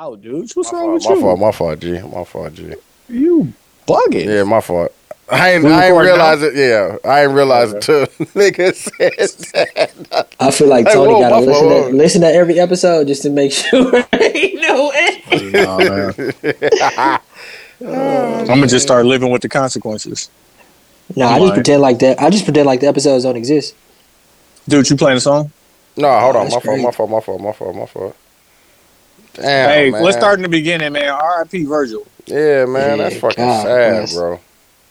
Wow, dude, what's My wrong fault, with my you? fault, my fault, G. My fault, G. You bugging? Yeah, my fault. I ain't, I ain't recording realize it. Yeah, I ain't realize it too. Nigga said that. I feel like Hey, Tony whoa, gotta listen to, listen to every episode just to make sure he know it. Nah, man. I'm gonna just start living with the consequences. No, I just pretend like that. I just pretend like the episodes don't exist. Dude, you playing a song? No, hold on. That's My fault, my fault, my fault, my fault, my fault. Damn. hey, man. let's start in the beginning, man. R.I.P. Virgil. Yeah, man, that's fucking God sad, bless. bro.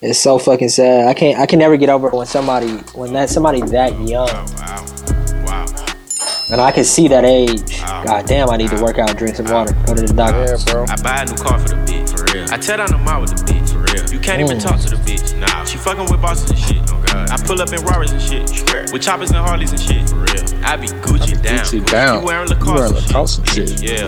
It's so fucking sad. I can't. I can never get over when somebody when that somebody that young Wow. Wow. and I can see that age. God damn, I need to work out, drink some water, go to the doctor. Yeah, bro. I buy a new car for the bitch. For real. I tear down the mall with the bitch. For real. You can't even Mm. talk to the bitch. Nah. She fucking with bosses and shit. God. I pull up in Rarers and shit. With choppers and Harleys and shit. For real. I be Gucci down. Gucci down. You wearing You Lacoste wearing and shit. Lacoste and shit. Yeah.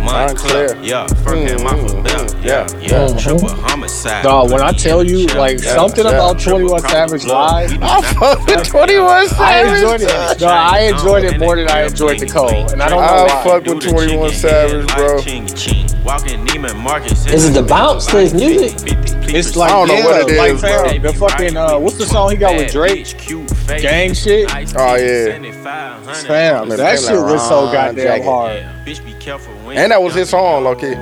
Moncler. Moncler. Yeah. First mm. hand off a belt. Mm. Yeah. yeah. Yeah. Mm-hmm. Triple homicide. Dog, when I tell you, like, Yeah, something yeah. about 21 Savage live, I fuck with 21 Savage. I enjoyed it. No, I enjoyed it more than I enjoyed the Cole. And I don't know I why. fuck with 21 Savage, bro. Is it the bounce to his music? It's like, I don't know yeah, what it like, is, fam, bro. the fucking, uh, what's the song he got with Drake? Gang shit? Oh, yeah. Fam, Man, that Pimp shit was so Ron goddamn Jacket. hard. And that was his song, low-key.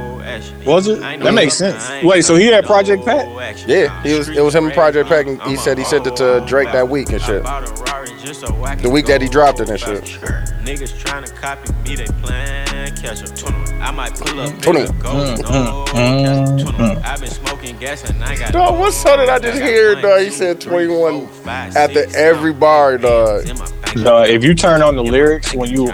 Was it? That makes sense. Wait, so he had Project Pat? Yeah, he was. It was him and Project Pat, and he said he sent it to Drake that week and shit. The week that he dropped it and shit. Niggas trying to copy me, they plan catch up. I might pull up. Twenty. nigga, go, no, catch a twenty. I've been smoking gas and I got. Dog, what song did I just hear, dog? He said 21 after every bar, dog. If you turn on the lyrics when you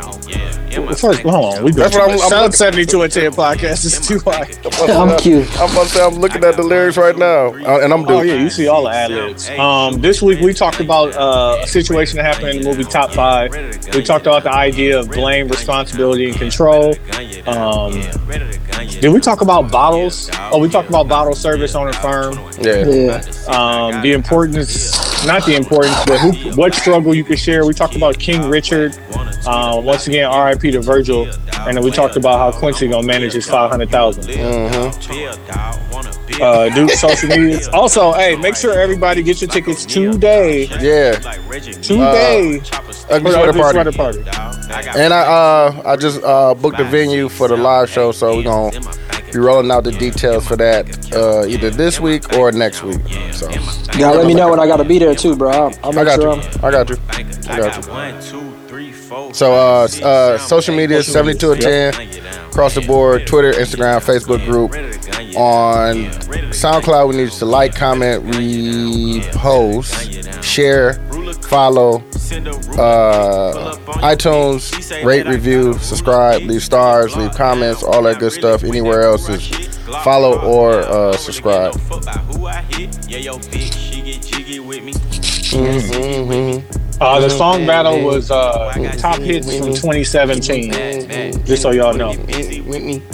first, hold on, we That's what I'm- I'm Sound looking- seventy two and ten podcast is too high. I'm cute. I'm about to say I'm looking at the lyrics right now, uh, and I'm doing. Oh doing. yeah, you see all the ad libs. Um, this week we talked about uh, a situation that happened in the movie Top Five. We talked about the idea of blame, responsibility, and control. Um, did we talk about bottles? Oh, we talked about bottle service on a firm. Yeah. Yeah. Um, the importance, not the importance, but who, what struggle you could share. We talked about King Richard. Uh, once again, R.I.P. to Virgil, and then we talked about how Quincy gonna manage his five hundred thousand. Uh, do social media. Also, hey, make sure everybody get your tickets today. Yeah. Today Ugly Sweater Party. Sweater Party. And I uh I just uh booked the venue for the live show, so we're gonna be rolling out the details for that uh either this week or next week. So You gotta let me know when I gotta be there too, bro. I'll, I'll I got sure you. I'm. I got you. I got you. So uh uh social media 72 and 10 across the board, Twitter, Instagram, Facebook group. On SoundCloud, we need you to like, comment, repost, share, follow, uh, iTunes, rate, review, subscribe, leave stars, leave comments, all that good stuff. Anywhere else is follow or uh, subscribe. Mm-hmm. Uh, the song battle was uh, top hits from 2017. Just so y'all know.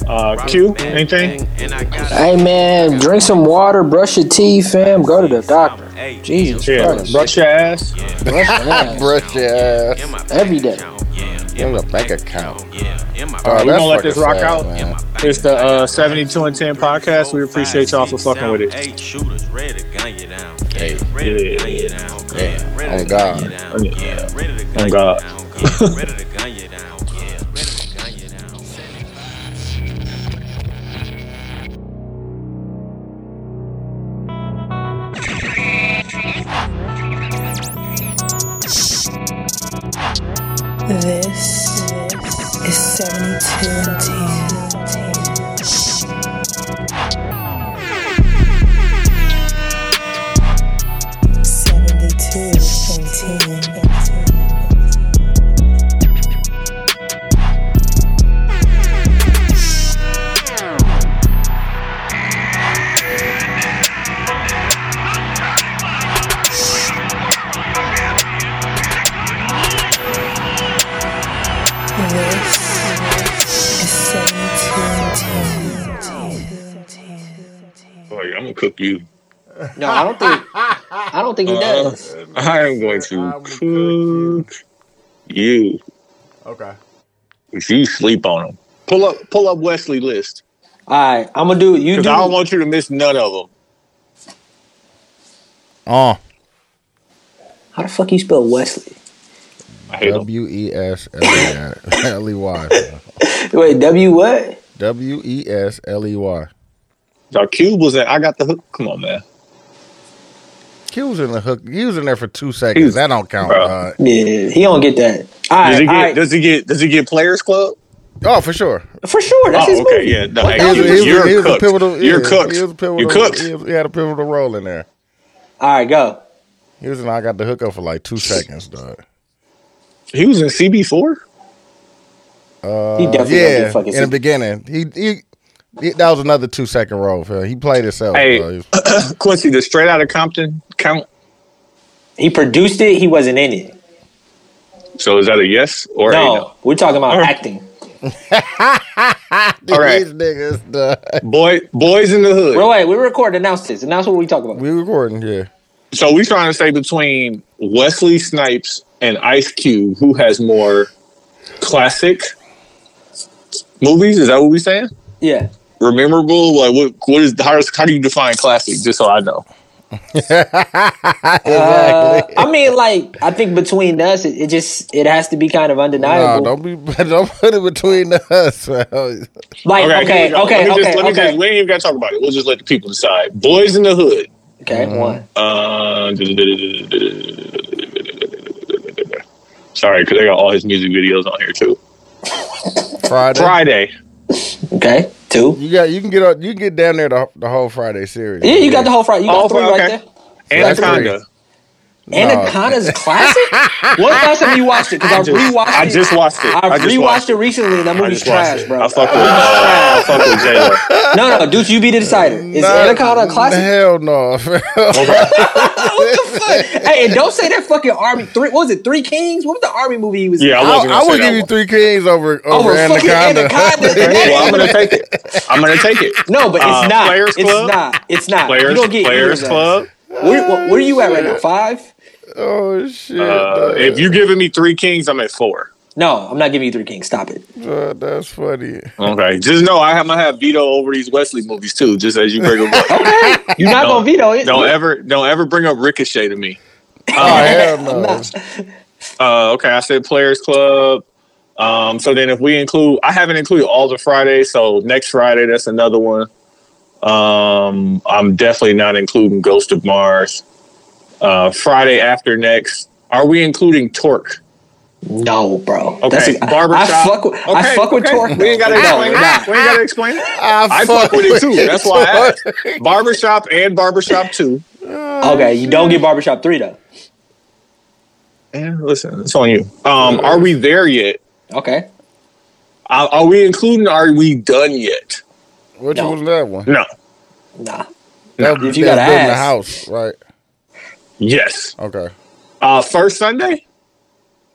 Uh, Q, anything? Hey man, drink some water, brush your teeth, fam. Go to the doctor. Jesus Yeah, Christ. brush your ass. Brush your ass Brush your ass. every day. In the bank account. All Oh, right, we're gonna let this rock sad, out. man. It's the uh, 72 and 10 podcast. We appreciate y'all for fucking with it. Eight shooters ready to gun you down. Hey, Ready to gun you down. yeah, Ready on to God. gun you down. Yeah, ready to gun On you God. This is 72 you. No, I don't think. I don't think he uh, does. I am going to cook you. Okay. If you sleep on him. Pull up, pull up Wesley list All right, I'm gonna do you because do. I don't want you to miss none of them. Oh, uh. how the fuck you spell Wesley? I hate them. W E S L E Y. Wait, W what? W E S L E Y. Our cube was in. I got the hook. Come on, man. He was in the hook. He was in there for two seconds. was- that don't count. Bro. dog. Yeah, he don't get that. All right, Does he get? right. Does he get? Does he get Players Club? Oh, for sure. for sure. That's oh, his okay, movie. yeah. No, What hey, the He was, you- he was- You're he was a cooked. pivotal. You're yeah, cooked. He was a pivotal. You cooked. He, was- he had a pivotal role in there. All right, go. He was in. I got the hookup for like two seconds, dog. He was in CB four. Uh, He definitely yeah, fucking in the beginning, he, he, he that was another two second role for him. He played himself. Hey. dog. He was- Quincy, the Straight Out of Compton count. He produced it. He wasn't in it. So is that a yes or No, a no? we're talking about Alright. acting. All right. These niggas, dog. Boy, boys in the hood. Bro, wait, we record. Announce this. Announce what we talk about. We recording, yeah. So we trying to say between Wesley Snipes and Ice Cube, who has more classic movies? Is that what we saying? Yeah. Rememberable? Like what? What is how, does, how do you define classic? Just so I know. Uh, I mean, like, I think between us, it, it just it has to be kind of Nah, undeniable. don't be, don't put it between us. man. like, here okay, we go. okay, Let me just, okay, let me okay, just, we ain't even got to talk about it. We'll just let the people decide. Boys in the Hood. okay. One. Uh, sorry, because I got all his music videos on here too. Friday. Friday. Okay. Two. You got you can get up you can get down there the, the whole Friday series. Yeah, you got the whole Friday. You got Oh, three okay. right there. Anaconda. Anaconda's classic. When was the last time you watched it? Because I, just- rewatched I it. just watched it. I, I just rewatched watched it recently, and that I movie's just watched trash, it. bro. I fuck with. Uh, I fuck with J-Lo. No, no, dude, you be the decider. Is Nah, Anaconda a classic? Hell no. what the fuck? Hey, and don't say that fucking army. Three. What was it? Three Kings. What was the army movie he was? Yeah, I in? wasn't I, gonna I would give that you three kings over over, Over Anaconda. Anaconda. well, I'm gonna take it. I'm gonna take it. No, but it's Uh, not. Players it's Club? not. It's not. Players, you don't get Players either. Club. Where, where, where are you at right now? Five? Oh shit. Uh, if you're giving me three kings, I'm at four. No, I'm not giving you three kings. Stop it. Uh, that's funny. Okay, just know I have to have veto over these Wesley movies too. Just as you bring them up. Okay, you're not Don't- gonna veto it. Don't ever, don't ever bring up Ricochet to me. Oh hell no. Uh, okay, I said Players Club. Um, so then if we include, I haven't included all the Fridays. So next Friday, that's another one. Um, I'm definitely not including Ghost of Mars. Uh, Friday after next, are we including Torque? No, bro. Okay, a- barbershop. I fuck with. I Okay, fuck with okay. Torque. We ain't gotta No, explain we're it. We ain't gotta explain it. I, I fuck with it too. That's why I asked. Barbershop and Barbershop two. Okay, you don't get barbershop three though. And listen, it's on you. Um, are we there yet? Okay. Are, are we including? Are we done yet? Which No. one was that one? No. Nah. That, If you that got building the house, right? Yes. Okay. Uh, first Sunday.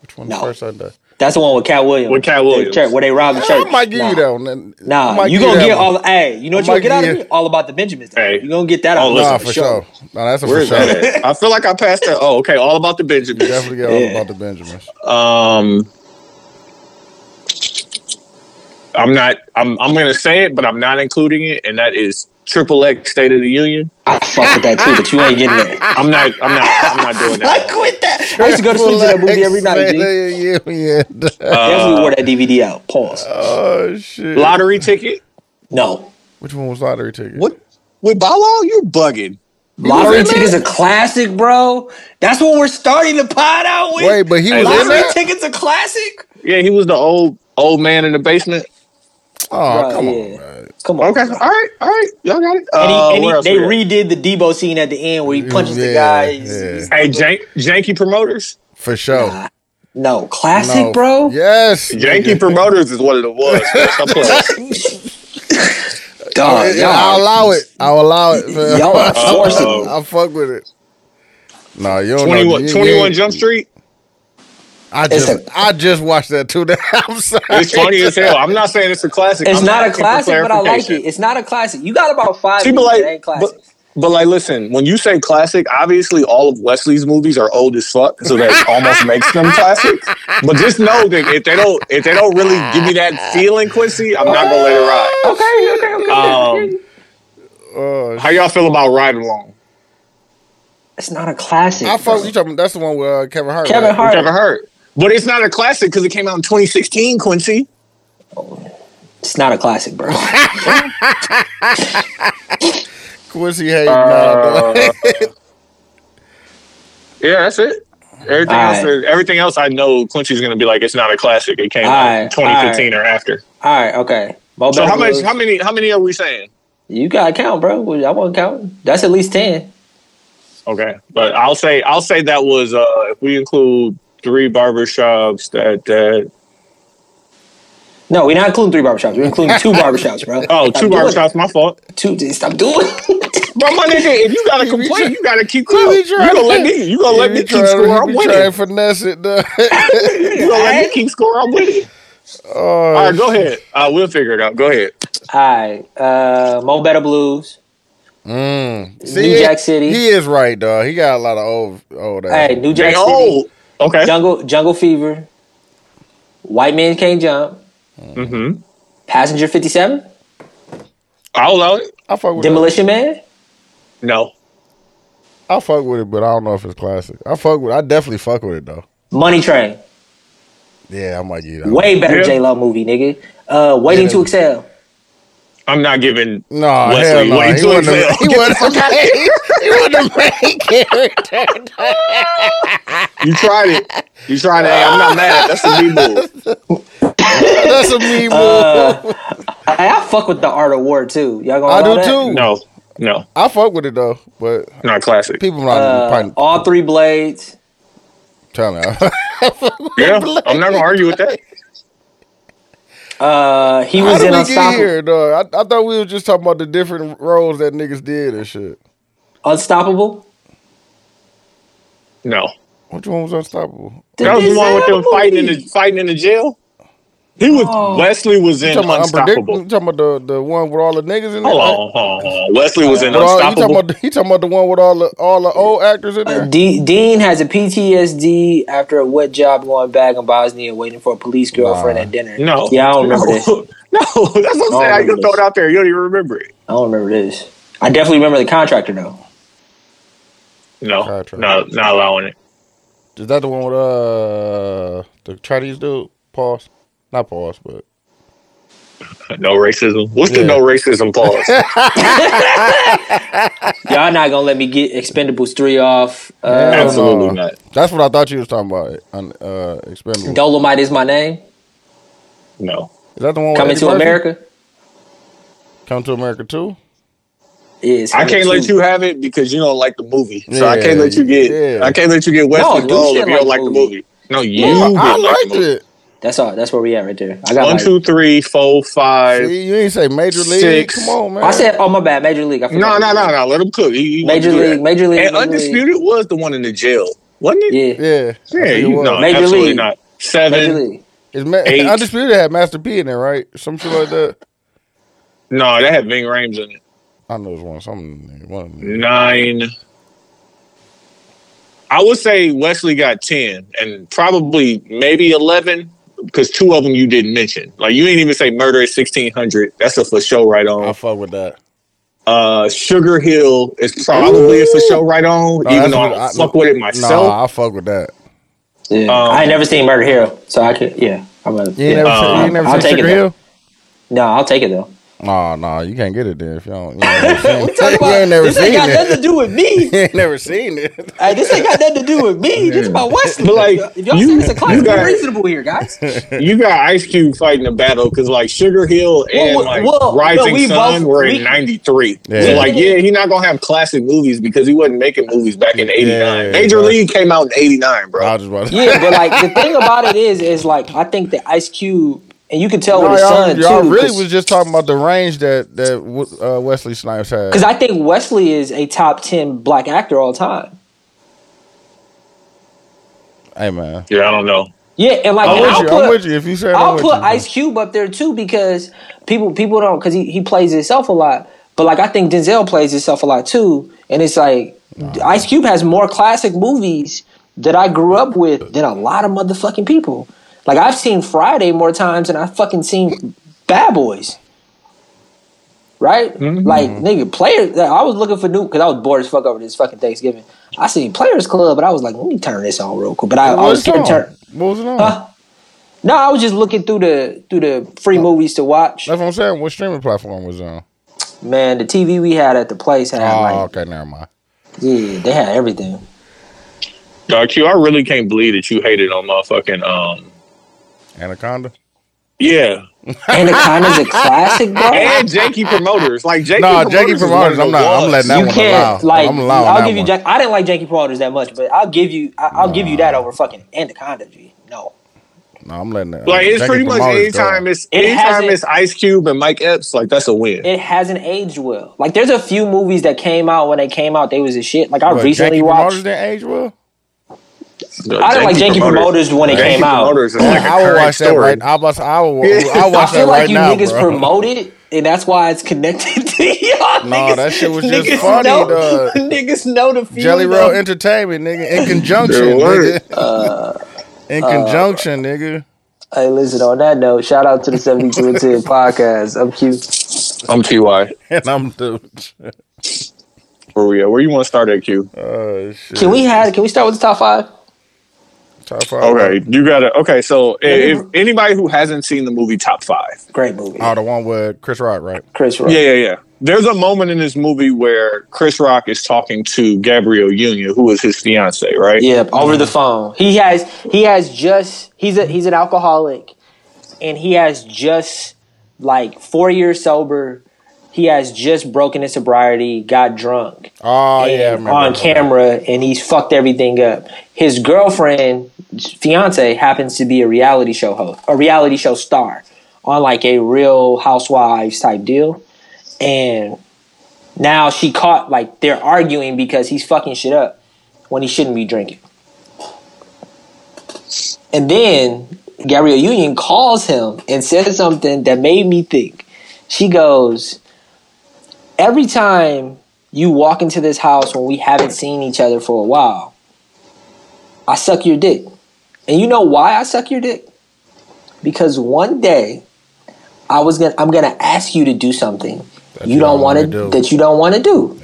Which one? No. First Sunday. That's the one with Katt Williams. With Katt The Williams. church, where they robbed the church. I church. might give nah. you that one. Nah, you give gonna that get one. all. Hey, you know what I you gonna get out of give me? All about the Benjamins. though. Hey. You gonna get that Oh, out of me listen, Nah, for for sure. sure. Nah, that's a Where for is that sure. I feel like I passed that. Oh, okay. All about the Benjamins. Definitely get all about the Benjamins. Um, I'm not. I'm. I'm going to say it, but I'm not including it, and that is Triple X State of the Union. I fuck with that too, but you ain't getting that. I'm not. I'm not. I'm not doing that. I quit that. I used to go to sleep to that movie every night. G. Yeah, yeah. Definitely wore that DVD out. Pause. Oh shit. Lottery ticket. No. Which one was lottery ticket? What? With Bow Wow, you're bugging. Lottery in ticket's that? a classic, bro. That's what we're starting the pod out with. Wait, but he Hey, was in Lottery that. ticket's a classic. Yeah, he was the old old man in the basement. Oh, Bruh, come yeah. on, man. Come on. Okay. All right. All right. Y'all got it. And, he, Uh, and he- they redid the Debo scene at the end where he punches the Yeah, guy. He's- yeah. he's- Hey, Jank, Janky Promoters. For sure. No, classic, No. bro. Yes. Janky Promoters is what it was. ones. man. Stop playing. Dog, Yeah, I'll allow it. I'll allow it. man. y'all are forcing. I'll fuck with it. No, you don't 21, know. You- 21 Jump Street. I just, I just watched that too. I'm sorry. It's funny as hell. I'm not saying it's a classic. It's I'm not a classic, but I like it. It's not a classic. You got about five. See, but like, that ain't classics. But like, listen, when you say classic, obviously all of Wesley's movies are old as fuck, so that almost makes them classic. But just know that if they don't, if they don't really give me that feeling, Quincy, I'm not gonna let it ride. Okay, okay, okay. Um, Uh, how y'all feel about Ride Along? it's not a classic. I fuck you talking. That's the one with uh, Kevin Hart. Kevin right? Hart. Never heard. But it's not a classic because it came out in 2016, Quincy. It's not a classic, bro. Quincy Hayes. Uh, Yeah, that's it. Everything All else, right. everything else, I know Quincy's gonna be like, it's not a classic. It came All out right, in 2015 or after. All right, okay. Mo So Better how much? How many? How many are we saying? You gotta count, bro. I wasn't counting. That's at least ten. Okay, but I'll say I'll say that was uh if we include three barbershops that that No, we're not including three barbershops. We're including two barbershops, bro. oh Stop two doing barbershops my fault. Two. Stop doing. it. But my nigga, if you gotta complain, you gotta keep He cool. You trying gonna let me? You gonna let me keep score? I'm winning. trying to finesse it. though. You gonna let me keep score? I'm winning. oh, All right, go ahead. Uh, we'll figure it out. Go ahead. All right. Uh, Mo Better Blues. Mm. New Jack City. He is right, dog. He got a lot of old, old. ass. Hey, New They Jack City. old. Okay. Jungle Jungle Fever. White Man Can't Jump. Mm-hmm. Passenger 57. I'll allow it. I fuck with it. Demolition Man. No. it. I fuck with it, but I don't know if it's classic. I fuck with. I definitely fuck with it though. Money Train. Yeah, I might give you that. Way better Yeah. J Lo movie, nigga. Uh, Waiting Yeah. to Exhale. I'm not giving. No, Wesley, hell no. wait He till wasn't. he the- fail. He Get wasn't the main. He wasn't the main character. You tried it. You tried it. Hey, I'm not mad. That's a me move. That's a me move. Uh, I, I fuck with the Art of War too. Y'all gonna I do that? too. No, no, I fuck with it though, but not classic. people not Uh, probably all three blades. tell me. Yeah, I'm not gonna argue with that. Uh, he How was did in we get Unstoppable. here, dog? I, I thought we were just talking about the different roles that niggas did and shit. Unstoppable. No, Which one was unstoppable? that was the one with them fighting in the fighting in the jail. He was Oh. Wesley was in talking about Unstoppable. unpredictable? You talking about the, the one with all the niggas in there? Hold on, hold on. Wesley was in With all, you talking Unstoppable. about the, you talking about the one with all the all the old actors in Uh, there? D- Dean has a PTSD after a wet job going back in Bosnia, waiting for a police girlfriend Nah. at dinner. No, yeah, I don't remember no. this. No, that's what I'm saying. How you remember throw it out there? You don't even remember it. I don't remember this. I definitely remember the contractor though. No, Contract. no, not allowing it. Is that the one with uh the Chinese dude? Pause. Not pause, but No racism. What's the no racism pause? Y'all not gonna let me get Expendables three off. Uh, Absolutely not. That's what I thought you was talking about. On uh, Expendable. Dolemite is my name. No. Is that the one? with Coming Eddie to America. Come to America too. Is I can't let you have it because you don't like the movie. So I can't let you get. yeah. I can't let you get Wesley No, Gold Lucian if you don't like the the movie. No, you. Yeah, didn't I like the liked movie. it. That's all. That's where we at right there. I got One, like, two, three, four, five. See, you ain't say Major League. Six. Come on, man. I said, oh my bad, Major League. I No, no, no, no. Let him cook. He, he Major League. Major League, And Major League. Undisputed was the one in the jail, wasn't it? Yeah, Yeah. Yeah, you was. know, Major absolutely League. not. Major Seven. League. It's ma- Eight. Undisputed had Master P in there, right? Some shit like that. No, that had Ving Rhames in it. I know it's one. Something. One. Nine. I would say Wesley got ten, and probably maybe eleven because two of them you didn't mention. Like you didn't even say Murder at sixteen hundred. That's a for show right on. I on. fuck with that. Uh, Sugar Hill is probably a for show right on, No, even though I what don't I- fuck with it myself. Nah, I fuck with that. Yeah. Um, I ain't never seen Murder Hero, so I could. Yeah, I'm gonna. You yeah. never, seen, you never I'll seen take it Sugar. Hill? No, I'll take it though. Nah, nah, you can't get it there if you don't. You ain't never seen, What you talking you about? ain't never this ain't seen got nothing to do with me. You ain't never seen it. Hey, this ain't got nothing to do with me. This is about Wesley. But, like, if y'all you- say it's a class, you be got- reasonable here, guys. you got Ice Cube fighting a battle because like Sugar Hill and Well, like well, Rising no, we Sun both- were in '93. Yeah. So like, yeah, he's not gonna have classic movies because he wasn't making movies back in '89. Yeah, Major right. League came out in '89, bro. I just about to Yeah, but like the thing about it is, is like I think that Ice Cube, and you can tell No, with his y'all, son y'all too. really was just talking about the range that that uh, Wesley Snipes had. because I think Wesley is a top ten black actor all time. hey man, yeah, I don't know. Yeah, and like I'm and with I'll you. put, I'm with you. If you said I'll I'm with put you. Ice Cube up there too because people people don't because he, he plays himself a lot. But like I think Denzel plays himself a lot too, and it's like Ice Cube has more classic movies that I grew up with than a lot of motherfucking people. Like I've seen Friday more times than I fucking seen Bad Boys. Right? Mm-hmm. Like nigga, players. I was looking for new because I was bored as fuck over this fucking Thanksgiving. I seen Players Club, but I was like, let me turn this on real quick. But I, I was was scared it to on? turn. What was it on? Huh? No, I was just looking through the through the free movies to watch. That's what I'm saying. What streaming platform was on? Man, the TV we had at the place had Oh, like okay, never mind. yeah, they had everything. Dog Q, I really can't believe that you hated on motherfucking um Anaconda. yeah. Anaconda's a classic, bro. And janky promoters. Like janky No, promoters. Janky is promoters. I'm the not. I'm letting that you one can't allow. like. I'm allowing I'll that give you. one. Jack, I didn't like Janky Promoters that much, but I'll give you. I, I'll give you that over fucking Anaconda. G. No, No, I'm letting that. Like it's Janky pretty much promoters go. anytime it's It anytime hasn't- it's Ice Cube and Mike Epps, like that's a win. it hasn't aged well. Like there's a few movies that came out when they came out, they was a shit. Like I But recently Janky promoters watched. didn't age well. I didn't like Janky Promoters when it Janky came out. Promoters is like a I will current watch that story. right. I was. I will. I will I watch that feel like right you now, niggas bro. promote and that's why it's connected to y'all. No, niggas, that shit was just niggas funny, Know, dog. niggas know the feeling. Jelly Roll of- Entertainment, nigga, in conjunction, word. nigga. Uh, in uh, conjunction, nigga. Hey, listen. On that note, shout out to the Seventy Two and Ten podcast. I'm cute. I'm Ty. And I'm the. Where we at? Where you want to start at Q? Oh shit. Can we have? Can we start with the top five? Top five. Okay, you got it. Okay, so if, if anybody who hasn't seen the movie Top Five, Great movie. Oh, the one with Chris Rock, right? Chris Rock. yeah, yeah, yeah. There's a moment in this movie where Chris Rock is talking to Gabrielle Union, who is his fiance, right? Yep, over the phone. He has he has just he's a he's an alcoholic and he has just like 4 years sober. He has just broken his sobriety, got drunk Oh yeah, I remember on that. camera and he's fucked everything up. His girlfriend, fiance happens to be a reality show host, a reality show star on like a real housewives type deal. And now she caught like they're arguing because he's fucking shit up when he shouldn't be drinking. And then Gabrielle Union calls him and says something that made me think. She goes, Every time you walk into this house when we haven't seen each other for a while, I suck your dick. And you know why I suck your dick? Because one day I was gonna I'm gonna ask you to do something That you don't want to do. that you don't want to do.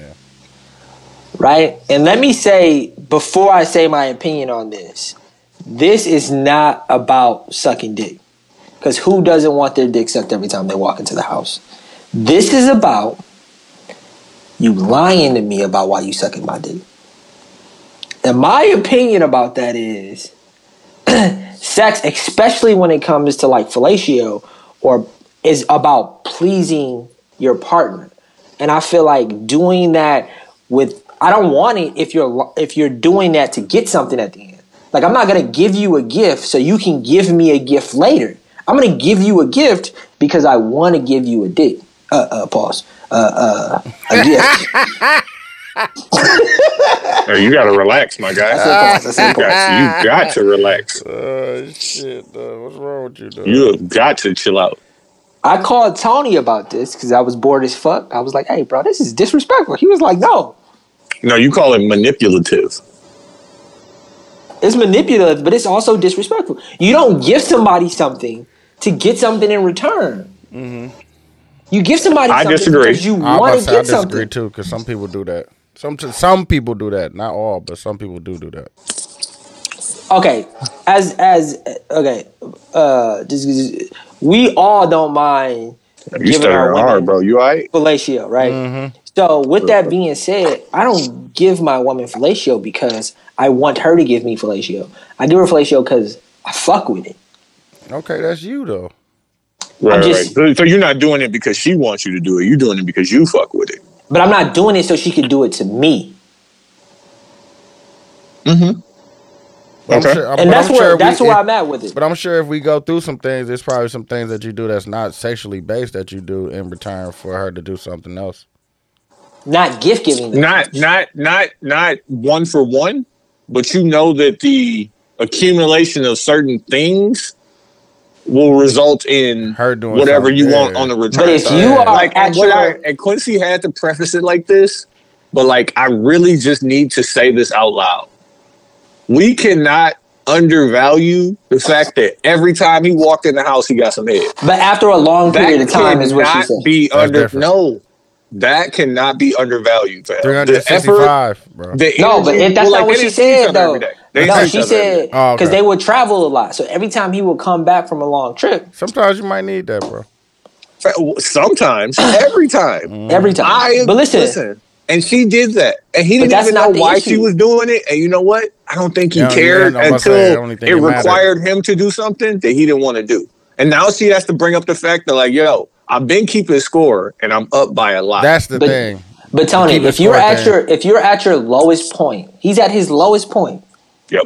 Right? And let me say before I say my opinion on this, this is not about sucking dick. Cuz who doesn't want their dick sucked every time they walk into the house? This is about you lying to me about why you sucking my dick. And my opinion about that is sex, especially when it comes to like fellatio, or is about pleasing your partner. And I feel like doing that with I don't want it if you're if you're doing that to get something at the end. Like I'm not gonna give you a gift so you can give me a gift later. I'm gonna give you a gift because I want to give you a dick. Uh, uh, pause. Uh, uh, a gift. Hey, you got to relax, my guy. pause. I you, got, you got to relax. Oh shit, dog. What's wrong with you, dog? You have got to chill out. I called Tony about this because I was bored as fuck. I was like, "Hey, bro, this is disrespectful." He was like, "No, No, you call it manipulative. it's manipulative, but it's also disrespectful. You don't give somebody something to get something in return. Mm-hmm. You give somebody I something disagree. because you I, want to about to say, I get disagree something. too, because some people do that. Some some people do that, not all, but some people do do that. Okay, as as okay, uh, this is- we all don't mind You giving our stuttering women hard, bro. You all right? fellatio, right? So with that being said, I don't give my woman fellatio because I want her to give me fellatio. I give her fellatio because I fuck with it. Okay, that's you though. Right, just- right. So, so you're not doing it because she wants you to do it. You're doing it because you fuck with it. But I'm not doing it so she could do it to me. Mm-hmm. But I'm Okay. sure, And that's I'm where sure that's we, where if- I'm at with it. But I'm sure if we go through some things, there's probably some things that you do that's not sexually based that you do in return for her to do something else. Not gift giving. Not, not, not, not one for one, but you know that the accumulation of certain things will result in Her doing whatever you yeah. want on the return. But if side. you are like, and, at what I, and Quincy had to preface it like this, but like I really just need to say this out loud. We cannot undervalue the fact that every time he walked in the house, he got some head. But after a long That period of time, is what she said. be That's under. different. No, that cannot be undervalued. fam. Three The effort, bro. the No, but energy- if that's well, not like, what she didn't see each said, though. They No, she each other every said day. Oh, because okay. they would travel a lot. So every time he would come back from a long trip, Sometimes you might need that, bro. Sometimes, every time. Mm. every time. I but listen, and she did that, and he didn't even know why issue. she was doing it. And you know what? I don't think he Yeah, yeah, cared no, I'm about to say, I until it it required him to do something that he didn't want to do. And now she has to bring up the fact that, like, yo, I've been keeping score, and I'm up by a lot. That's the But- thing. but Tony, Keep if you're at man. your if you're at your lowest point, he's at his lowest point, yep.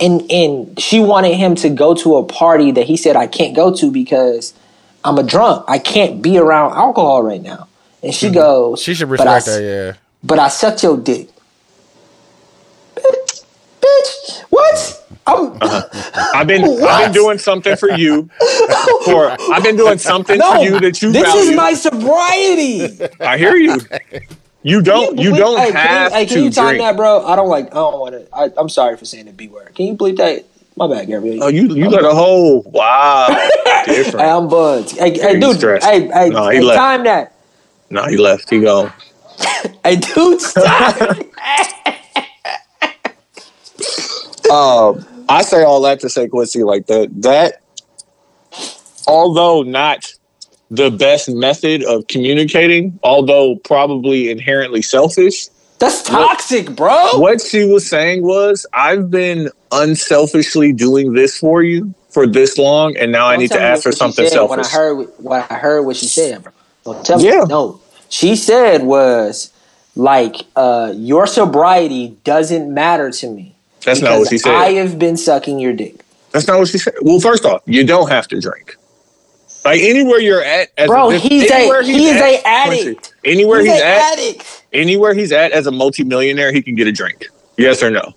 and and she wanted him to go to a party that he said I can't go to because I'm a drunk. I can't be around alcohol right now. And she goes, Mm-hmm. She should "But I respect s- that, yeah. But I sucked your dick. Bitch, bitch, what? I'm I've been I've been doing something for you. For I've been doing something no. for you that you this value. is my sobriety. I hear you. You don't. You Bleep- don't hey, can have you, hey, can you time drink. that, bro? I don't like. I don't want to. I'm sorry for saying the b word. Can you bleep that? My bad, Gabriel. Oh, you you got a whole wow. Hey, Different. I'm buzzed. Hey, hey dude. stressed. Hey, hey, No, he hey left. time that. No, he left. He gone. Hey, dude, stop. Um, I say all that to say Quincy like that. That, although not the best method of communicating, although probably inherently selfish, That's toxic, bro. what she was saying was, "I've been unselfishly doing this for you for this long, and now I Don't need to ask for something selfish." When I heard what I heard what she said, bro. Don't tell Yeah. me. No, she said was like, uh, "Your sobriety doesn't matter to me." That's not what she said. I have been sucking your dick. That's not what she said. Well, first off, you don't have to drink. Like anywhere you're at, as Bro, a, he's a- anywhere he is at, a addict. Anywhere he's, He's an at, addict. anywhere he's at as a multimillionaire, he can get a drink. Yes or no?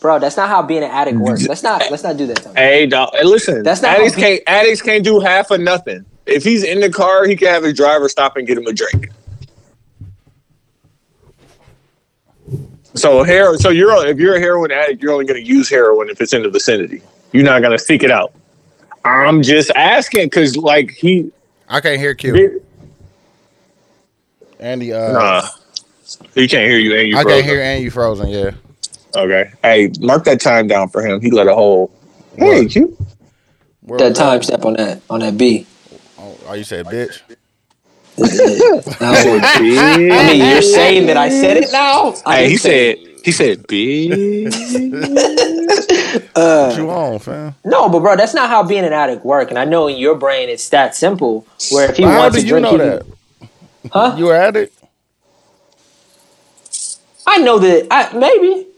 Bro, that's not how being an addict works. Let's not let's not do that. Hey, dog. Hey, listen. That's not addicts pe- can't addicts can't do half of nothing. If he's in the car, he can have his driver stop and get him a drink. So heroin. So you're if you're a heroin addict, you're only going to use heroin if it's in the vicinity. You're not going to seek it out. I'm just asking because, like, he. I can't hear Q. Andy, uh, Nah, he can't hear you. And you I frozen. can't hear and you frozen. Yeah. Okay. Hey, mark that time down for him. He let a whole. Hey, What? you. Where That time step on that on that B. Oh, oh, you said bitch. I mean, you're saying that I said it now. I Hey, he say said. He said, "Bitch." What you on, fam? No, but bro, that's not how being an addict work. And I know in your brain it's that simple. Where if he But wants do to you drink, know that? huh? You an addict? I know that. I, maybe.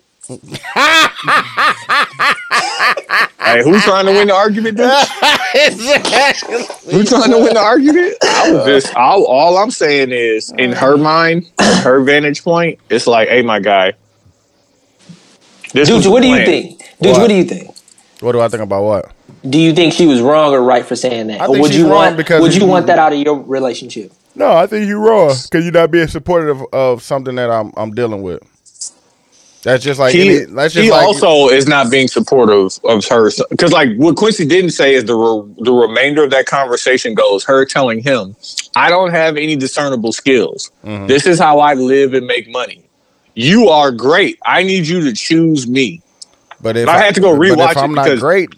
Hey, who's trying to win the argument? Dude? Who's trying to win the argument? I was just. All, all I'm saying is, in her mind, her vantage point, it's like, "Hey, my guy." This Dude, what do you think? Dude, What? what do you think? What do I think about what? Do you think she was wrong or right for saying that? I or would she's you wrong want because would you want that out of your relationship? No, I think you're wrong because you're not being supportive of something that I'm I'm dealing with. That's just like he, any, that's just he like also is not being supportive of her. Because like what quincy didn't say is the re- the remainder of that conversation goes her telling him i don't have any discernible skills. Mhm. this is how i live and make money. You are great. I need you to choose me. But if I had to go but rewatch if I'm it not great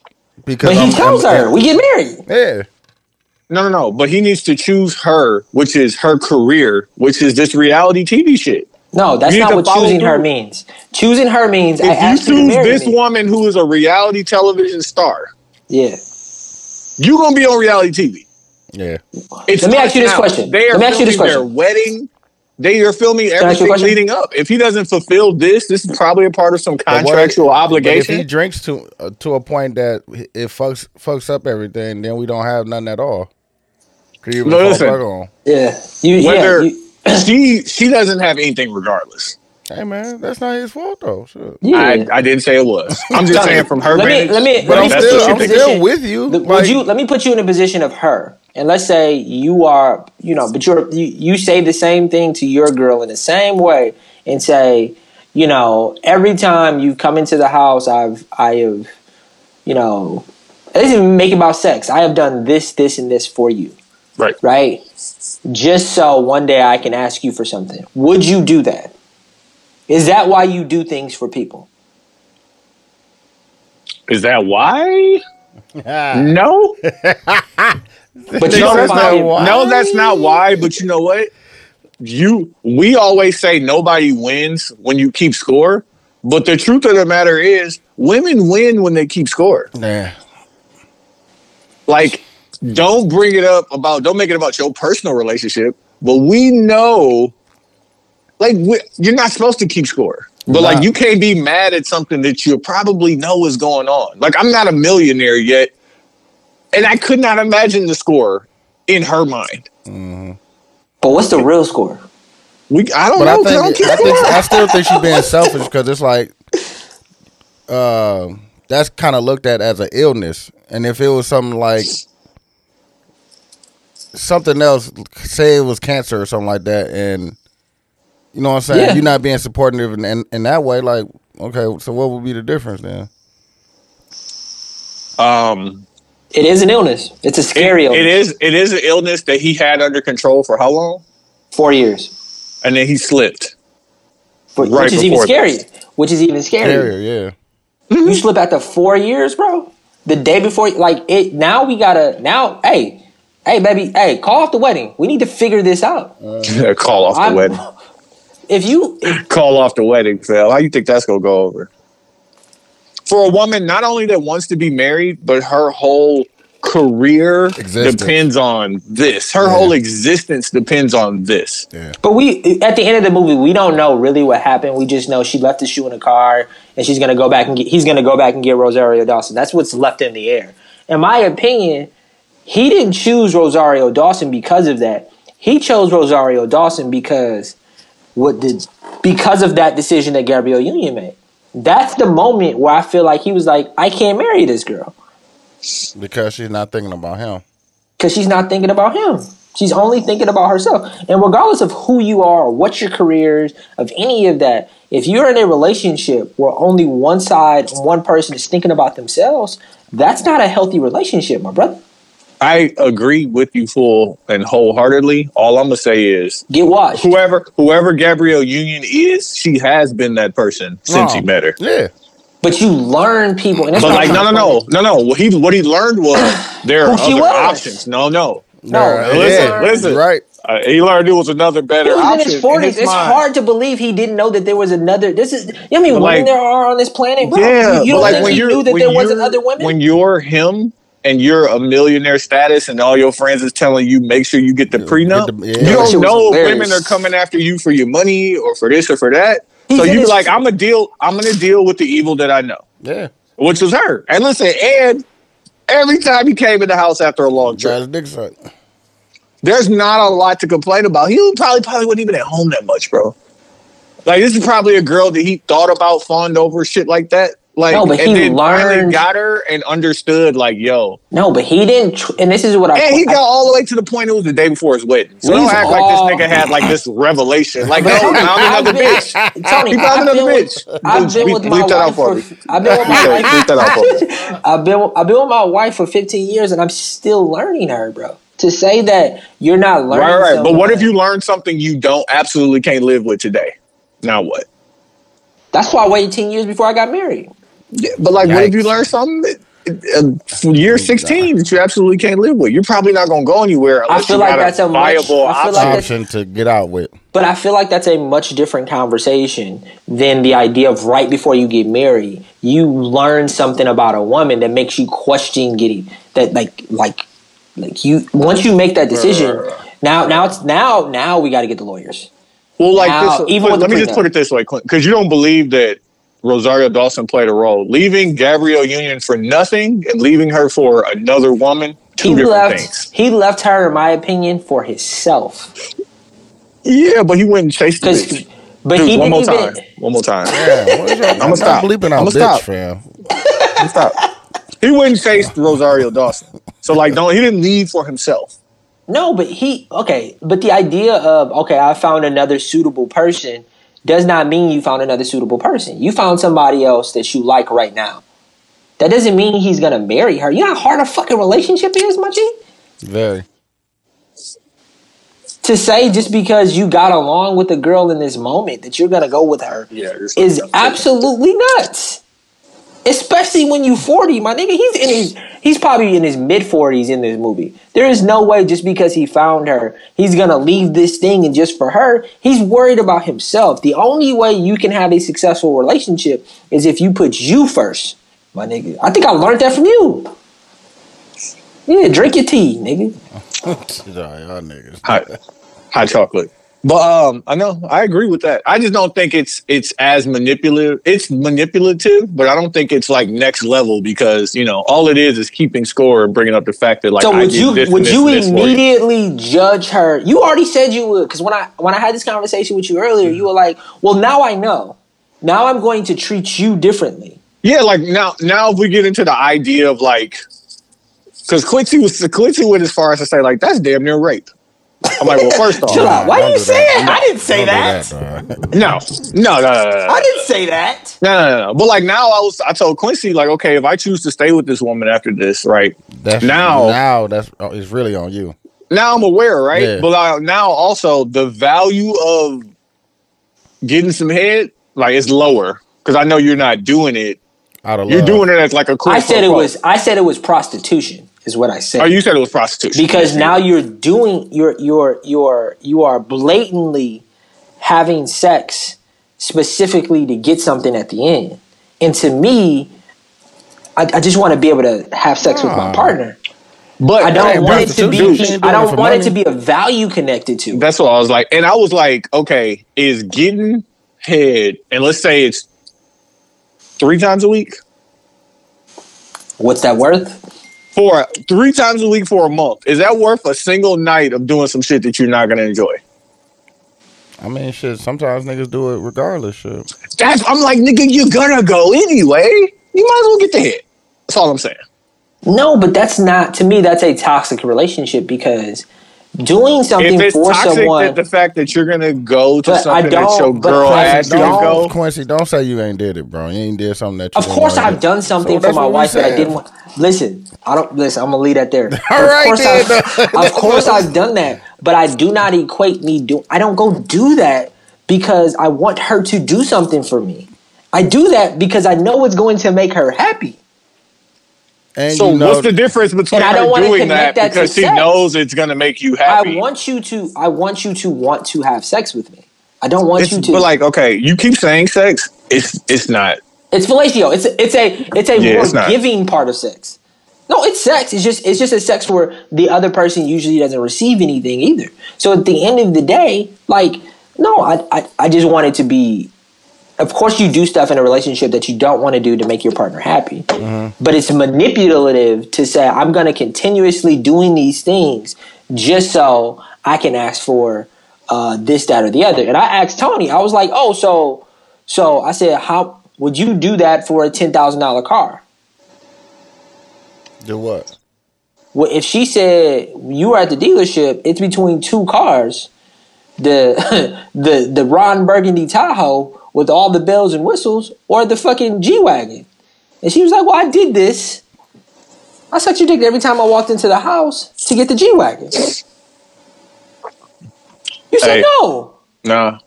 because But he I'm, tells I'm- her, "We get married." Yeah, no no no. But he needs to choose her which is her career which is this reality tv shit No, that's not what follow choosing her means. Choosing her means if you you choose this me. woman who is a reality television star Yeah. you gonna be on reality tv yeah. It's Let me ask you this now. question. They are Let me ask you this filming their question. wedding. They are filming I ask you a everything question? leading up. If he doesn't fulfill this, this is probably a part of some But what- contractual But if obligation. he drinks to uh, to a point that it fucks fucks up everything, then we don't have nothing at all. Could you even No, listen. Yeah. You, Whether yeah, you, she she doesn't have anything regardless. Hey man, that's not his fault though. Sure. Yeah. I, I didn't say it was. I'm just saying from her let me let me But let I'm me still, I'm still with you. The- Like, would you let me put you in a position of her, and let's say you are, you know, but you're you, you say the same thing to your girl in the same way, and say, you know, every time you come into the house, I've I have, you know, it doesn't even make about sex. I have done this, this, and this for you, right. right? Just so one day I can ask you for something. Would you do that? Is that why you do things for people? Is that why? No. But you no, that's not, it- no, that's not why. But you know what? You we always say nobody wins when you keep score. But the truth of the matter is, women win when they keep score. nah. Like, don't bring it up about. Don't make it about your personal relationship. But we know, like, we, you're not supposed to keep score. But Nah. like, you can't be mad at something that you probably know is going on. Like, I'm not a millionaire yet, and I could not imagine the score in her mind. But what's the real score? We, I don't But I know. 'cause I, don't think keep I, think. I still think she's being selfish because it's like, uh, that's kind of looked at as an illness, and if it was something like something else, say it was cancer or something like that, and you know what I'm saying, Yeah. you're not being supportive in, in in that way. Like, okay, so what would be the difference then? Um, It is an illness. It's a scary it illness. is. It is an illness that he had under control for how long, Four years. and then he slipped. For, Right which is even before scary. Which is even scarier. Carrier, yeah. You slip after four years, bro. The day before, like it. Now we gotta. Now, hey, hey, baby, hey, call off the wedding. We need to figure this out. Call off the I'm- wedding. If you, if, Call off the wedding, Phil. How you think that's gonna go over? For a woman, not only that wants to be married, but her whole career Existence. depends on this. Her Yeah. whole existence depends on this. but we at the end of the movie, we don't know really what happened. We just know she left the shoe in the car, and she's gonna go back and get. He's gonna go back and get Rosario Dawson. That's what's left in the air. In my opinion, he didn't choose Rosario Dawson because of that. He chose Rosario Dawson because what did because of that decision that Gabrielle Union made. That's the moment where I feel like he was like, I can't marry this girl Because she's not thinking about him. because she's not thinking about him. She's only thinking about herself. And regardless of who you are, or what your career is, of any of that, if you're in a relationship where only one side, one person is thinking about themselves, that's not a healthy relationship, my brother. I agree with you full and wholeheartedly. All I'm gonna say is Get washed. whoever whoever Gabrielle Union is, she has been that person since Oh, he met her. Yeah. But you learn people. And that's But like, no, no, no, no, no. What he what he learned was there are other was. options. No, no. No, Yeah, listen, yeah, listen. Right. Uh, he learned it was another better He was in option. his forties. It's mind. hard to believe he didn't know that there was another. This is. You know how many But, women like- there are on this planet, bro? Yeah, you, you but don't like think when he knew that there wasn't you're- women? When you're him and you're a millionaire status, and all your friends is telling you make sure you get the prenup, the- yeah. you don't know women are coming after you for your money or for this or for that. He's so you his- like, I'm gonna deal. I'm gonna deal with the evil that I know, Yeah. which was her. And listen, and every time he came in the house after a long trip, Got his dick sucked. there's not a lot to complain about. He probably probably wasn't even at home that much, bro. Like this is probably a girl that he thought about, fawned over, shit like that. Like, No, but and he then finally learned- got her and understood, like, yo. no, but he didn't. Tr- and this is what I. And he I- got all the way to the point it was the day before his wedding. So don't act like this nigga had like this revelation. Like, no, But found I've another been- bitch. Tony, He found I've another with- bitch. I've been with my wife for for. I've been with my wife. for. I've been I've been with my wife for 15 years, and I'm still learning her, bro. To say that you're not learning, Right, right. But what if you learn something you don't absolutely can't live with today? Now what? That's why I waited 10 years before I got married. Yeah, but like, what if you learn something that, uh, year 16 that you absolutely can't live with? You're probably not going to go anywhere I feel like that's a a much- viable I feel option. like that's- Option to get out with. But I feel like that's a much different conversation than the idea of right before you get married, you learn something about a woman that makes you question getting that like like like you once you make that decision, now now it's now now we got to get the lawyers. well, like Now, this, even let me just put it this way, because you don't believe that Rosario Dawson played a role. Leaving Gabrielle Union for nothing and leaving her for another woman, two He different left things. he left her in my opinion for himself. Yeah, but he went and chased the bitch. But Dude, he one didn't more even. time. One more time. Yeah, what is your, I'ma stop. bleeping out I'ma bitch, stop. fam. Stop. He wouldn't chase Rosario Dawson. So like, don't he didn't lead for himself. No, but he okay. But the idea of okay, I found another suitable person does not mean you found another suitable person. You found somebody else that you like right now. That doesn't mean he's gonna marry her. You know how hard a fucking relationship is, my G? Very. To say just because you got along with a girl in this moment that you're gonna go with her Yeah, is absolutely nuts. Especially when you 40, my nigga. He's in his he's probably in his mid 40s in this movie. There is no way just because he found her, he's gonna leave this thing and just for her. He's worried about himself. The only way you can have a successful relationship is if you put you first, my nigga. I think I learned that from you. Yeah, drink your tea, nigga. Y'all niggas. hot, hot chocolate. But um, I know I agree with that. I just don't think it's it's as manipulative. It's manipulative, but I don't think it's like next level because you know all it is is keeping score and bringing up the fact that like So I would you this would this you this immediately judge her? You already said you would because when I when I had this conversation with you earlier, you were like, "Well, now I know. Now I'm going to treat you differently." Yeah, like now now if we get into the idea of like, because Quincy was Quincy went as far as to say like that's damn near rape. I'm like, well, first off, Chill out. Why don't you do say that. I didn't say that. that, no, no, no, no, no, no. I didn't say that. No, no, no, no. But like now, I was I told Quincy like, okay, if I choose to stay with this woman after this, right? That's Now- now that's oh, it's really on you. Now I'm aware, right? Yeah. But uh, now also the value of getting some head, like it's lower because I know you're not doing it. Out of You're love. doing it as like a. quid I said it quo. was. I said it was prostitution. Is what I said. Oh, you said it was prostitution because now you're doing you're you're you're you are blatantly having sex specifically to get something at the end and to me i, I just want to be able to have sex with my Ah. partner But i don't want it to be. I don't want it to be a value connected to. That's what I was like, and I was like, okay, is getting head, and let's say it's three times a week what's that worth for three times a week for a month. Is that worth a single night of doing some shit that you're not gonna enjoy? I mean, shit. Sometimes niggas do it regardless. Shit. That's I'm like, nigga, you're gonna go anyway. You might as well get the hit. That's all I'm saying. no but that's not to me that's a toxic relationship because doing something If it's for toxic, someone that the fact that you're gonna go to But I something that your girl Quincy, asked you to don't- go, Quincy, don't say you ain't did it, bro. You ain't did something that. You Of course, I've done something So for my wife that I didn't want. Listen, I don't listen. I'm gonna leave that there. All of right, course, then. I've, of course, I've done that, but I do not equate me do. I don't go do that because I want her to do something for me. I do that because I know it's going to make her happy. And so you know, what's the difference between And I don't her doing that, connect that to because she sex. knows it's gonna make you happy? I want you to. I want you to want to have sex with me. I don't want It's, you to. but like, okay, you keep saying sex. It's it's not. It's fellatio. It's a, it's a it's a Yeah, more it's giving part of sex. No, it's sex. It's just it's just a sex where the other person usually doesn't receive anything either. So at the end of the day, like no, I I, I just want it to be. Of course, you do stuff in a relationship that you don't want to do to make your partner happy, but it's manipulative to say I'm going to continuously doing these things just so I can ask for uh, this, that, or the other. And I asked Tony, I was like, oh, so so I said, how would you do that for a ten thousand dollar car? do what? Well, if she said you were at the dealership, it's between two cars, the the the Ron Burgundy Tahoe with all the bells and whistles, or the fucking G wagon. And she was like, "Well, I did this. I sucked your dick every time I walked into the house to get the G wagon." You said Hey. no. Nah,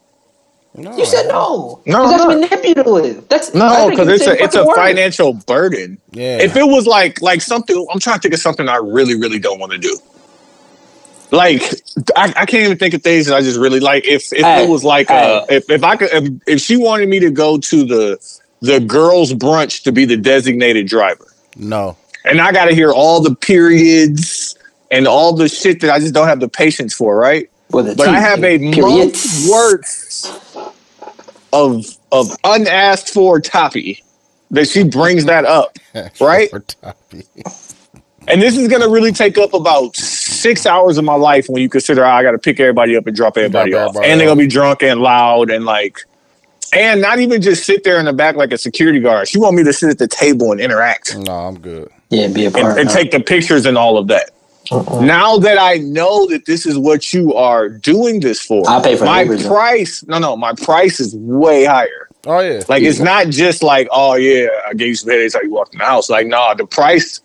No, You said no. No, 'Cause that's I'm manipulative. That's no, because it's a it's a word. financial burden. Yeah. If it was like like something, I'm trying to think of something I really really don't want to do. Like I, I can't even think of things that I just really like. If if Hey, it was like uh, if if I could if, if she wanted me to go to the the girls brunch to be the designated driver, No. and I got to hear all the periods and all the shit that I just don't have the patience for, right? With But I have a periods. month's worth of of unasked for toppy that she brings that up, right? For Toppy. And this is gonna really take up about six hours of my life when you consider I got to pick everybody up and drop everybody Drop off, everybody and they're gonna be drunk and loud and like And not even just sit there in the back like a security guard. She want me to sit at the table and interact No, I'm good. Yeah, be a and, part. and take the pictures and all of that. Uh-uh. Now that I know that this is what you are doing this for, I'll pay for my Ubers, though. price. No, no, my price is way higher. Oh yeah. Like it's not just like, oh yeah, I gave you some headaches how you walked in the house. Like, nah, the price.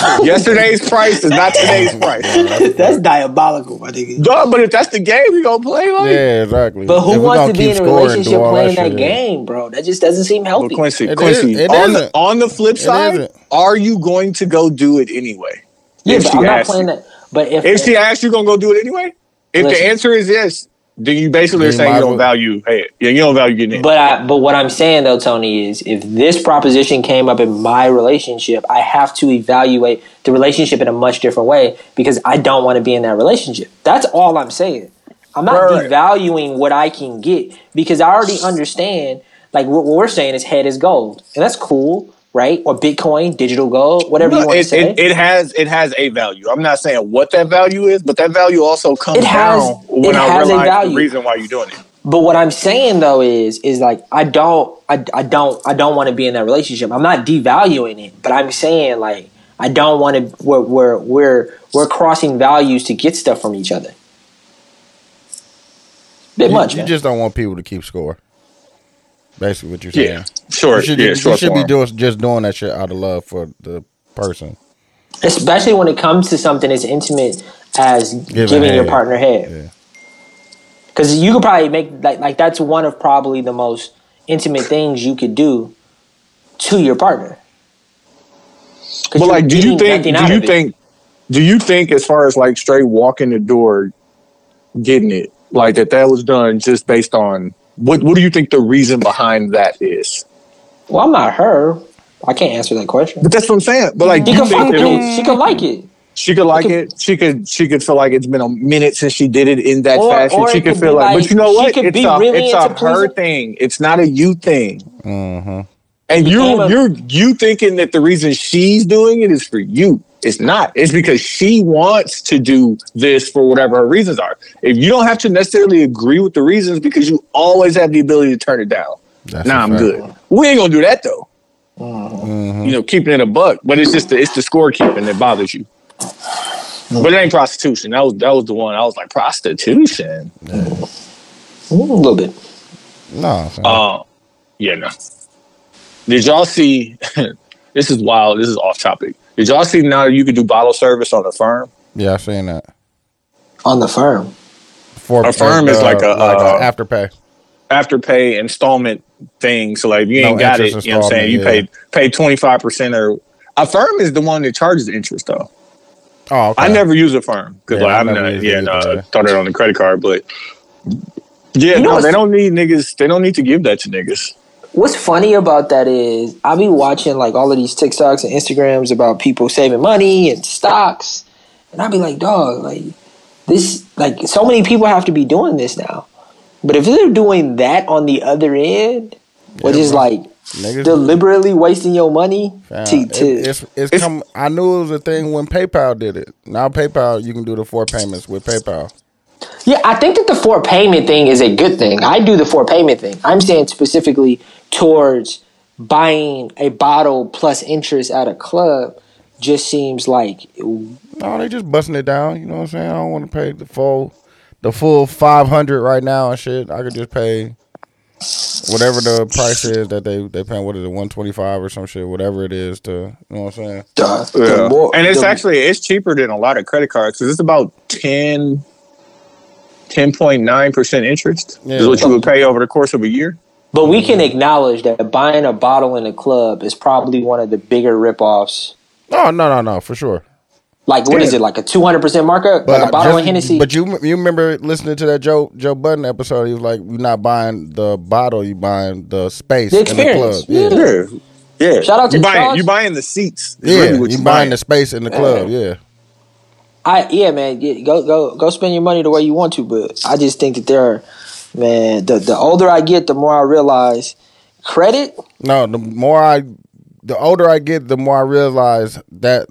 yesterday's price is not today's price. That's diabolical, my nigga. Duh, but if that's the game we gonna play, like, yeah, exactly. But If who we wants gonna to be keep in a scoring, relationship do all playing that shit, game, bro? That just doesn't seem Well, healthy. Quincy, It Quincy, is- it on the isn't. on the flip side, isn't. are you going to go do it anyway? yeah, if but she I'm not asks playing you. that. But if, If she asks you, gonna go do it anyway. If Listen. the answer is yes, then you basically are saying you don't well- value. Hey, yeah, you don't value getting in. But I, but what I'm saying though, Tony, is if this proposition came up in my relationship, I have to evaluate the relationship in a much different way because I don't want to be in that relationship. That's all I'm saying. I'm not Right, right. devaluing what I can get because I already understand. Like what what we're saying is head is gold, and that's cool, right? Or Bitcoin, digital gold, whatever you No, want to say. it, it has it has a value. I'm not saying what that value is, but that value also comes It has- down when it I has a realize value. the reason why you're doing it. But what I'm saying though is is like I don't I, I don't I don't want to be in that relationship. I'm not devaluing it, but I'm saying like I don't want to we're we're we're we're crossing values to get stuff from each other. Bit You, much, you man. just don't want people to keep score. Basically, what you're saying. Yeah, sure. You should, yeah, you short should be doing just doing that shit out of love for the person. Especially when it comes to something as intimate as Giving giving, your partner head. Yeah. Because you could probably make like like that's one of probably the most intimate things you could do to your partner. But like, do you think? Do you think? Do you think, as far as like straight walking the door, getting it like that, that was done just based on what? What do you think the reason behind that is? Well, I'm not her. I can't answer that question. But that's what I'm saying. But like, She could think fuck it it. was- She could like it. she could like could- it. She could. She could feel like it's been a minute since she did it in that Or- fashion. or she could could feel like, like- but you know she what? could It's be a, really it's a into her pleasing- thing. It's not a you thing. Mm-hmm. And you're a- you're you thinking that the reason she's doing it is for you. It's not. It's because she wants to do this for whatever her reasons are. If you don't have to necessarily agree with the reasons, because you always have the ability to turn it down. That's nah, a I'm fact. good. We ain't gonna do that though. Mm-hmm. You know, keeping it a buck, but it's just the, it's the scorekeeping that bothers you. But it ain't prostitution. That was that was the one. I was like prostitution. Mm, a little bit. No, son. Uh, yeah, no. Did y'all see? this is wild. This is off topic. Did y'all see now you can do bottle service on Affirm? yeah, I've seen that. On the firm. For Affirm is like a, like uh, a afterpay. Afterpay installment thing. So like if you No ain't got it, you know what I'm saying? You installment, pay pay twenty five percent or Affirm is the one that charges interest though. Oh, okay. I never use Affirm because Yeah, like, I I'm never not, yeah, either, no, I thought it on the credit card, but yeah, You no, what's- they don't need niggas. They don't need to give that to niggas. What's funny about that is I be watching like all of these TikToks and Instagrams about people saving money and stocks, and I be like, dog, like this, like so many people have to be doing this now. But if they're doing that on the other end, which Yeah, is like Niggas- deliberately wasting your money Fam, to, it- to it's, it's, It's- come. I knew it was a thing when PayPal did it. Now PayPal, you can do the four payments with PayPal. Yeah, I think that the four payment thing is a good thing. I do the four payment thing. I'm saying specifically towards buying a bottle plus interest at a club just seems like No, they just busting it down. You know what I'm saying? I don't want to pay the full, the full five hundred right now and shit. I could just pay whatever the price is that they they paying. What is it, one twenty five or some shit? Whatever it is to, you know what I'm saying? the, the Yeah. more- and it's the- actually it's cheaper than a lot of credit cards because it's about 10 10.9 percent interest Yeah. is what you would pay over the course of a year. but we can acknowledge that buying a bottle in a club is probably one of the bigger ripoffs. Oh no no no for sure. Like what is Yeah. it? Like a two hundred percent markup? like a bottle just- of Hennessy? But you you remember listening to that Joe Joe Budden episode? He was like, "You're not buying the bottle, you buying the space, The in the club." Yeah, Yeah. Yeah, yeah. Shout out to you buying Charles. you buying the seats. yeah, really you you buying the space in the club. Yeah, I yeah, man, yeah, go go go spend your money the way you want to, but I just think that there are man, the the older I get, the more I realize credit no. The more I, the older I get, the more I realize that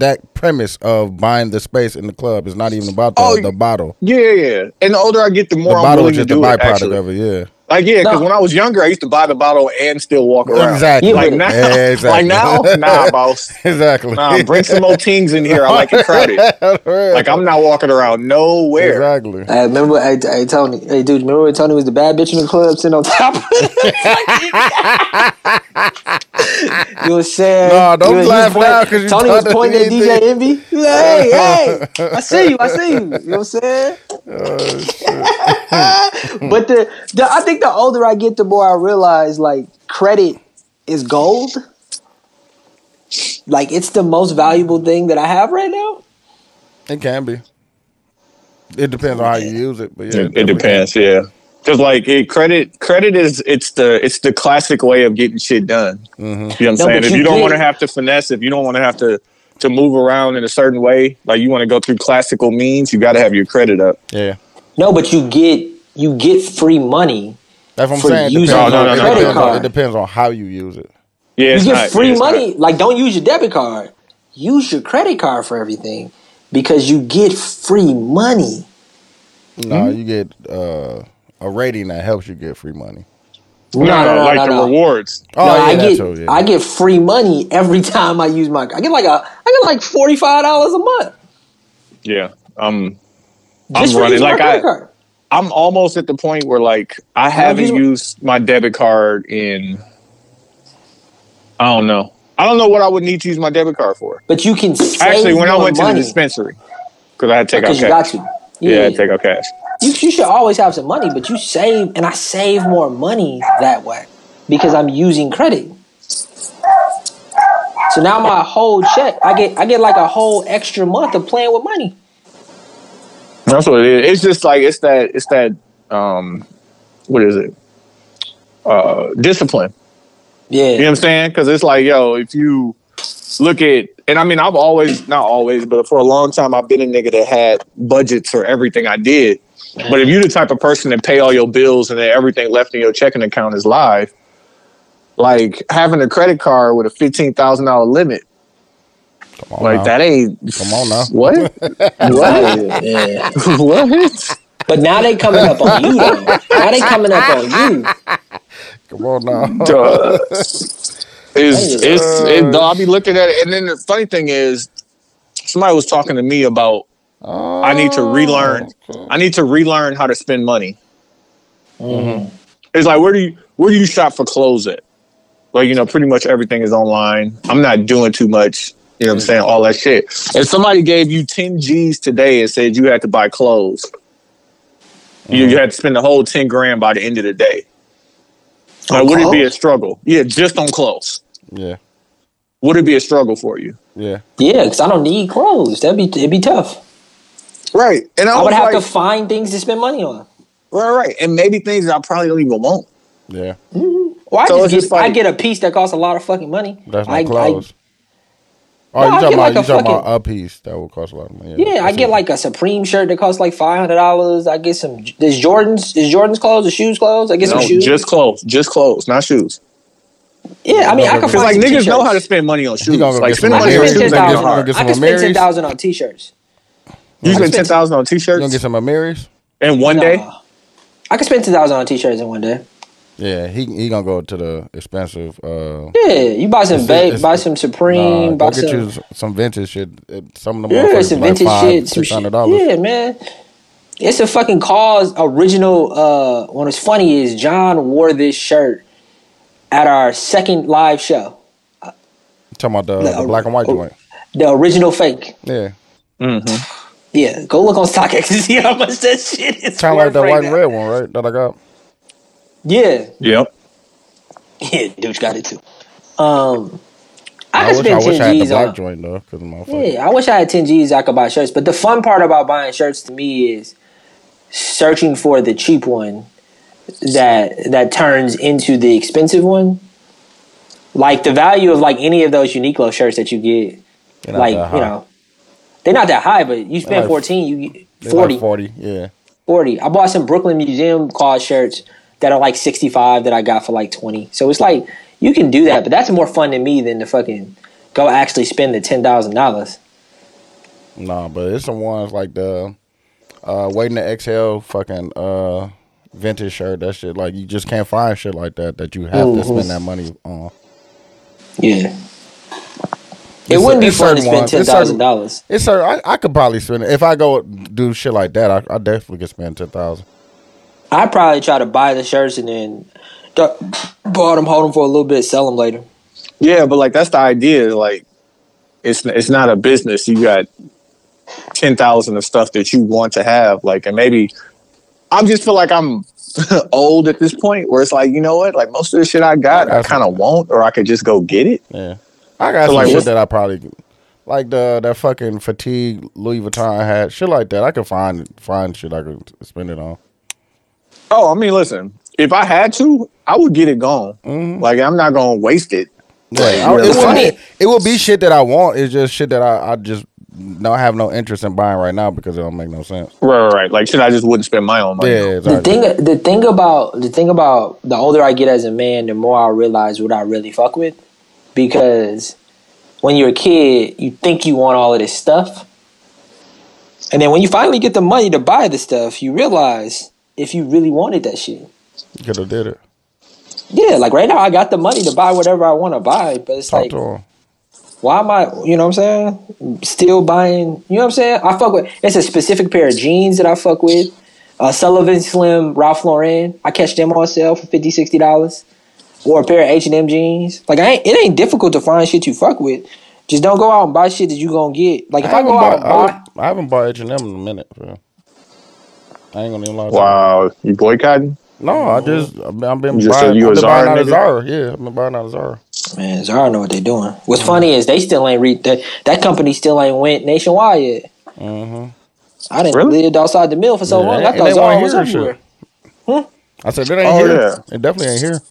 that premise of buying the space in the club is not even about the, Oh, the bottle. Yeah, yeah, yeah. And the older I get, the The more I'm bottle willing is to just a do it. byproduct Actually, of it. Yeah, Like yeah, because No. when I was younger, I used to buy the bottle and still walk around. Exactly. Yeah, Like but- now, Exactly. like now, nah, boss. exactly. Nah, bring some more tings in here. I like it crowded. Like I'm not walking around nowhere. Exactly. Hey, remember, hey, hey, Tony, hey, dude, remember when Tony was the bad bitch in the club sitting on top? you was saying? Nah, don't you was- laugh you was now 'cause you Tony was pointing at DJ Envy. Like, hey, hey, I see you, I see you. You know what I'm saying? Oh, but the, the, I think the older I get, the more I realize like credit is gold. Like it's the most valuable thing that I have right now. It can be. It depends on how you use it, but yeah, It, it depends, yeah. Because like it, credit, credit is it's the it's the classic way of getting shit done. Mm-hmm. You know what I'm No, saying? If you you don't want to have to finesse, if you don't want to have to to move around in a certain way, like you want to go through classical means, you got to have your credit up. Yeah, No, but you get you get free money. That's what I'm For saying. It using depends, a on, it, credit depends on, card. it depends on how you use it. Yeah, You it's get not- free yeah, money. not- Like don't use your debit card. Use your credit card for everything because you get free money. No, you get uh, a rating that helps you get free money. No, no, no, like the rewards. Oh, no, yeah, I get too, yeah. I get free money every time I use my. Card. I get like a I get like forty five dollars a month Yeah, um, just I'm for running like I. card. I'm almost at the point where like I haven't use used my debit card in. I don't know. I don't know what I would need to use my debit card for. But you can save Actually, when I went to the dispensary, because I had to take out because you got cash. to. Yeah, I take out cash. you, you should always have some money, but you save, and I save more money that way because I'm using credit. So now my whole check, I get, I get like a whole extra month of playing with money. That's what it is. It's just like it's that it's that um, what is it? Uh, discipline. Yeah, You know what I'm saying? Because it's like, yo, if you look at, and I mean, I've always, not always, but for a long time, I've been a nigga that had budgets for everything I did. But if you're the type of person that pay all your bills and then everything left in your checking account is live, like having a credit card with a fifteen thousand dollar limit, Come on like now. that ain't. Come on now. What? what? yeah. what? But now they coming up on you though. Now they coming up on you. Come on now. Duh. It's, it's, it, I'll be looking at it. And then the funny thing is, somebody was talking to me about I need to relearn. Oh, I need to relearn how to spend money. Mm-hmm. It's like where do you where do you shop for clothes at? Like you know, pretty much everything is online. I'm not doing too much. You know what I'm saying? All that shit. If somebody gave you 10 G's today and said you had to buy clothes, you, you mm. had to spend the whole 10 grand by the end of the day. Like, On would it be a struggle? Yeah, just on clothes. Yeah, Would it be a struggle for you? yeah. Yeah, because I don't need clothes. That'd be it'd be tough. Right. And I, I would have like, to find things to spend money on. right, right. And maybe things that I probably don't even want. Yeah, mm-hmm. Or I So just get, just like- I get a piece that costs a lot of fucking money. that's I, not clothes. No, oh, I you talking get about like you a talking about a piece that would cost a lot of money. I, yeah, I get it. like a Supreme shirt that costs like five hundred dollars. I get some. Is Jordan's is Jordan's clothes? Is shoes clothes? I get No, some shoes. just clothes. Just clothes, not shoes. yeah, I mean, I can Because, Because find like some niggas know how to spend money on shoes. gonna Like get some spending money on spend shoes ten ain't You're thousand. gonna hard. get I some can spend Marys? ten thousand on t-shirts. You I spend spend- ten thousand on t-shirts. You gonna t-shirts get some Amiris? in one day. I can spend ten thousand on t-shirts in one day. Yeah, he he gonna go to the expensive. Uh, Yeah, you buy some It's- vape, it's- buy some Supreme, nah, buy go get some. you some vintage shit. Some of them Yeah, motherfuckers some like vintage five, shit, some shit. dollars. Yeah, man. It's a fucking cause. Original. Uh, what was funny is John wore this shirt at our second live show. Talking about the, No, the black and white oh. joint. The original fake. Yeah, Mm-hmm. Yeah, go look on StockX and see how much that shit is. kind of like worth that right white now. and red one, right? That I got. Yeah, Yep. yeah, dude got it too. Um, I, I, could wish I spend wish I had ten the G's black on. joint though, because my Yeah, I wish I had ten G's. I could buy shirts. But the fun part about buying shirts to me is searching for the cheap one that that turns into the expensive one. Like the value of like any of those Uniqlo shirts that you get, They're like you know, they're not that high, but you spend like- fourteen, you get 40, like forty. Yeah, 40. I bought some Brooklyn Museum cause shirts that are like sixty five that I got for like twenty. So it's like you can do that, but that's more fun to me than to fucking go actually spend the ten thousand dollars. nah, but it's some ones like the uh, waiting to exhale, fucking uh, vintage shirt. That shit like you just can't find shit like that that you have to Mm-hmm. spend that money on. Yeah. It It's wouldn't a- be fun to spend ten It's certain- thousand dollars. It's sir, I, I could probably spend it if I go do shit like that. I, I definitely could spend ten thousand. I'd probably try to buy the shirts and then d- bought them, hold them for a little bit, sell them later. Yeah, but like that's the idea. Like, it's it's not a business. You got ten thousand of stuff that you want to have. Like, and maybe I just feel like I'm old at this point, where it's like, you know what? Like most of the shit I got, I That's- kind of want, or I could just go get it. Yeah, I got So, some like, shit that I probably like the that fucking fatigue Louis Vuitton hat, shit like that. I could find find shit I could spend it on. Oh, I mean, listen, if I had to, I would get it gone. Mm-hmm. Like, I'm not gonna waste it. Yeah, Like, I- you know, it, it's would be, it would be shit that I want. It's just shit that I, I just don't have no interest in buying right now because it don't make no sense. Right, right, right. Like, shit, I just wouldn't spend my own money. Yeah, on. The exactly. thing, the thing about the thing about the older I get as a man, the more I realize what I really fuck with. Because when you're a kid, you think you want all of this stuff, and then when you finally get the money to buy the stuff, you realize if you really wanted that shit. You could have did it. Yeah, like right now, I got the money to buy whatever I want to buy, but it's Talk like, why am I? You know what I'm saying? Still buying. You know what I'm saying? I fuck with. It's a specific pair of jeans that I fuck with. Uh, Sullivan Slim, Ralph Lauren. I catch them on sale for 50 dollars, or a pair of H and M jeans. Like I ain't, it ain't difficult to find shit you fuck with. Just don't go out and buy shit that you gonna get. Like if I, haven't go out bought, and buy, I, I haven't bought H and M in a minute. Bro. I ain't gonna even lie. to you. Wow, you boycotting? No, I just I've been, I've been You just buying, said you a I've been Zara buying out of nigga? Zara. Yeah, I've been buying out of Zara. man, Zara know what they're doing. What's funny is they still ain't read that. That company still ain't went nationwide yet. Mm-hmm. I didn't Really? lived outside the mill for so Yeah, long. I thought they Zara was here and shit. everywhere. I said that ain't Oh, here. yeah. It definitely ain't here.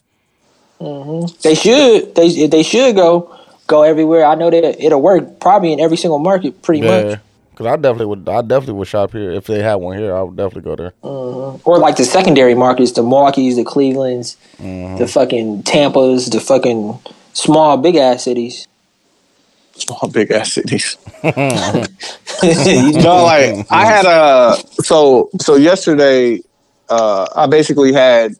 They should. They they should go go everywhere. I know that it'll work probably in every single market, pretty Yeah, much. Because I definitely would. I definitely would shop here if they had one here. I would definitely go there. Or like the secondary markets, the Milwaukee's, the Cleveland's, Mm-hmm. the fucking Tampa's, the fucking small big ass cities. Small big ass cities. You no, like I had a so so yesterday. Uh, I basically had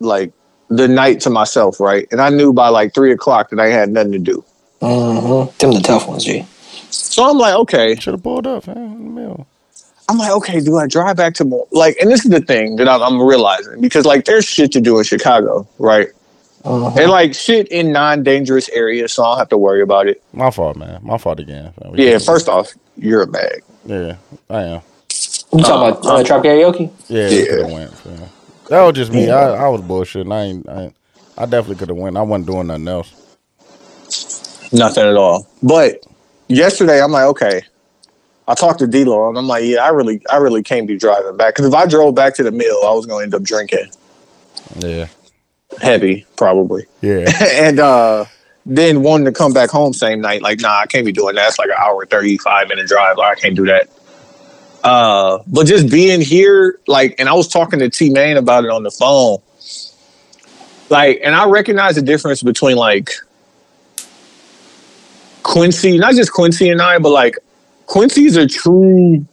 like the night to myself, right? And I knew by like three o'clock that I had nothing to do. Mhm. Them the tough ones, G. So I'm like, okay. Should have pulled up man, in the middle. I'm like, okay, do I drive back to more? Like, and this is the thing that I'm, I'm realizing because like there's shit to do in Chicago, right? Uh-huh. And like shit in non-dangerous areas, so I don't have to worry about it. My fault, man. My fault again. We Yeah, can't- first off, you're a bag. Yeah, I am. You talking about uh, uh, uh trap karaoke? Yeah, Yeah. could have went. Yeah. That was just me. I, I was bullshitting. I ain't. I, ain't- I definitely could have went. I wasn't doing nothing else. Nothing at all. But yesterday, I'm like, okay. I talked to D-Lo and I'm like, yeah, I really, I really can't be driving back because if I drove back to the mill, I was gonna end up drinking Yeah, heavy, probably, yeah. and uh then wanting to come back home same night. Like, nah, I can't be doing that. It's like an hour, thirty five minute drive. Like, I can't do that. Uh, but just being here, like, and I was talking to T Main about it on the phone. Like, and I recognize the difference between like Quincy, not just Quincy and I, but like Quincy's a true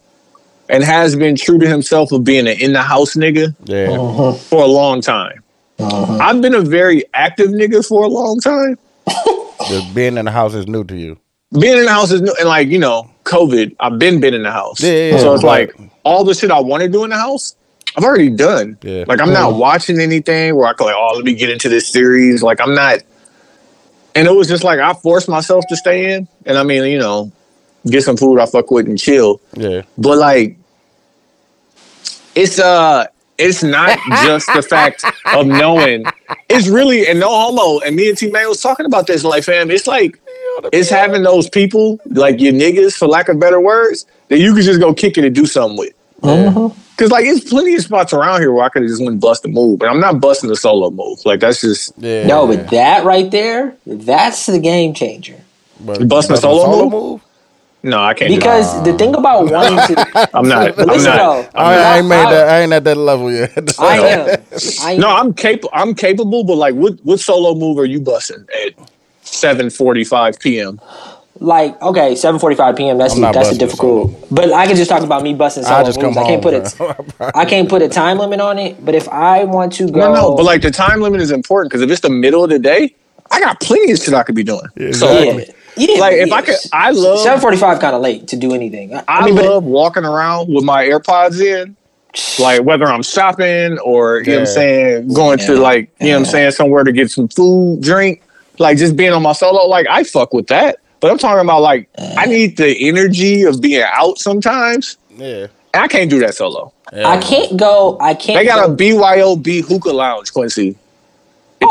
and has been true to himself of being an in the house nigga Yeah, uh-huh. for a long time. Uh-huh. I've been a very active nigga for a long time. just being in the house is new to you. Being in the house is new, and like you know, COVID. I've been been in the house, Yeah, yeah, so it's yeah. like all the shit I want to do in the house. I've already done. Yeah. Like I'm not uh-huh. watching anything where I can like, oh, let me get into this series. Like I'm not. And it was just like I forced myself to stay in, and I mean, you know, get some food I fuck with and chill. Yeah, But like, it's uh, it's not just the fact of knowing. It's really and no homo. And me and T Man was talking about this. Like, fam, it's like it's having those people like your niggas, for lack of better words, that you can just go kick it and do something with. Uh-huh. Cause like it's plenty of spots around here where I could have just went and bust a move, but I'm not busting a solo move. Like that's just yeah. No, but that right there, that's the game changer. but busting a solo move? no, I can't. do that. Because the thing about wanting to, I'm not. but I'm listen not. though, I, I ain't made that. I ain't at that level yet. I am. I am. No, I'm capable. I'm capable, but like, what what solo move are you busting at 7:45 p.m.? Like okay, seven forty five p.m. That's I'm not that's a busting difficult. But I can just talk about me busting solo I just come. I can't home, put bro. it. I can't put a time limit on it. But if I want to go, No, no, but like the time limit is important because if it's the middle of the day, I got plenty of shit I could be doing. So, yeah, yeah, like if I could, I love, seven forty five kind of late to do anything. I, I, mean, but love walking around with my AirPods in, like whether I'm shopping or you know what I'm saying, going to like you know what I'm saying somewhere to get some food, drink, like just being on my solo. Like I fuck with that, but I'm talking about like I need the energy of being out sometimes. Yeah. And I can't do that solo. I can't go. I can't. They got a BYOB hookah lounge, Quincy. It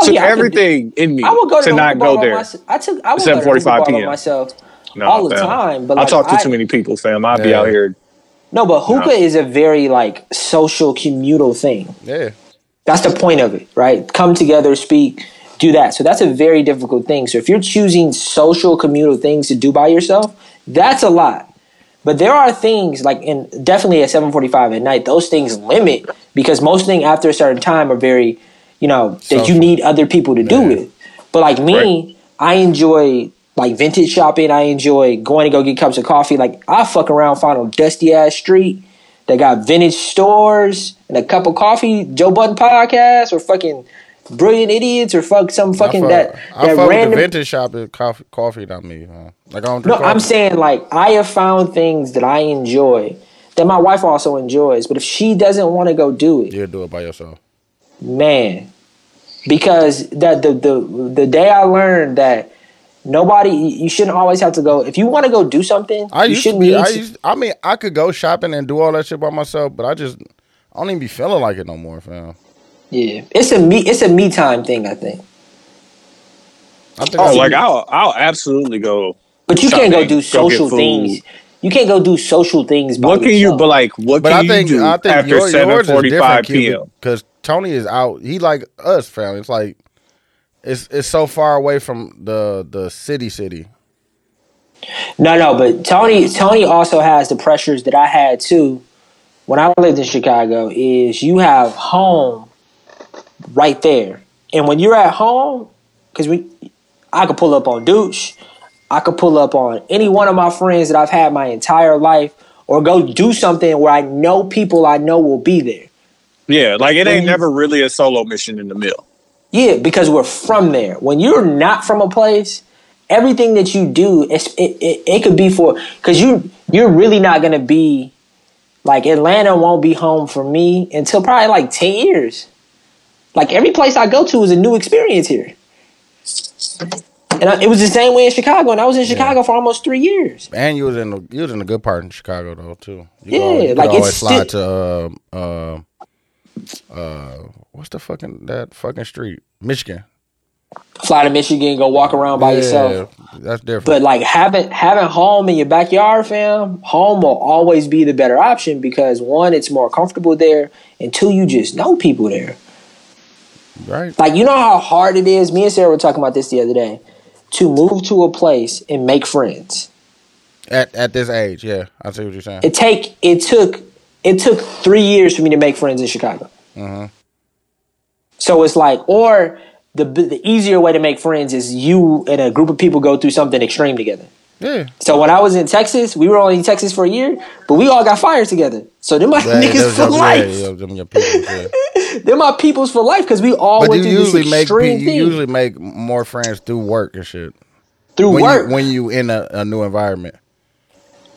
Oh, took yeah, I could everything in me I would go to, to not go there. myself. I took. I would go to the 7:45 hookah bar by PM. myself No, all the fam. time. But I like, talk to I- too many people, fam. I'd be out here. No, but hookah No. is a very like social communal thing. Yeah. That's the point of it, right? Come together, speak, do that. So that's a very difficult thing. So if you're choosing social communal things to do by yourself, that's a lot. But there are things like in definitely at 7:45 at night, those things limit because most things after a certain time are very, you know, that you need other people to do it. But like me, I enjoy like vintage shopping. I enjoy going to go get cups of coffee. Like I fuck around, find a dusty ass street that got vintage stores and a cup of coffee, Joe Budden podcast, or fucking Brilliant Idiots, or fuck some fucking fuck, that I that fuck with random. the vintage shop at coffee, coffee not me. Man. Like I don't No, drink I'm saying like I have found things that I enjoy that my wife also enjoys. But if she doesn't want to go do it, You'll do it by yourself. man, because that the the the day I learned that nobody you shouldn't always have to go. If you want to go do something, I you shouldn't be. I used. I mean, I could go shopping and do all that shit by myself, but I just I don't even be feeling like it no more, fam. Yeah, it's a me it's a me time thing. I think. I think Oh, I- like I'll I'll absolutely go. But you can't go do social get food. things. You can't go do social things. By What can you? yourself. But like, what But can I think you do I think after your, seven is different, p.m.? because Tony is out. He like us, fam. It's like it's it's so far away from the the city city. No, no, but Tony Tony also has the pressures that I had too when I lived in Chicago is you have home right there. And when you're at home, because we I could pull up on Dooch, I could pull up on any one of my friends that I've had my entire life, or go do something where I know people I know will be there. Yeah, like it ain't never really a solo mission in the mill. Yeah, because we're from there. When you're not from a place, everything that you do, it's, it, it it could be for because you you're really not gonna be like Atlanta won't be home for me until probably like ten years. Like every place I go to is a new experience here, and I, it was the same way in Chicago. And I was in Chicago for almost three years. And you was in the you was in a good part in Chicago though too. You Yeah, always, like, it's always still- to uh, uh, uh, what's the fucking that fucking street, Michigan. Fly to Michigan, go walk around by yourself. That's different. But like having having home in your backyard, fam, home will always be the better option because one, it's more comfortable there, and two, you just know people there. Right? Like you know how hard it is. Me and Sarah were talking about this the other day to move to a place and make friends. At at this age, yeah, I see what you're saying. It take it took it took three years for me to make friends in Chicago. Mm-hmm. So it's like, or the the easier way to make friends is you and a group of people go through something extreme together. yeah, So when I was in Texas, we were only in Texas for a year, but we all got fired together. So them my Yeah, niggas for life. Yeah, yeah, them your people, yeah. They're my peoples for life because we all But went you through this usually make pe- extreme you usually make more friends through work and shit. through When work. you when you in a, a new environment.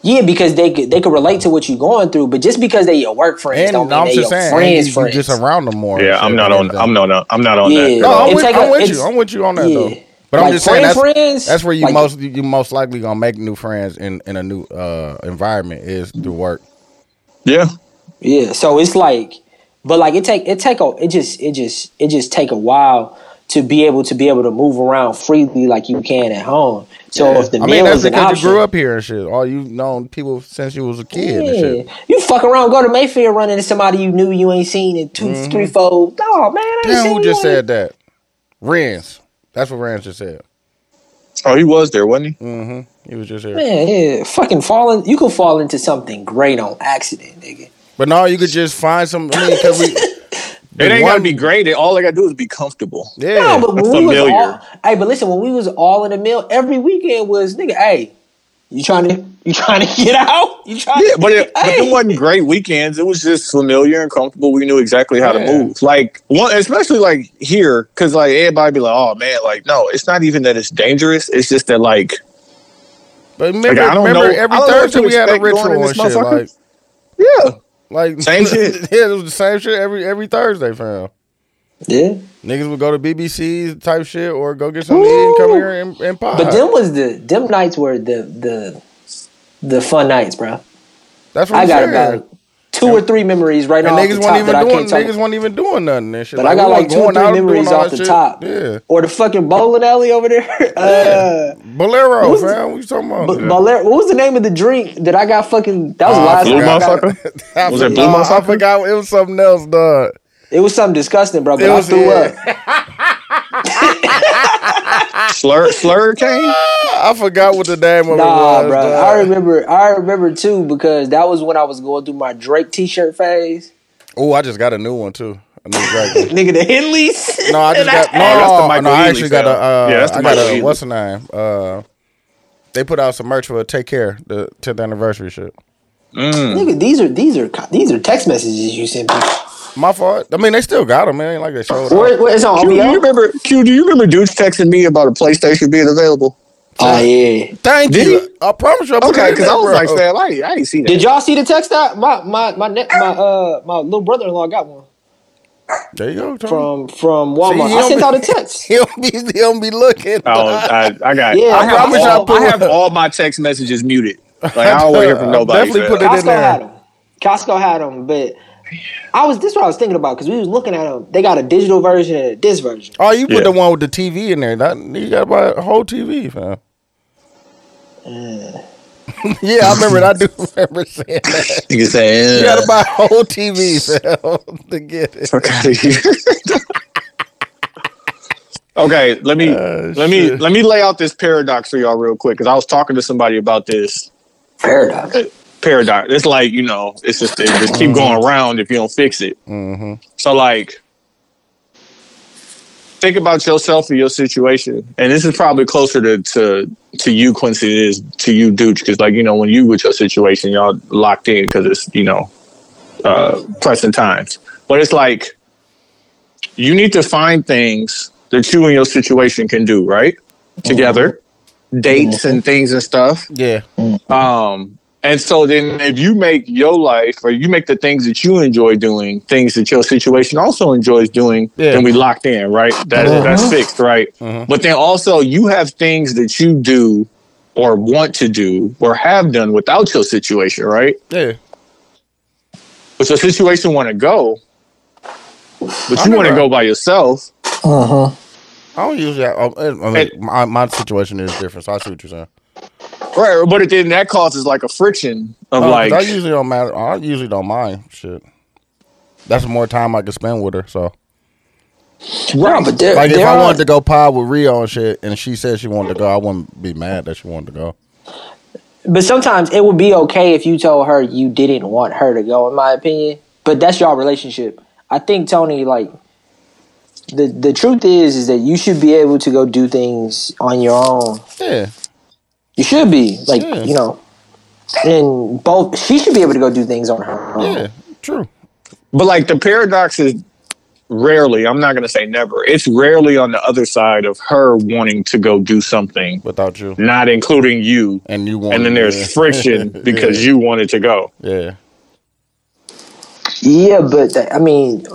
yeah, because they could they could relate to what you're going through, but just because they your work friends And don't mean I'm they just your saying, friends you, you friends. just around them more. Yeah, I'm not on. everything. I'm not. I'm not on Yeah. that. No, I'm It's with, like I'm a- with you. I'm with you on that yeah. though. But I'm Like just saying that's, friends, that's where you like- most you most likely gonna make new friends in in a new uh environment is through work. Yeah, Yeah, so it's like, but like it take it take a it just it just it just take a while to be able to be able to move around freely like you can at home. So if the I meal mean, that's is an because option, you grew up here and shit. All you've known people since you was a kid and shit. Yeah. You fuck around, go to Mayfair, run into somebody you knew you ain't seen in 2 three, four. Oh man, I Mm-hmm. Damn, seen who just said that? Renz. That's what Renz just said. Oh, he was there, wasn't he? Mm-hmm. He was just here. Man, yeah, fucking falling. You could fall into something great on accident, nigga. But no, you could just find some. I mean, because we. It ain't one- gotta be great. It- All I gotta do is be comfortable. Yeah. No, but when we was all, hey, but listen, when we was all in the mill, every weekend was nigga, hey, You trying to you trying to get out? You trying? Yeah, but it, but it wasn't great weekends. It was just familiar and comfortable. We knew exactly how Yeah. to move. Like one, especially like here, because like everybody be like, "Oh man, like no, it's not even that it's dangerous. It's just that like But remember, I don't remember know- every I don't Thursday to we had a expect going in ritual this and shit. Like, yeah, like Same shit. yeah, it was the same shit every every Thursday, fam. Yeah. Niggas would go to BBC type shit or go get something to and come here and, and pop. But them was the them nights were the the the fun nights, bro. That's what I I'm got saying. about two or three memories right and now off niggas the wasn't top even that I doing can't talk. niggas wasn't even doing nothing and shit. But I got like two or three going out and memories off the shit. top. Yeah. Or the fucking bowling alley over there. Uh, Bolero, was- fam. What you talking about? but Bolero, what was the name of the drink that I got fucking? That was the I last blue time motherfucker. Was it forgot- Blue I forgot. It was something else, dog. It was something disgusting, bro. But It I threw yeah. up. slur slur cane. I forgot what the name of Nah, it was. bro. dog. I remember. I remember too because that was when I was going through my Drake T-shirt phase. Oh, I just got a new one too. A new Drake. Nigga, the Henleys. No, I just got no. that's the no, I actually got a. Uh, Yeah, that's the I got a. What's the name? Uh, they put out some merch for Take Care, the 10th anniversary shit. Nigga, these are these are these are text messages you send people. My fault. I mean, they still got them, man. Like they showed up. Where, where, it's on Q, do you remember? Q, do you remember dudes texting me about a PlayStation being available? Oh yeah. Thank Did you. he? I promise you. I Okay, because I there, was like, bro. Sam, I, I ain't see that. Did y'all see the text that my my my ne- my uh my little brother in law got one There you go. Tony. from from Walmart? he I sent be- out a text. He don't be. He don't be looking. Oh, I, I got. Yeah, I, I have promise y'all all, put I have one- all my text messages muted. Like I don't want to hear from nobody. definitely put fam. it in Costco there. had them. Costco had them, but I was this is what I was thinking about because we was looking at them. They got a digital version and a disc version. Oh, you put Yeah. the one with the TV in there. That, you got to buy a whole TV, fam. Uh. yeah, I remember. I do remember saying that. You can say, You got to buy a whole TV, fam, to get it. fuck out of here. okay, let me uh, let me let me lay out this paradox for y'all real quick because I was talking to somebody about this Paradox. Uh, paradox. It's like you know, it's just it just keep going around if you don't fix it. So like, think about yourself and your situation, and this is probably closer to to to you, Quincy, it is to you, Dooch, because like you know, when you with your situation, y'all locked in because it's you know, uh, pressing times. But it's like you need to find things that you and your situation can do right together, dates and things and stuff. Yeah. Um, and so then if you make your life or you make the things that you enjoy doing, things that your situation also enjoys doing, Yeah. then we locked in, right? That, That's fixed, right? But then also you have things that you do or want to do or have done without your situation, right? Yeah. But your situation want to go, but I you want to go by yourself. Uh-huh. I don't usually. I, I mean, my, my situation is different, so I see what you're saying. Right, but then that causes like a friction of Oh, 'cause like I usually don't matter. I usually don't mind shit. That's more time I can spend with her. So, No, but there, like, if there I are- wanted to go pod with Rio and shit, and she said she wanted to go, I wouldn't be mad that she wanted to go. But sometimes it would be okay if you told her you didn't want her to go, in my opinion. But that's your relationship. I think Tony, like the the truth is, is that you should be able to go do things on your own. Yeah, You should be like Yeah. you know, and both she should be able to go do things on her own. yeah, true. But like the paradox is rarely, I'm not going to say never, it's rarely on the other side of her wanting to go do something, Without you, not including you. and you want, And then there's yeah. friction because Yeah. you wanted to go. Yeah, Yeah, but I mean,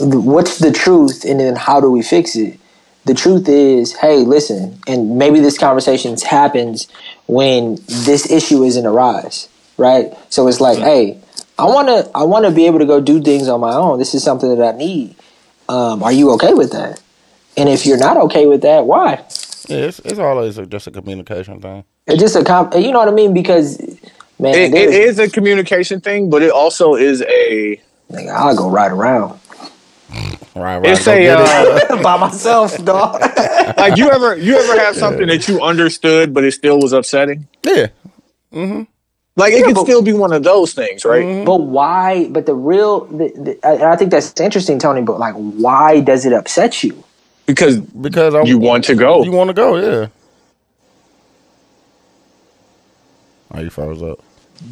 what's the truth, and then how do we fix it? The truth is, hey, listen, and maybe this conversation happens when this issue isn't arise, right? So it's like, hey, I want to, I want to be able to go do things on my own. This is something that I need. Um, are you okay with that? And if you're not okay with that, why? yeah. It's, it's always a, just a communication thing. It's just a comp. You know what I mean? Because man, It, it there's- is a communication thing, but it also is a. nigga, I'll go right around Right, right. It's go a uh, by myself, dog. like you ever you ever have something that you understood but it still was upsetting. yeah, Like it Yeah, could but- still be one of those things, right? But why? But the real, the, the, and I think that's interesting, Tony. But like, why does it upset you? Because because I, you want to go. You want to go, yeah. Oh, you froze up.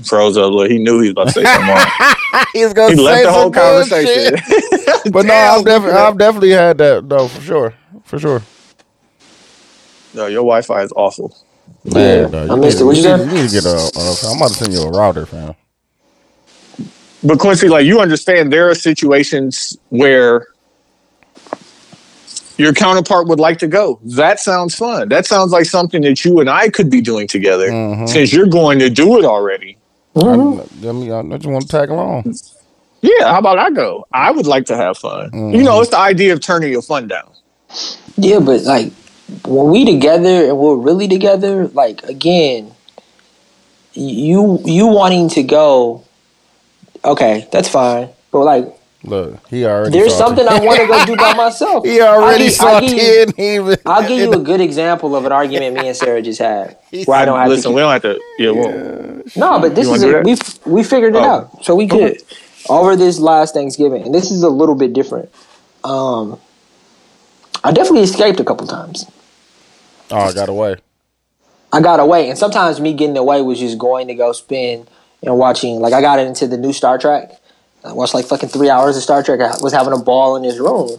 Froze up. Look, he knew he was about to say something wrong. He's gonna He say left the whole conversation. But no, I've definitely, I've definitely had that though, for sure, for sure. No, your Wi-Fi is awful. Man, Yeah, though, I missed need, it. What you need, said? need to get a. I'm about to send you a router, fam. But Quincy, like you understand, there are situations where your counterpart would like to go. That sounds fun. That sounds like something that you and I could be doing together. Mhm. Since you're going to do it already. I, I, mean, I just want to tag along. Yeah, how about I go? I would like to have fun. Mm-hmm. You know, it's the idea of turning your fun down. Yeah, but like when we together and we're really together, like again, you you wanting to go, okay, that's fine. But like, Look, he already. there's salty. something I want to go do by myself. He already I'll saw give, I'll give you, it. Even- I'll give you a good example of an argument me and Sarah just had. Where I don't have Listen, to. we don't have to. Yeah, well, No, but this is a, we we figured it Oh. out, so we good over this last Thanksgiving, and this is a little bit different. Um, I definitely escaped a couple times. Oh, I got away. I got away, and sometimes me getting away was just going to go spend and watching. Like I got into the new Star Trek. I watched like fucking three hours of Star Trek. I was having a ball in his room,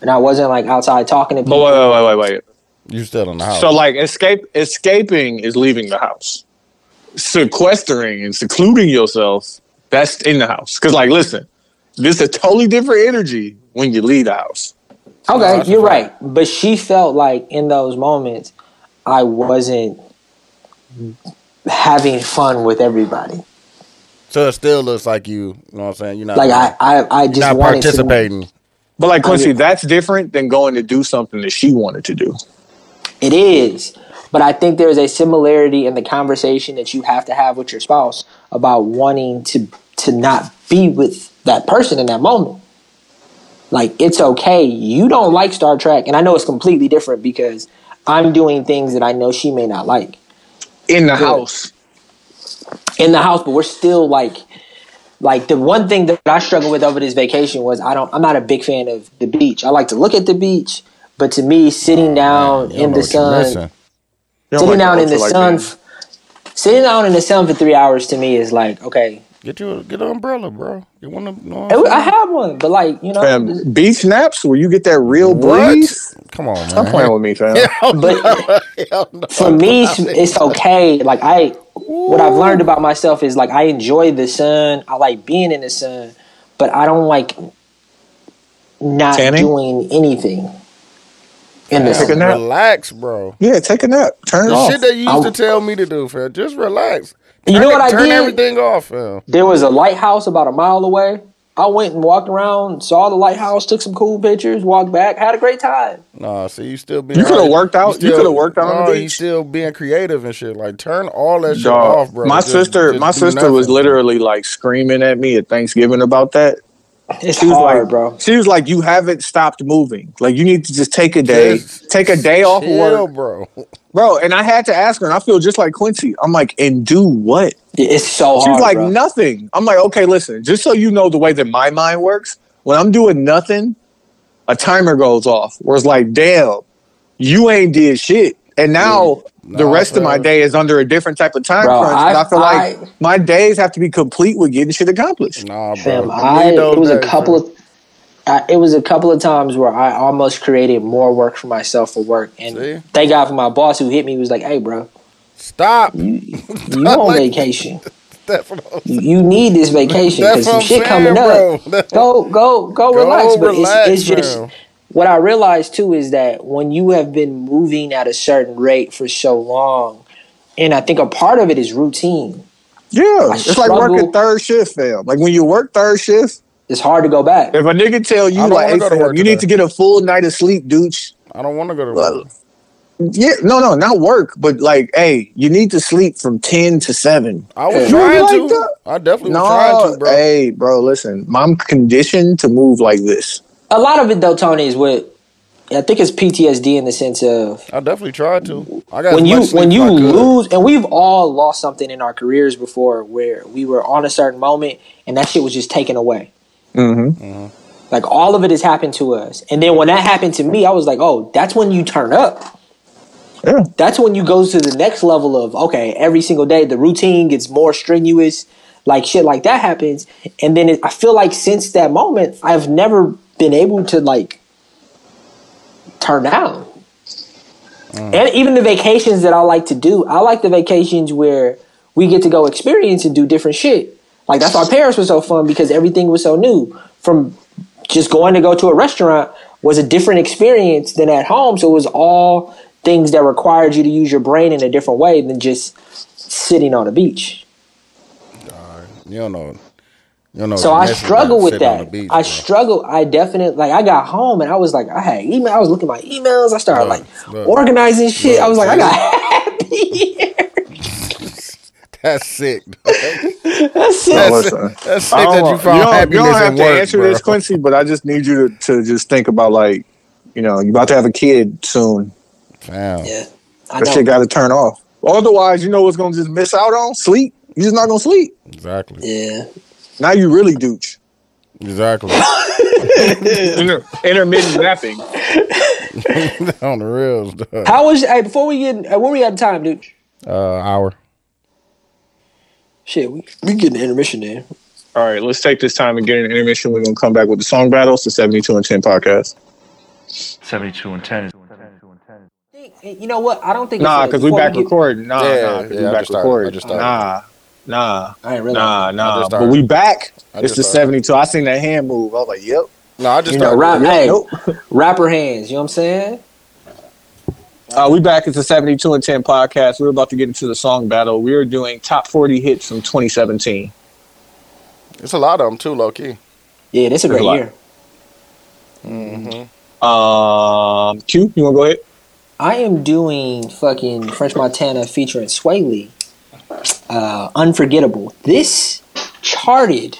and I wasn't like outside talking to but people. wait, wait, wait, wait, wait. You still in the house? So, like, escape, escaping is leaving the house. Sequestering and secluding yourself, that's in the house. Because, like, listen, this is a totally different energy when you leave the house. Okay, that's you're fact. right. But she felt like in those moments, I wasn't having fun with everybody. So it still looks like you. You know what I'm saying? You're not Like I, I, I just not wanted to. participating. But, like, Quincy, I- that's different than going to do something that she wanted to do. It is. But I think there's a similarity in the conversation that you have to have with your spouse about wanting to to not be with that person in that moment. Like it's okay. You don't like Star Trek, and I know it's completely different because I'm doing things that I know she may not like In the Good. house. In the house, but we're still like like the one thing that I struggled with over this vacation was I don't I'm not a big fan of the beach. I like to look at the beach, but to me sitting down You in the sun missing. You don't sitting like down in the ultralight sun, f- sitting down in the sun for three hours to me is like okay. Get you a, get an umbrella, bro. You want to? know I have one, but like you know, Fam, beach naps where you get that real What? breeze. Come on, man. Stop man. playing with me, fam. but for me, it's- it's okay. Like I, what I've learned about myself is like I enjoy the sun. I like being in the sun, but I don't like not Tanning? doing anything in the Take a sun. nap. Relax, bro. Yeah, take a nap. Turn it The off. shit that you used I'll- to tell me to do, fam. Just relax. You know it- what I did? Turn did? everything off, fam. There was a lighthouse about a mile away. I went and walked around, saw the lighthouse, took some cool pictures, walked back, had a great time. Nah, see, you still being. You coulda worked out- you coulda worked out on the beach. You still being creative and shit. Like turn all that shit Dog, off, bro. My Just- sister, just my do sister was literally like screaming at me at Thanksgiving about that. It's She was hard, like, bro. She was like, "You haven't stopped moving. Like you need to just take a day, Just take a day off Chill, work, bro. bro." And I had to ask her, and I feel just like Quincy. I'm like, "And do what?" It's so hard. She's hard. like, bro. "Nothing." I'm like, "Okay, listen. Just so you know the way that my mind works, when I'm doing nothing, a timer goes off. Where it's like, damn, you ain't did shit, and now." The Nah, rest of my day is under a different type of time Bro, crunch. I- I feel like I- my days have to be complete with getting shit accomplished. Nah, bro. Fam, I I, it was a couple fam. of I, it was a couple of times where I almost created more work for myself for work, and See? thank God for my boss who hit me He was like, "Hey, bro, Stop. you on Like- vacation? That's what I'm You, you need this vacation That's because some shit coming saying, up. bro. That's- Go, go, go, Go relax." But it's, it's just fam. What I realized too is that when you have been moving at a certain rate for so long, and I think a part of it is routine. Yeah, I it's like working third shift, fam. Like when you work third shift, It's hard to go back. if a nigga tell you like, hey, fam, work you need to get a full night of sleep, dude. I don't want to go to Well, work. Yeah, no, no, not work, but like, hey, you need to sleep from ten to seven. I was You trying like to. that? I definitely no, was trying to, bro. hey, bro, listen, I'm conditioned to move like this. A lot of it though, Tony, is what I think it's PTSD in the sense of I definitely tried to. I got when you when you lose and we've all lost something in our careers before where we were on a certain moment and that shit was just taken away Mm-hmm. like all of it has happened to us and then when that happened to me i was like oh that's when you turn up Yeah. That's when you go to the next level of okay, every single day the routine gets more strenuous, like shit like that happens, and then it, I feel like since that moment I've never been able to like turn down. Mm. And even the vacations that I like to do, I like the vacations where we get to go experience and do different shit. Like that's why Paris was so fun because everything was so new. From just going to go to a restaurant was a different experience than at home. So it was all things that required you to use your brain in a different way than just sitting on a beach. You don't know. You know. So I struggle with that. beach, I bro. struggle. I definitely like. I got home and I was like, I had email. I was looking at my emails. I started Look, like look. organizing shit. I was like, I got happy. That's sick. That's it. Oh, That's, that's sick I that you found you don't, happiness you don't have in to work, answer bro. this, Quincy, but I just need you to, to just think about like, you know, you're about to have a kid soon. Damn. Yeah, I That know. shit got to turn off. Otherwise, you know what's gonna just miss out on sleep. You're just not gonna sleep. Exactly. Yeah. Now you really douche. Exactly. Inter- intermittent napping. on the reals, dog. How was? Hey, before we get, uh, where we at time, dude? Uh, hour. Shit, we we getting intermission there. All right, let's take this time and get an intermission. We're gonna come back with the song battles, the 72 and 10 podcast. 72 and 10 is You know what? I don't think. Nah, it's, because we back get- recording. Nah, Yeah, nah, 'cause yeah, we I back started. Recording. Nah, nah, I ain't realize. nah, nah. But started. we back. I It's the 72. I seen that hand move. I was like, yep. No, I just You know, rap, Yep, hey, nope. rapper hands. You know what I'm saying? Uh, we back. It's the 72 and 10 podcast. We're about to get into the song battle. We're doing top 40 hits from 2017. It's a lot of them too, low key. Yeah, this is a There's great a lot. year. Um, Q, you want to go ahead? I am doing fucking French Montana featuring Swae Lee. Uh, Unforgettable. This charted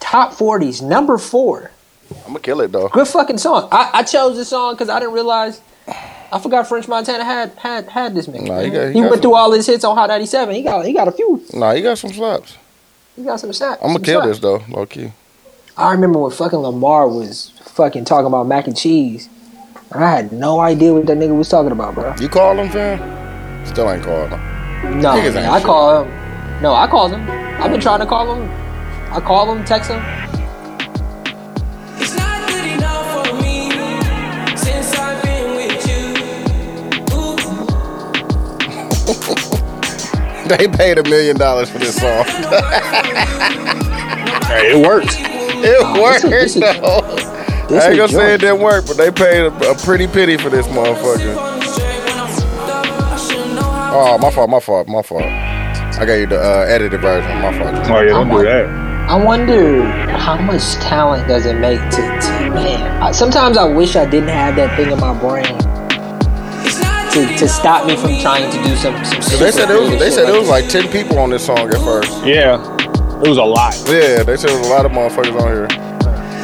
top 40s, number four. I'm gonna kill it though. Good fucking song. I, I chose this song because I didn't realize. I forgot French Montana had had had this nigga. Nah, he man. got- he he went some- through all his hits on Hot 97. He got he got a few. Nah, you got some slaps. He got some snaps. I'm gonna kill slaps. this though, low key. I remember when fucking Lamar was fucking talking about mac and cheese. I had no idea what that nigga was talking about, bro. You call him, fam? Still ain't called him. No, man, I shit. call him. No, I called him. I've been trying to call him. I call him, text him. It's not good enough for me since I've been with you. Ooh, They paid a million dollars for this song. Hey, it works. It worked this is- though. This I ain't gonna say it didn't work, but they paid a, a pretty pity for this motherfucker. Oh, my fault, my fault, my fault. I got you the uh, edited version. My fault. Oh, yeah, don't do that. I wonder how much talent does it make to, to man. I, sometimes I wish I didn't have that thing in my brain to, to stop me from trying to do some. some Cause they said it was they said shit it was like ten people on this song at first. Yeah, it was a lot. Yeah, they said there was a lot of motherfuckers on here.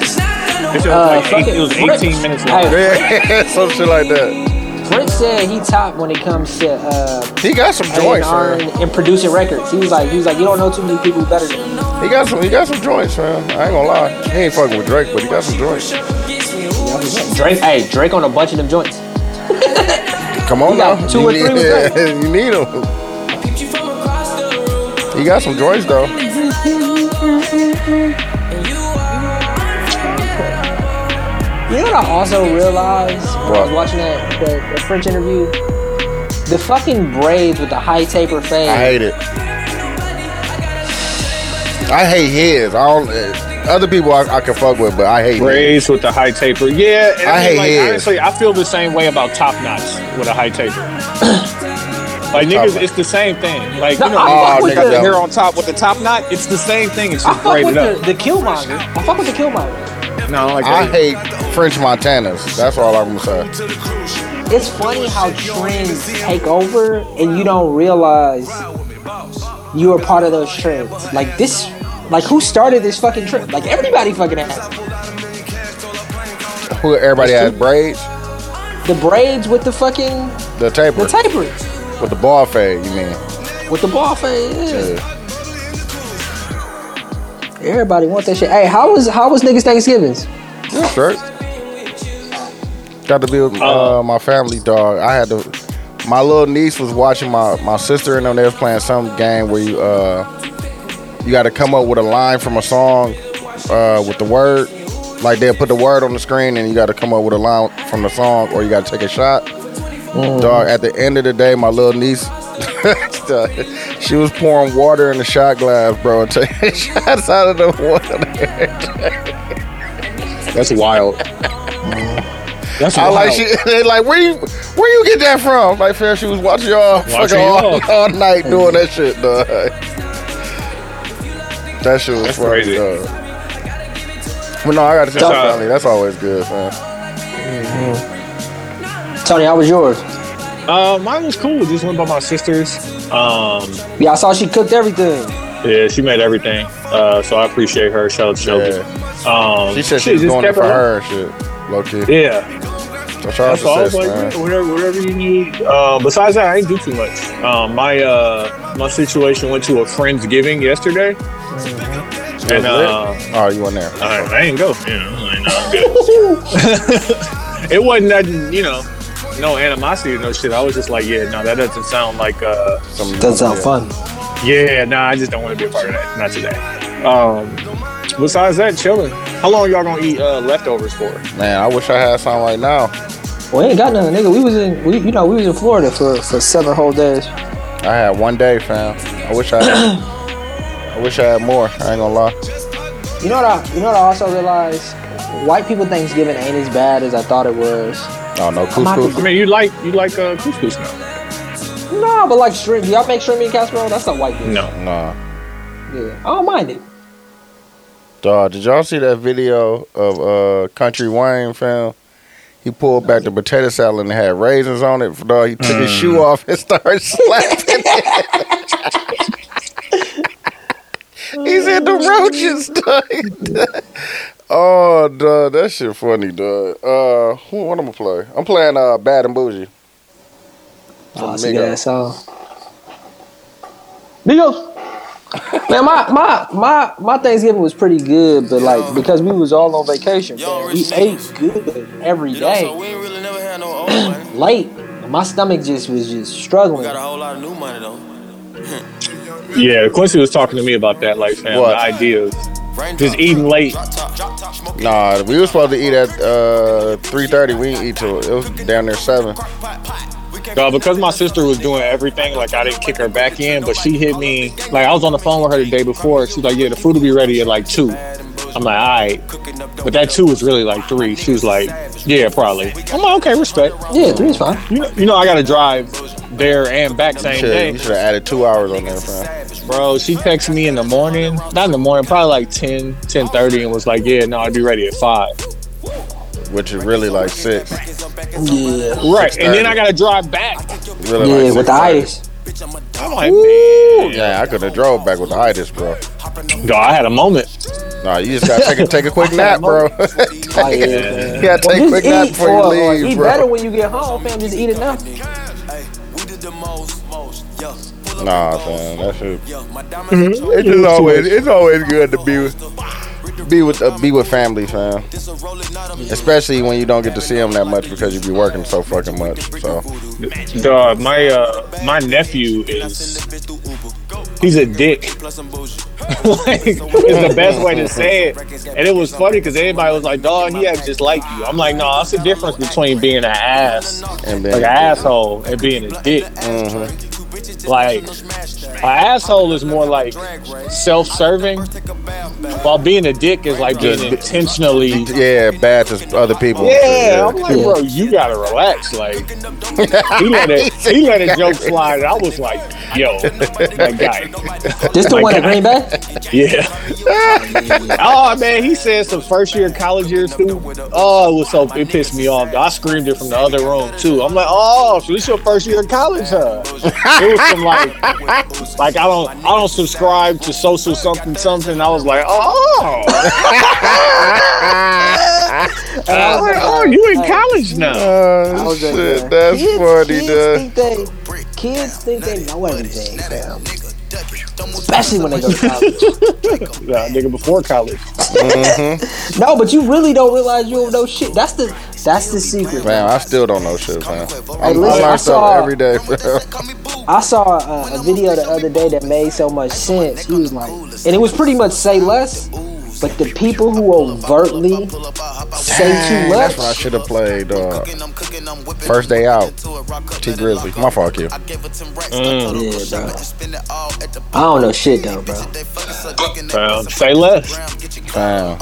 It's not It was, Uh, like eight, it was 18 minutes Hey, long. Yeah, some shit like that. Prince said he top when it comes to uh, He got some joints, man. and, and producing records. He was like, he was like, you don't know too many people better than him. He got some he got some joints, man. I ain't gonna lie. He ain't fucking with Drake, but he got some joints. gets me. Ooh, Drake, hey, Drake on a bunch of them joints. Come on now. two you or need, three Drake. you need him. I peeped you from across the room, He got some joints though. What I also realized when I was watching that, that, that French interview? The fucking braids with the high taper fade. I hate it. I hate his. I don't. uh, Other people I, I can fuck with, but I hate his. Braids with the high taper. Yeah, and I hate like, his. honestly, I feel the same way about top knots with a high taper. like niggas, Top- it's the same thing. Like No, you know, I fuck with the- hair on top with the top knot. It's the same thing. It's I just fuck with braided the, the Killmonger. I fuck with the Killmonger. No, like I hate French Montanas. That's all I'm gonna say. It's funny how trends take over and you don't realize you are part of those trends. Like this, like who started this fucking trend? Like everybody fucking has. Who everybody has braids, the braids with the fucking the taper, the tapers with the ball fade. You mean? with the ball fade. Yeah. Yeah. Everybody want that shit. Hey, how was how was niggas Thanksgivings? Yeah, straight. Got to be with uh, my family, dog. I had to. my little niece was watching my my sister and them. They was playing some game where you uh you got to come up with a line from a song uh with the word. Like they'll put the word on the screen and you got to come up with a line from the song or you got to take a shot. Dog. At the end of the day, my little niece. she was pouring water in the shot glass, bro, and taking shots out of the water. That's wild. That's wild. I like she they like where you where you get that from? Like fair she was watching y'all Watching fucking all, y'all. night doing that shit, dog. That shit was That's funny, crazy. dog. But no, I gotta tell That's family. That's always good, man. Tony, how was yours? Uh, mine was cool. Just went by my sister's. Um, Yeah, I saw she cooked everything. yeah, she made everything. Uh, so I appreciate her. Shout out to Shelby. Um, She said she shit, was just doing it for her- her and shit. Low key. Yeah, So shout out that's all. I to was sis, like, man. yeah, whatever, whatever you need. Uh, besides that, I ain't do too much. Um, my uh, my situation went to a friend's giving yesterday, It and was uh, oh, you went there. I, I ain't go. You know, I know, it wasn't that you know, no animosity or no shit. I was just like, yeah, no, that doesn't sound like. uh Some, Doesn't sound yeah. fun. Yeah, no, I just don't want to be a part of that. Not today. Um, besides that, chilling. How long y'all gonna eat uh, leftovers for? Man, I wish I had something right now. We ain't got nothing, nigga. We was in, we, you know, we was in Florida for, for seven whole days. I had one day, fam. I wish I had. I wish I had more. I ain't gonna lie. You know what I, you know what I also realized? White people Thanksgiving ain't as bad as I thought it was. Oh no, I'm couscous. happy I mean, you like you like uh, couscous now? No, but like shrimp. Do y'all make shrimp and casserole? That's not white dish. No. Nah. Yeah, I don't mind it. Dog, did y'all see that video of uh Country Wayne fam? He pulled back the potato salad and had raisins on it. Dog, he took his Mm. shoe off and started slapping it. he said the roaches, dog. oh, dog, that shit funny, dog. Uh, who, what I'm gonna play? I'm playing uh Bad and Boujee. Oh, From see Migos. that song. Migos. Man, my, my my my Thanksgiving was pretty good, but like because we was all on vacation, man, we ate good every day. So we really never had no old. Late, my stomach just was just We struggling. got a whole lot of new money though. Yeah, Quincy was talking to me about that, like, fam, the ideas. Raindrop, Just eating late. Drop top, drop top, smoke Nah, we was supposed to eat at uh 3:30. We didn't eat till it was down there seven. Uh, because my sister was doing everything, like I didn't kick her back in, but she hit me. Like I was on the phone with her the day before. She's like, "Yeah, the food will be ready at like 2. I'm like, "All right," but that two was really like three. She was like, "Yeah, probably." I'm like, "Okay, respect." Yeah, three is fine. You know, you know, I got to drive there and back same Shit, day, you should have added two hours on there, fam. bro. She texted me in the morning, not in the morning, probably like 10, 10:30, and was like, "Yeah, no, I'd be ready at 5. Which is really like six. Yeah, Right, and then I got to drive back. Really yeah, like with the 6:30. itis. I'm like, man, Yeah, I could have drove back with the itis, bro. Dog, I had a moment. Nah, you just gotta take a take a quick nap, bro. Oh, yeah, man. you gotta take a Well, quick nap before you or leave, eat bro. better when you get home, fam. Just eat enough. We Nah, the man, most, that shit. yeah. My It's just always it's always good to be with be with uh, be with family, fam. This a rolling out of Especially when you don't get to see them that much because you be working so fucking much. So Dog, my uh, my nephew is he's a dick. like is the best way to say it. And it was funny because everybody was like, "Dog, he acts just like you." I'm like, "No, that's the difference between being an ass, and like an asshole, and being a dick. Like, an asshole is more like self-serving, while being a dick is like being intentionally." yeah, bad to other people. and Yeah, I'm like, bro, you gotta relax. Like, he let it, he let a joke slide, and I was like, yo, my guy, This the My one at. Green Bay? yeah. oh man, he said some first year college year student. Oh, it was so it pissed me off. I screamed it from the other room too. I'm like, oh, so this your first year of college, huh? It was some like, like I don't, I don't subscribe to social something something. I was like, oh. And I was like, oh, you in college now? Oh shit, that's kids, funny, kids dude. think they kids think they know everything, fam. Especially when they go to college. Yeah, nigga before college. no, but you really don't realize you don't know shit. That's the that's the secret. Man, I still don't know shit, man. I, I listen, I learn saw- stuff every day. I saw uh, a video the other day that made so much sense. He was like, and it was pretty much say less, but the people who overtly say too That's what I much. should have played. Uh, first day out. Tee Grizzley. My fault, Q. Yeah, bro. I don't know shit though, bro. Um, say less. Damn.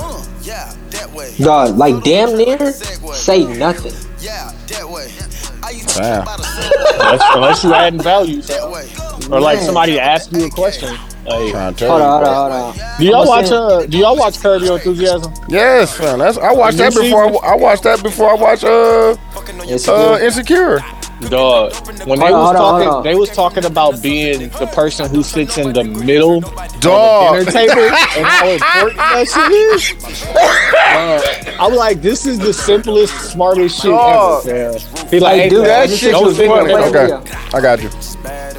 Dog, like damn near say nothing. Damn. Unless, unless you adding value. Or like somebody ask you a question. Like, Trying to tell Hold you, on, hold bro. on, hold on. do y'all I'ma watch uh do y'all watch Curb Your Enthusiasm? Yes, man. That's I watched that before. I, I watched that before I watched uh It's uh. Insecure. Dog. When they Hold was on, talking on. they was talking about being the person who sits in the middle Dog. dinner table and how important that shit is. Uh, I'm like, this is the simplest, smartest shit Dog. ever. Man. He like, Hey, hey, dude, That just shit don't was sit in the funny. middle. Okay, I got you.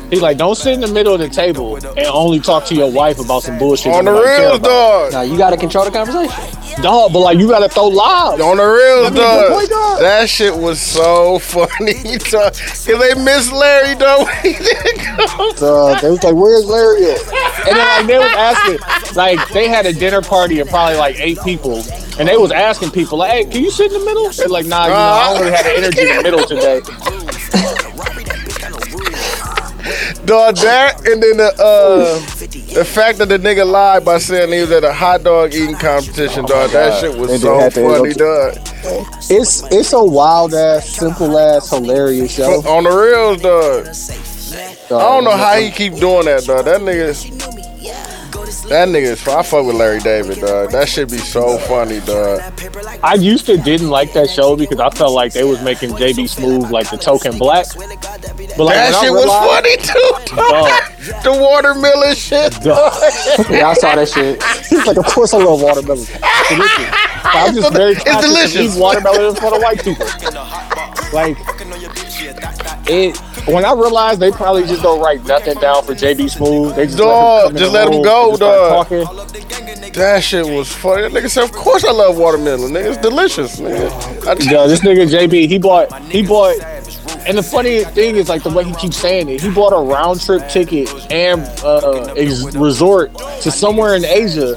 He like, don't sit in the middle of the table and only talk to your wife about some bullshit. On the nobody care reels, about. dog. Nah, you gotta control the conversation. Dog, but like, you gotta throw live. On the real, That be a good boy, dog. dog. That shit was so funny, dog. Cause they miss Larry, dog. when he didn't come. Uh, they was like, "Where's Larry?" At? And then like they was asking, like they had a dinner party of probably like eight people, and they was asking people, like, "Hey, can you sit in the middle?" They're like, "Nah, you know, I don't really have the energy in the middle today." Dog, that and then the uh the fact that the nigga lied by saying he was at a hot dog eating competition, dog. That shit was so they had to funny, dog. It's it's a wild ass, simple ass, hilarious show. On the reels, dog. I don't know how he keep doing that, dog. That nigga. That nigga. I fuck with Larry David, dog. That should be so funny, dog. I used to didn't like that show because I felt like they was making JB Smoove like the token black. But like That when I shit was funny too, dog. The watermelon shit. Dog. Yeah, I saw that shit. He's like, of course I love watermelon. I'm just very It's delicious. eating watermelon for the white people. Like it. When I realized they probably just don't write nothing down for JB Smoove, they just Dog, let him, just let him go, dog. That shit was funny. That nigga said, "Of course I love watermelon, nigga. It's delicious, nigga." I Yo, this nigga JB, he bought, he bought, and the funny thing is like the way he keeps saying it. He bought a round trip ticket and uh, resort to somewhere in Asia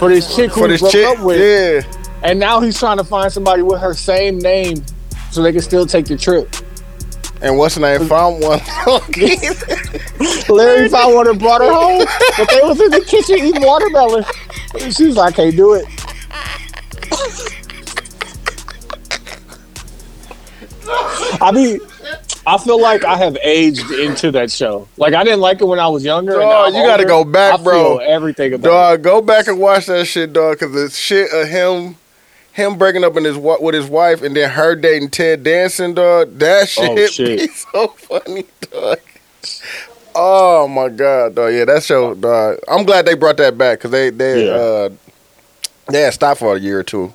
for this chick who for he this broke chick, up with. yeah. And now he's trying to find somebody with her same name so they can still take the trip. And what's the name? Found one. Larry found one and brought her home, but they was in the kitchen eating watermelon. And she was like, I can't do it. I mean, I feel like I have aged into that show. Like I didn't like it when I was younger. Dog, you gotta go back, I bro. Feel everything about dog, go back and watch that shit, dog. Cause the shit of him, him breaking up in his with his wife, and then her dating Ted Danson, dog. That shit, Oh, shit. be so funny, dog. Oh my god, dog. Yeah, that show, dog. I'm glad they brought that back because they they Yeah. uh they had stopped for a year or two, it.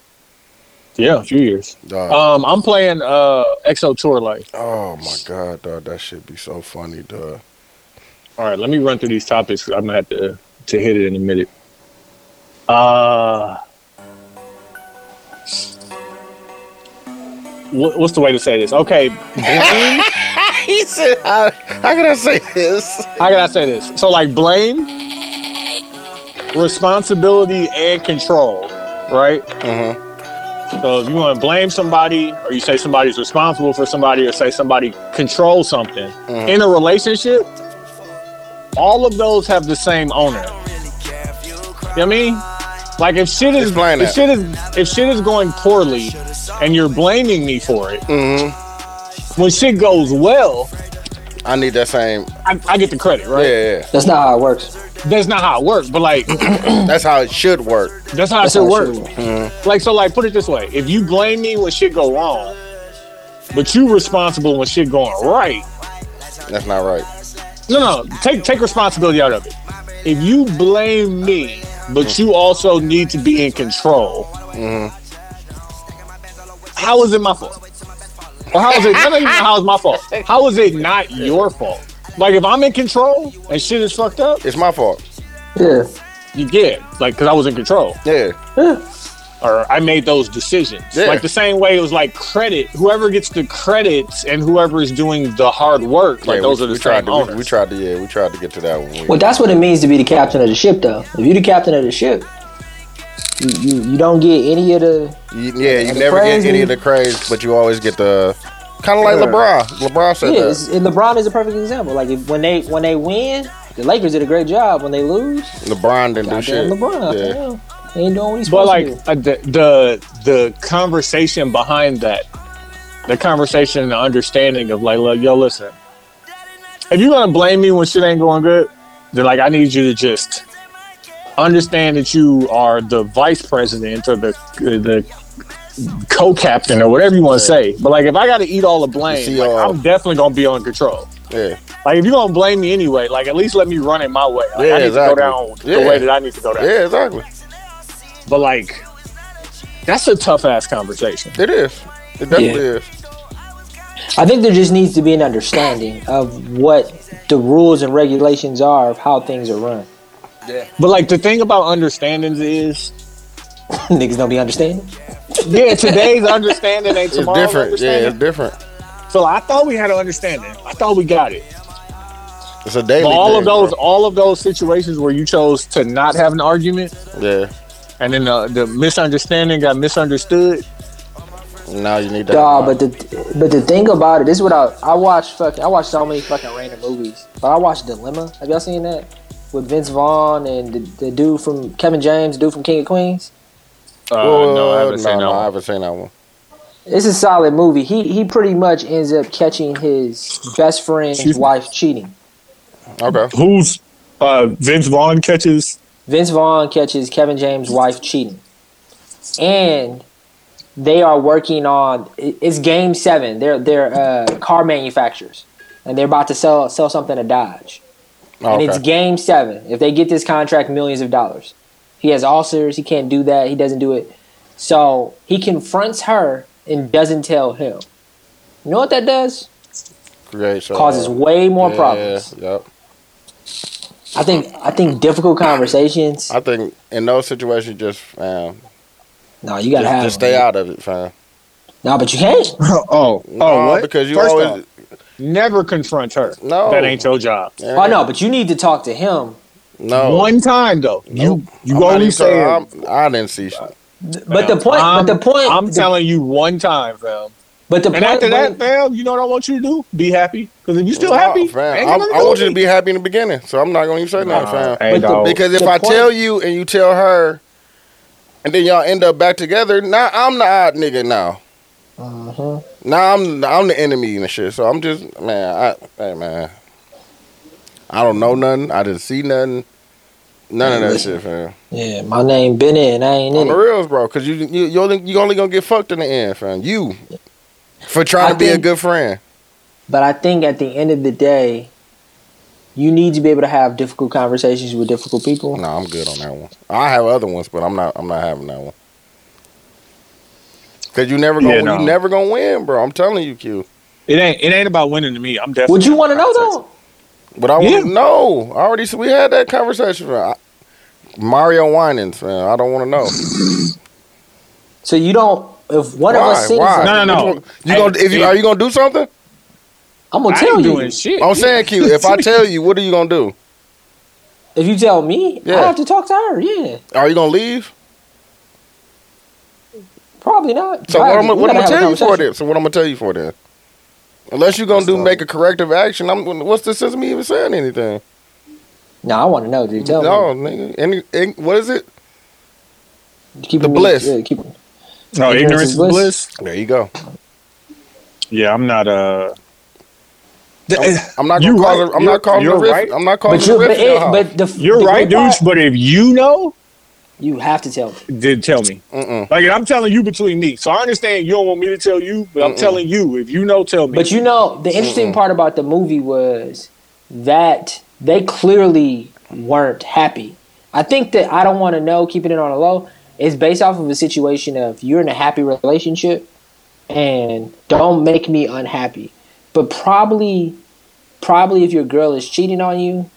Yeah, a few years. dog. Um, I'm playing uh XO Tour Life. oh my god, dog. That should be so funny, dog. All right, let me run through these topics. I'm gonna have to to hit it in a minute. Uh, what, what's the way to say this? Okay, blame. he said, how, "How can I say this?" how can I say this? So like blame, responsibility, and control. Right. Mhm. So if you want to blame somebody, or you say somebody's responsible for somebody, or say somebody controls something Mhm. in a relationship, all of those have the same owner. You know what I mean? Like if shit is Explain if that. shit is if shit is going poorly and you're blaming me for it, hmm when shit goes well, I need that same. I, I get the credit, right? Yeah, yeah. That's not how it works. That's not how it works, but like That's how it should work. that's how it That's should how work. it should work. Mm-hmm. Like so, like put it this way: if you blame me when shit go wrong, but you responsible when shit going right, That's not right. no, no, take take responsibility out of it. If you blame me, but you also need to be in control, Mhm. how is it my fault? Or how is it? I don't even know how it's my fault. How is it not your fault? Like if I'm in control and shit is fucked up, It's my fault. Yeah. you get like because I was in control Yeah. or I made those decisions. Yeah. Like the same way it was like credit. Whoever gets the credits and whoever is doing the hard work, like Yeah, those we, are the we same tried to, owners. we tried to yeah we tried to get to that one. Well, that's what it means to be the captain of the ship, though. If you're the captain of the ship, you you, you don't get any of the. You- yeah, you the never praise get any of the craze, but you always get the kind of like Yeah. LeBron. LeBron said Yeah, that. and LeBron is a perfect example. Like if, when they when they win, the Lakers did a great job. When they lose, LeBron didn't do shit. LeBron, Yeah. yeah. he ain't doing what he's But supposed like to do. uh, the, the the conversation behind that, the conversation and the understanding of like, look, yo, listen, if you're gonna blame me when shit ain't going good, then like I need you to just understand that you are the vice president or the the co-captain or whatever you want to say. But like if I got to eat all the blame, The like, CEO. I'm definitely gonna be on control. Yeah, Like if you're gonna blame me anyway, like at least let me run it my way. Like, Yeah, I need exactly. to go down Yeah. the way that I need to go down. yeah, exactly. But like, that's a tough ass conversation. It is. It definitely Yeah. is. I think there just needs to be an understanding of what the rules and regulations are of how things are run. But like the thing about understandings is, Niggas don't be understanding. yeah, today's understanding ain't tomorrow's It's tomorrow's different. Yeah, it's different. So I thought we had an understanding. I thought we got it. It's a daily. But all thing, of those, bro. all of those situations where you chose to not have an argument, Yeah. and then the, the misunderstanding got misunderstood. Now you need that. Dog, but the but the thing about it, this is what I I watch fucking I watch so many fucking random movies. But I watched Dilemma. Have y'all seen that? With Vince Vaughn and the, the dude from Kevin James, dude from King of Queens. Uh, Whoa, no, I haven't no, seen no, that I haven't seen that one. It's a solid movie. He he pretty much ends up catching his best friend's Excuse me? wife cheating. Okay. Who's uh, Vince Vaughn catches? Vince Vaughn catches Kevin James' wife cheating, and they are working on. It's Game Seven. They're they're uh, car manufacturers, and they're about to sell sell something to Dodge. Oh, and it's game seven. If they get this contract, millions of dollars. He has ulcers. He can't do that. He doesn't do it. So he confronts her and doesn't tell him. You know what that does? Create so, Causes way more yeah, problems. Yep. I think. I think difficult conversations. I think in those situations, just fam, No, you gotta just, have. just them. stay out of it, fam. No, but you can't. Oh, No, oh, what? Because you First always off, never confront her. no. That ain't your job. Yeah. Oh no, but you need to talk to him. no. One time though, Nope. you you I'm only say. I'm- didn't see shit. But the point. I'm, but the point. I'm the- telling you one time, fam. But the And point. after that, fam, you know what I want you to do? Be happy. Because if you're still No, happy, fam. I, I want you to be happy in the beginning, so I'm not going to even say nothing, Nah, fam. hey, But the- Because if The I point- tell you and you tell her, and then y'all end up back together, now I'm the odd nigga now. Mhm. Now I'm I'm the enemy and shit. So I'm just man, I hey man. I don't know nothing. I didn't see nothing. None of that Listen. shit, fam. Yeah, my name Bennett, and I ain't in. On in the it. reals, bro. Cause you you you only, you only gonna get fucked in the end, fam. You for trying I to be a good friend. But I think at the end of the day, you need to be able to have difficult conversations with difficult people. No, I'm good on that one. I have other ones, but I'm not. I'm not having that one. Cause you never gonna Yeah, no. you never gonna win, bro. I'm telling you, Q. It ain't it ain't about winning to me. I'm definitely. Would you want to know though? But I Yeah. want to know. I already said we had that conversation. I, Mario Winans, man. I don't want to know. So you don't. If one of us sings, Why? No, no, no. Which one- You gonna if you are you gonna do something? I'm gonna I tell ain't you. doing shit. I'm saying, Q. If I tell you, what are you gonna do? If you tell me, Yeah. I have to talk to her. Yeah, Are you gonna leave? Probably not. So I what I'm, what I'm gonna tell you for conversation. then? So what I'm gonna tell you for then? Unless you're gonna do make a corrective action, I'm. What's the sense of me even saying anything? No, I want to know. Dude, tell no, me. nigga. Any, any, what is it? Keep the me- bliss. Yeah, keep, No, ignorance is bliss. There you go. Yeah, I'm not. Uh, I'm, I'm not gonna cause. right. a- I'm You're- not causing a you're rift. right. I'm not but causing you, a but, rift. in your it, house. but the you're the right, great dude. part- But if you know, you have to tell me. then tell me. Mm-mm. Like I'm telling you between me. So I understand you don't want me to tell you, but I'm telling you. If you know, tell me. But you know, the interesting part about the movie was that they clearly weren't happy. I think that I don't want to know, keeping it on a low, is based off of a situation of you're in a happy relationship and don't make me unhappy. But probably, probably if your girl is cheating on you.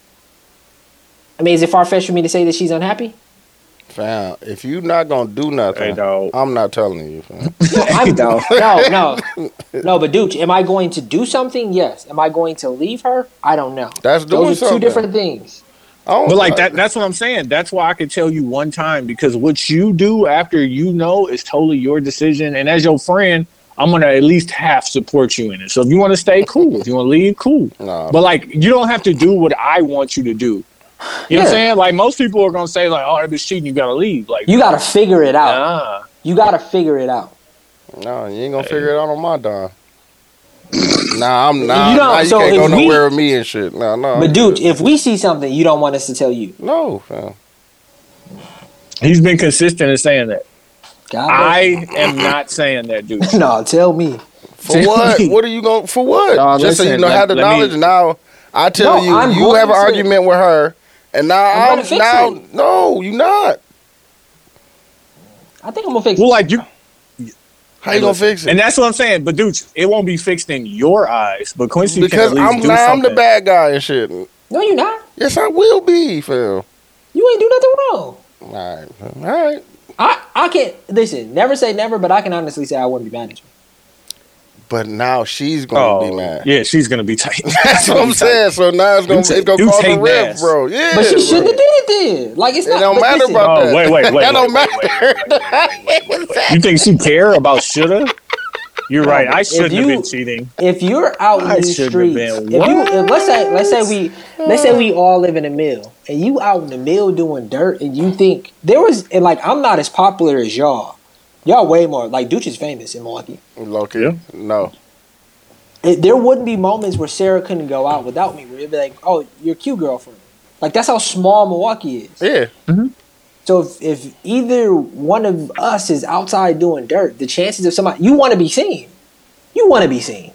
I mean, is it far fetched for me to say that she's unhappy? Fam, if you not gonna do nothing, I'm not telling you. Fam. I'm, no, no, no. But dude, am I going to do something? Yes. Am I going to leave her? I don't know. That's doing Those are something. two different things. Oh, But like that that's what I'm saying. That's why I could tell you one time because what you do after you know is totally your decision. And as your friend, I'm gonna at least half support you in it. So if you want to stay, cool. If you want to leave, cool. Nah. But like you don't have to do what I want you to do. You know what I'm saying? Like most people are gonna say, like, oh, that bitch cheating, you gotta leave. Like You got to figure it out. nah. You got to figure it out. No, you ain't gonna figure it out on my dime. nah, I'm not. You You, don't- nah, you so can't go if we- nowhere with me and shit. No, no. But dude, if we see something, you don't want us to tell you. no, fam. He's been consistent in saying that. God I am not saying that, dude. no, tell me. For what? what are you going for? What? Dawg, Just so you know, let- have the let me- knowledge. now, I tell No, you, I'm you have an argument with her, and now I'm I'm, gonna fix now. it. No, you not. I think I'm gonna fix Well, it. like you How you gonna fix it? and that's what I'm saying. But dude, it won't be fixed in your eyes. But Quincy because can at least I'm do now I'm the something. bad guy and shit. No, you're not. Yes, I will be, Phil. You ain't do nothing wrong. All right, all right. I, I can't listen. Never say never, but I can honestly say I wouldn't be mad at you. But now she's gonna be Oh, mad. yeah, she's gonna be tight. That's what I'm saying. So now it's gonna Dude's- it's gonna cause a rift, bro. Yeah, But she shouldn't have did it then. Like it's It not. don't matter listen, about Oh, that. wait, wait, wait, that don't wait, matter. You think she care about shoulda? You're right. I shouldn't you- have been cheating. If you're out I in these shouldn't streets, have if you What? if, let's say let's say we let's say we all live in a mill and you out in the mill doing dirt and you think there was and like I'm not as popular as y'all. Y'all way more like Dooch is famous in Milwaukee. Loki, Yeah. no. It, there wouldn't be moments where Sarah couldn't go out without me. Where it'd be like, "Oh, you're cute, girlfriend." Like that's how small Milwaukee is. Yeah, mm-hmm. So if, if either one of us is outside doing dirt, the chances of somebody you want to be seen, you want to be seen.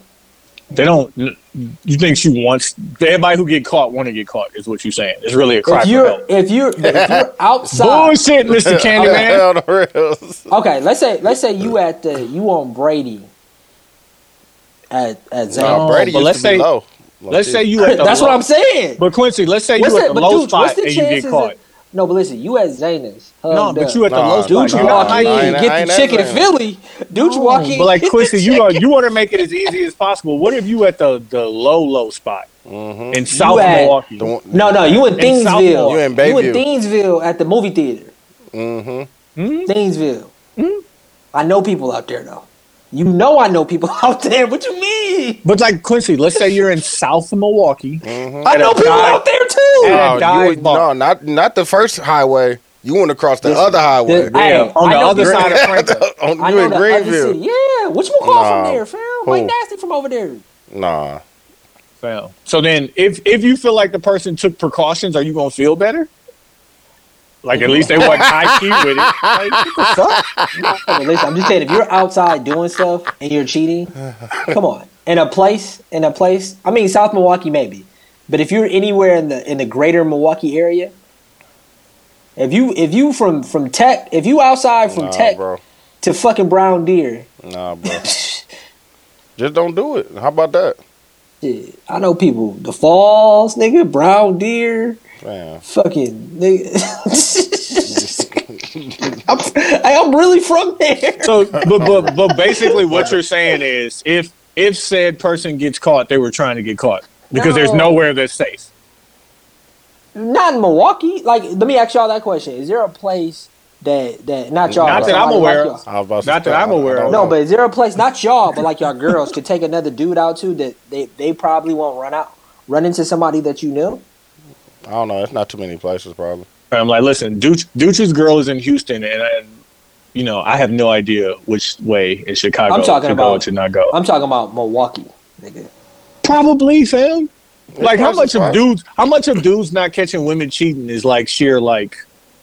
They don't. You think she wants everybody who get caught want to get caught? Is what you're saying? It's really a cry If you're help. if you're if you're outside, Bullshit, Mister Candyman. on the rails. okay. Let's say let's say you at the you on Brady at at Zane. Nah, Brady but used let's to be say- low. Let's say you at the That's low, what I'm saying. But Quincy, let's say What's you at the, the low dude, spot the and you get caught. Of, no, but listen, you at Zane's. No, hugged but you at the Nah, low dude, you You Nah, walk in, I ain't- get the chicken that Philly. Dude, you walk in, But like get Quincy, you chicken. got you want to make it as easy as possible. What if you at the the low low spot Mhm. in South at- Milwaukee? The No, no, you in In Thiensville. You in Bayview. You in Thiensville at the movie theater. Mhm. Thiensville. I know people out there though. You know I know people out there. What you mean? But like Quincy, let's say you're in South Milwaukee. Mm-hmm. I At know people dive- out there too. at a No, you would- no, not not the first highway. You went across the Listen, other highway. the- Yeah, Hey, on the know other people- side of Franklin. On- I you know in the other Greenville. Yeah, what you call Nah. from there, fam? White Who? nasty from over there. Nah. Fam. So then, if if you feel like the person took precautions, are you gonna feel better? Like at least they wasn't high key with it. Like, what the fuck? But listen, I'm just saying, if you're outside doing stuff and you're cheating, come on. In a place, in a place, I mean South Milwaukee maybe, but if you're anywhere in the in the greater Milwaukee area, if you if you from from Tech, if you outside from Nah, Tech bro. to fucking Brown Deer, Nah, bro. Just don't do it. How about that? shit, I know people. The Falls, nigga, Brown Deer, Man. fucking nigga. I'm, hey, I'm really from there. So, but, but but basically, what you're saying is, if if said person gets caught, they were trying to get caught because there's nowhere that's safe. Not in Milwaukee. Like, let me ask y'all that question: Is there a place that that not y'all? Not that I'm somebody aware like of. y'all- I was about to Not that I'm I- I aware of. No, but is there a place not y'all, but like y'all girls could take another dude out to that they they probably won't run out, run into somebody that you knew? I don't know. It's not too many places, probably. I'm like, listen, Dooch, Dooch's girl is in Houston, and I, you know, I have no idea which way in Chicago I'm talking to go about- and to not go. I'm talking about Milwaukee, nigga. Probably, fam. Like how much of dudes, how much of dudes not catching women cheating is like sheer like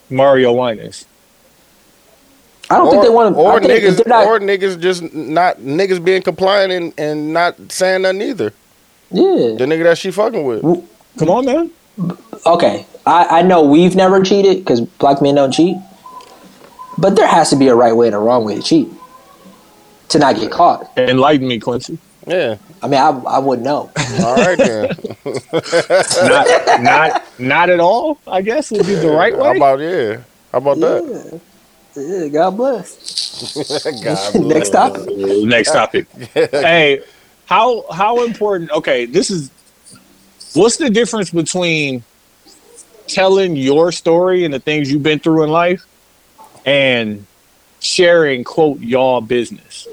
Mario Winans. I don't think they want to. Or I think if niggas, not, or niggas just not niggas being compliant and, and not saying nothing either. yeah. The nigga that she fucking with. Come on, man. Okay, I I know we've never cheated because black men don't cheat, but there has to be a right way and a wrong way to cheat to not get caught. Enlighten me, Quincy. Yeah. I mean, I I wouldn't know. All right then. not, not, not at all. I guess would be the right way. How about yeah? How about that? Yeah. yeah, God bless. God Next topic. Next topic. hey, how how important? Okay, this is. What's the difference between telling your story and the things you've been through in life, and sharing quote y'all business?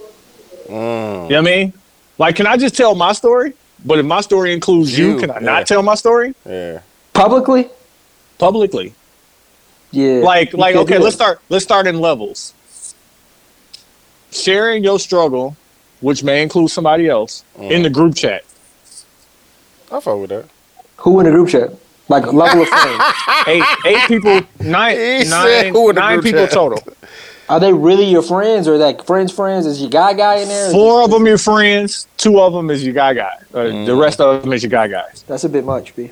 Mm. You know what I mean? Like, can I just tell my story? But if my story includes you, You, can I yeah. not tell my story Yeah. Publicly? publicly? Yeah. Like, like, okay, let's start. Let's start in levels. Sharing your struggle, which may include somebody else, in the group chat. I fuck with that. Who in the group chat? Like level of fame. Eight, eight people, nine, He said nine, who in the nine group people chat? total. Are they really your friends or like friends friends? Is your guy guy in there? Four of them your friends. Two of them is your guy guy. Uh, The rest of them is your guy guys. That's a bit much, B.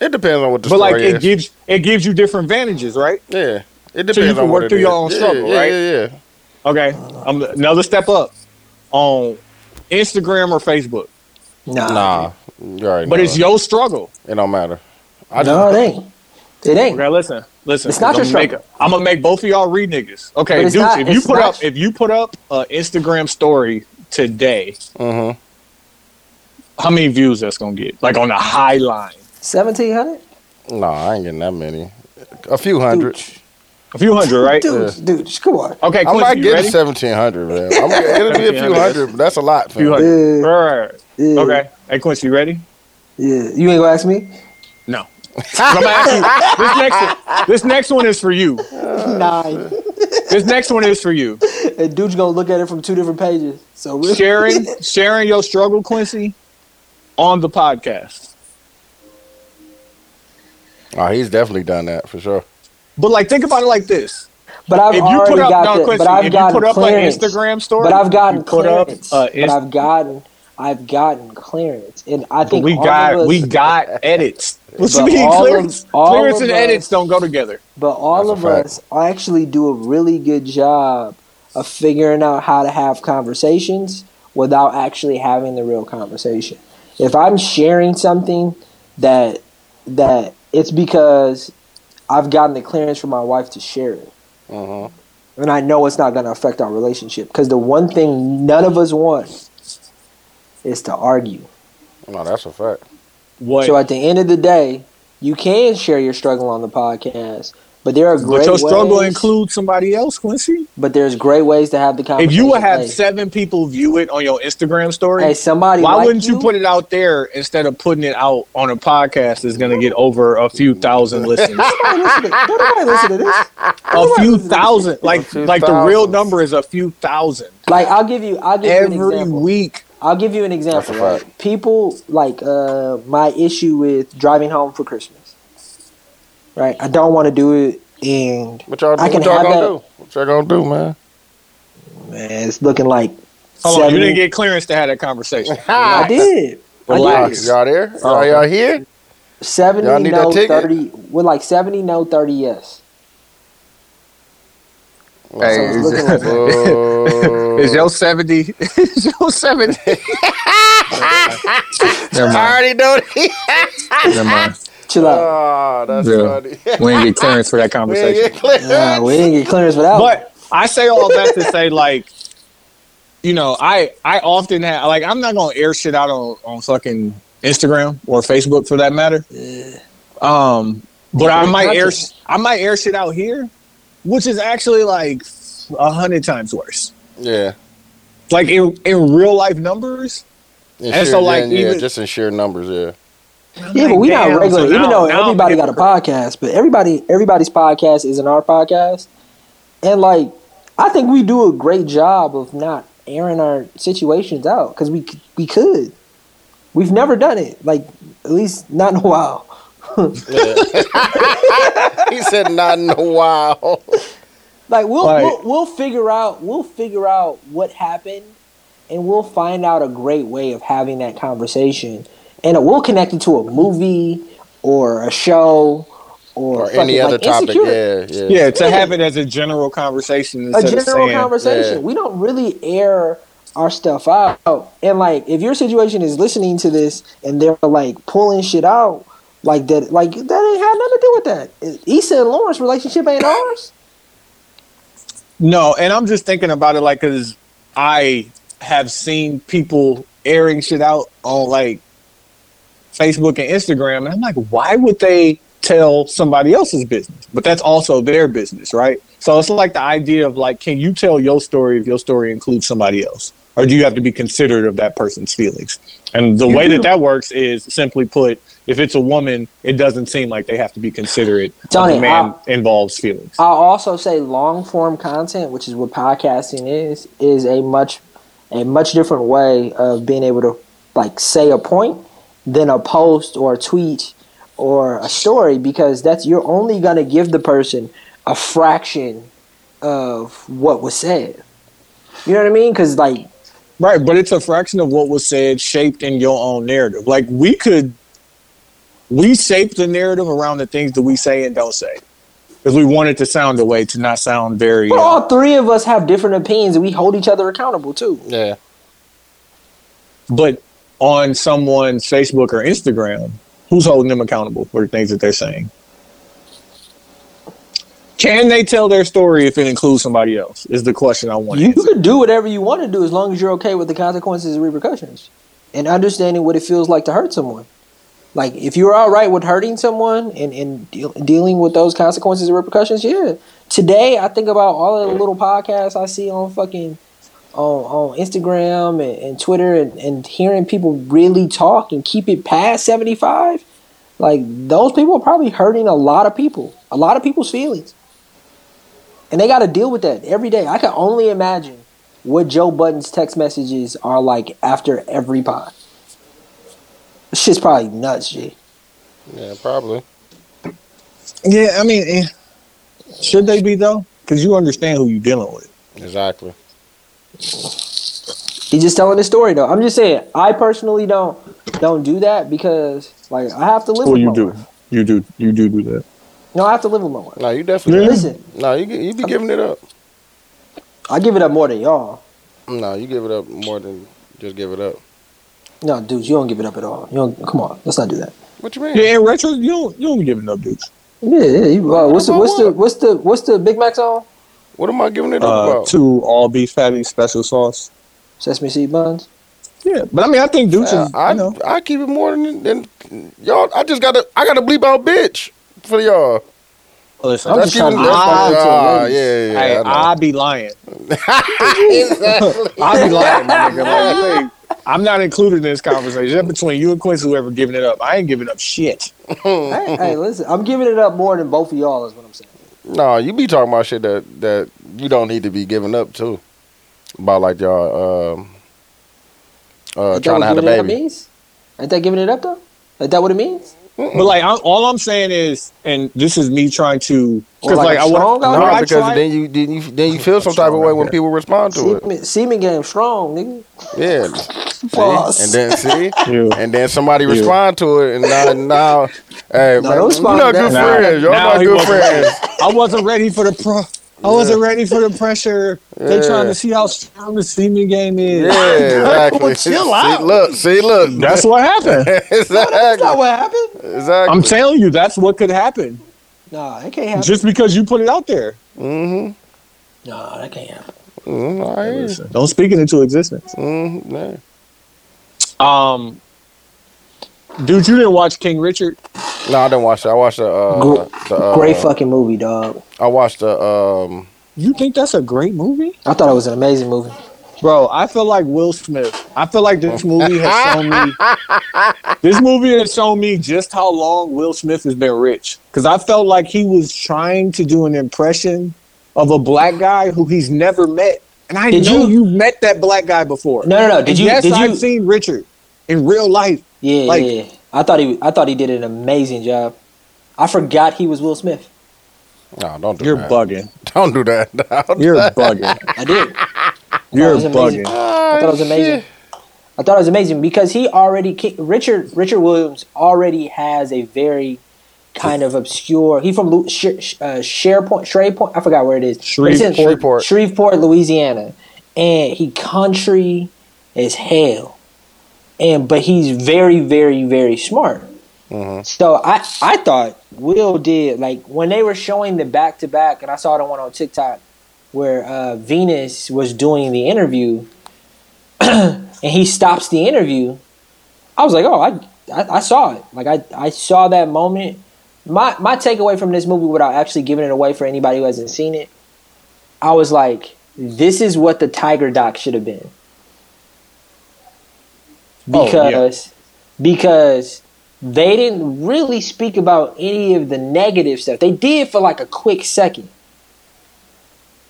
It depends on what the But story like, is. it gives it gives you different advantages, right? yeah. It depends So you can on work what it through your own Yeah, struggle, yeah, right? Yeah, yeah. Okay, um, another step up on Instagram or Facebook, Nah. Nah. You already but know it's it. your struggle. It don't matter. I No, just, it ain't. It ain't. Okay, listen, listen. It's not I'm your gonna make struggle. I'm gonna make both of y'all read niggas. Okay, it's dudes, not- if you put not- up if you put up an Instagram story today, hmm how many views that's gonna get? Like on the high line, Seventeen hundred? Nah, I ain't getting that many. A few hundred. a few hundred, right? Dude, dude, just come on. Okay, I might get seventeen hundred, man. I'm, it'll be a few hundred, but that's a lot. few fam. hundred. Yeah, Right, right, right. Yeah, Okay, hey Quincy, you ready? Yeah. You ain't gonna ask me? No. I'm gonna ask you. This next one, this next one is for you. Nine. This next one is for you. And dude's gonna look at it from two different pages. So really, Sharing sharing your struggle, Quincy, on the podcast. Oh, he's definitely done that for sure. But like, think about it like this: But I've if you already put up, got no, the, Quincy, but I've if you gotten put up an. Instagram story, But I've gotten you put up, clearance. uh, but I've gotten, I've gotten clearance, and I but think we all got of us, we got edits. What you mean all of- clearance? all clearance and us- edits don't go together. But all That's of us actually do a really good job of figuring out how to have conversations without actually having the real conversation. If I'm sharing something that that it's because I've gotten the clearance from my wife to share it. hmm And I know it's not going to affect our relationship because the one thing none of us want is to argue. Oh, no, that's a fact. What? So at the end of the day, you can share your struggle on the podcast, but there are great but your struggle ways, includes somebody else, Quincy. But there's great ways to have the conversation. If you would have hey, seven people view it on your Instagram story, hey, somebody why like wouldn't you put it out there instead of putting it out on a podcast that's going to get over a few thousand listens? Don't listen to- nobody listen to this. a few thousand. Like few like the real number is a few thousand Like I'll give you, I'll give you every week. I'll give you an example. That's a Right? People like uh, my issue with driving home for Christmas. Right, I don't want to do it, and What y'all, I what y'all have gonna that- do? What y'all gonna do, man? man, it's looking like. Hold on, you didn't get clearance to have that conversation. I did. I Relax. did. Y'all there? Are Y'all, here? Seventy Y'all need no, ticket? thirty. With like seventy no, thirty yes. Hey, So it's is, looking like is your seventy? Is your seventy? Never I already know that. Never mind. Chill out. Oh, that's Yeah. funny. We didn't get clearance for that we ain't conversation. get clear. Nah, we didn't get clearance for that. one. But I say all that to say, like, you know, I I often have like I'm not gonna air shit out on on fucking Instagram or Facebook for that matter. Um, but I might air. I might air shit out here, which is actually like a hundred times worse. Yeah. Like in in real life numbers. In And sheer- so, like, yeah, even- just in sheer numbers, yeah. yeah, but we Damn, not regular. so even now- though now everybody got a podcast, but everybody everybody's podcast isn't our podcast. And like, I think we do a great job of not airing our situations out because we we could. We've never done it. Like at least not in a while. he said not in a while. Like we'll, Like- we'll we'll figure out we'll figure out what happened, and we'll find out a great way of having that conversation, and we'll connect it to a movie or a show or, or fucking, any other like, topic, yeah, yeah. Yeah, to have it as a general conversation a instead of general saying, conversation. yeah. We don't really air our stuff out. And like, if your situation is listening to this and they're like pulling shit out, like that, like that ain't had nothing to do with that. Issa and Lawrence relationship ain't ours. No, and I'm just thinking about it like because I have seen people airing shit out on like Facebook and Instagram, and I'm like, why would they tell somebody else's business? But that's also their business, right? So it's like the idea of like, can you tell your story if your story includes somebody else, or do you have to be considerate of that person's feelings? And the way that that works is simply put, if it's a woman, it doesn't seem like they have to be considerate Tony, man involves feelings. I'll also say long form content, which is what podcasting is, is a much a much different way of being able to like say a point than a post or a tweet or a story because that's you're only gonna give the person a fraction of what was said. You know what I mean? Because like Right, but it's a fraction of what was said shaped in your own narrative. Like we could we shape the narrative around the things that we say and don't say. Because we want it to sound the way to not sound very but uh, all three of us have different opinions and we hold each other accountable too. Yeah. but on someone's Facebook or Instagram, who's holding them accountable for the things that they're saying? Can they tell their story if it includes somebody else? Is the question I want You answer. could do whatever you want to do as long as you're okay with the consequences and repercussions and understanding what it feels like to hurt someone. Like, if you're all right with hurting someone and, and deal, dealing with those consequences and repercussions, yeah. Today, I think about all the little podcasts I see on fucking on, on Instagram and, and Twitter and, and hearing people really talk and keep it past 75. Like, those people are probably hurting a lot of people, a lot of people's feelings. And they got to deal with that every day. I can only imagine what Joe Budden's text messages are like after every pod. This shit's probably nuts, G. Yeah, probably. Yeah, I mean, eh, should they be though? Because you understand who you're dealing with. Exactly. He's just telling the story though. I'm just saying, I personally don't don't do that because like I have to live Well, with you my do. wife. You do. You do do that. No, I have to live with my wife. No, you definitely. Yeah. Listen, No, you you be giving it up. I give it up more than y'all. No, you give it up more than just give it up. No, dudes, you don't give it up at all. You don't. Come on, let's not do that. What you mean? Yeah, in retro, you don't. You don't be giving up, dudes. Yeah, yeah. You, uh, what's the About what's the what's the what's the Big Mac song? What am I giving it up Uh, about? two all beef patty special sauce. Sesame seed buns. Yeah, but I mean, I think dudes Uh, is. I know, I keep it more than, than y'all. I just gotta I gotta bleep out bitch for y'all. listen, I'm just trying to even- that's respond like- to ah, yeah, yeah, Hey, I. I be lying. exactly. I be lying, my nigga. Like, you ain't- I'm not included in this conversation. That's between you and Quincy, whoever giving it up. I ain't giving up shit. hey, hey, listen, I'm giving it up more than both of y'all. Is what I'm saying. No, you be talking about shit that that you don't need to be giving up to. About like y'all um uh trying to have a giving baby. means? Ain't that giving it up though? Ain't that what it means? But like, I'm, all I'm saying is, and this is me trying to, Or because like like, a I strong want No. I because tried- then you then you then you feel some type of way when people respond to it. Semen, semen game strong, nigga. Yeah. Pause. See? And then see, Yeah. and then somebody Yeah. respond to it, and now now, hey, No, man, don't we're not good that. Now- friends. Y'all now not good friends. I wasn't ready for the pro. I wasn't ready for the pressure. They trying to see how strong the semen game is. Yeah, exactly. Well, chill see, out. look, see, look. That's what happened. That's not what happened. Exactly. I'm telling you, that's what could happen. Nah, that can't happen. Just because you put it out there. mm-hmm. nah, that can't happen. I hear you. Listen, Don't speak it into existence. Mm-hmm. Um, dude, you didn't watch King Richard? No, I didn't watch it. I watched the. Uh, Gr- the uh, Great fucking movie, dog. I watched the. Um, You think that's a great movie? I thought it was an amazing movie. Bro, I feel like Will Smith. I feel like this movie has shown me. this movie has shown me just how long Will Smith has been rich. Because I felt like he was trying to do an impression of a black guy who he's never met. And I Did know you- you met that black guy before. No, no, no. Did And you? Yes, did I've you? seen Richard in real life. Yeah, like- yeah. I thought he. I thought he did an amazing job. I forgot he was Will Smith. no, don't do You're that. bugging. Don't do that. Don't You're that. bugging. I did. You're was amazing. bugging. I thought it was amazing. I thought it was amazing because he already Richard Richard Williams already has a very kind of obscure. He from Lu- Sh- Sh- uh, SharePoint, Shreveport. I forgot where it is. But Shreveport. Shreveport, Louisiana, and he country as hell, and but he's very, very, very smart. Mm-hmm. So I I thought Will did like when they were showing the back to back, and I saw the one on TikTok where uh, Venus was doing the interview, and he stops the interview. I was like, oh, I, I I saw it. Like I I saw that moment. My my takeaway from this movie, without actually giving it away for anybody who hasn't seen it, I was like, this is what the Tiger Doc should have been. Oh, yeah. Because because they didn't really speak about any of the negative stuff. They did for like a quick second.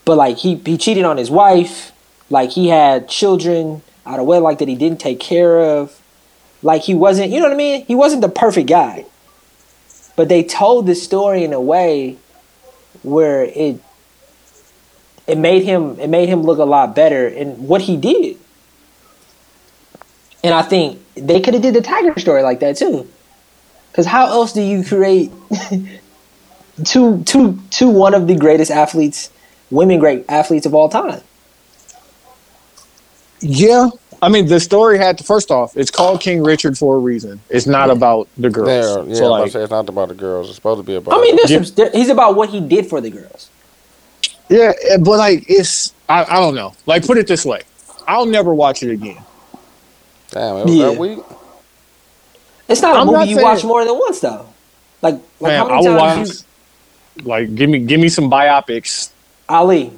But like he he cheated on his wife, like he had children out of wedlock that he didn't take care of. Like he wasn't, you know what I mean? He wasn't the perfect guy. But they told the story in a way where it it made him it made him look a lot better in what he did. And I think they could have did the Tiger story like that too. Cause how else do you create two two two one of the greatest athletes, women great athletes of all time? Yeah. I mean, the story had to, first off, it's called King Richard for a reason. It's not about the girls. There, yeah, so, I'm about to like, say it's not about the girls. It's supposed to be about. I mean, there's Yeah. some, he's about what he did for the girls. yeah, eh, but like, it's, I, I don't know. Like, put it this way I'll never watch it again. Damn, it was Yeah. that week. It's not a I'm movie not you watch more than once though. Like, like Man, how I many will times watch, you, like, give me, give me some biopics. Ali?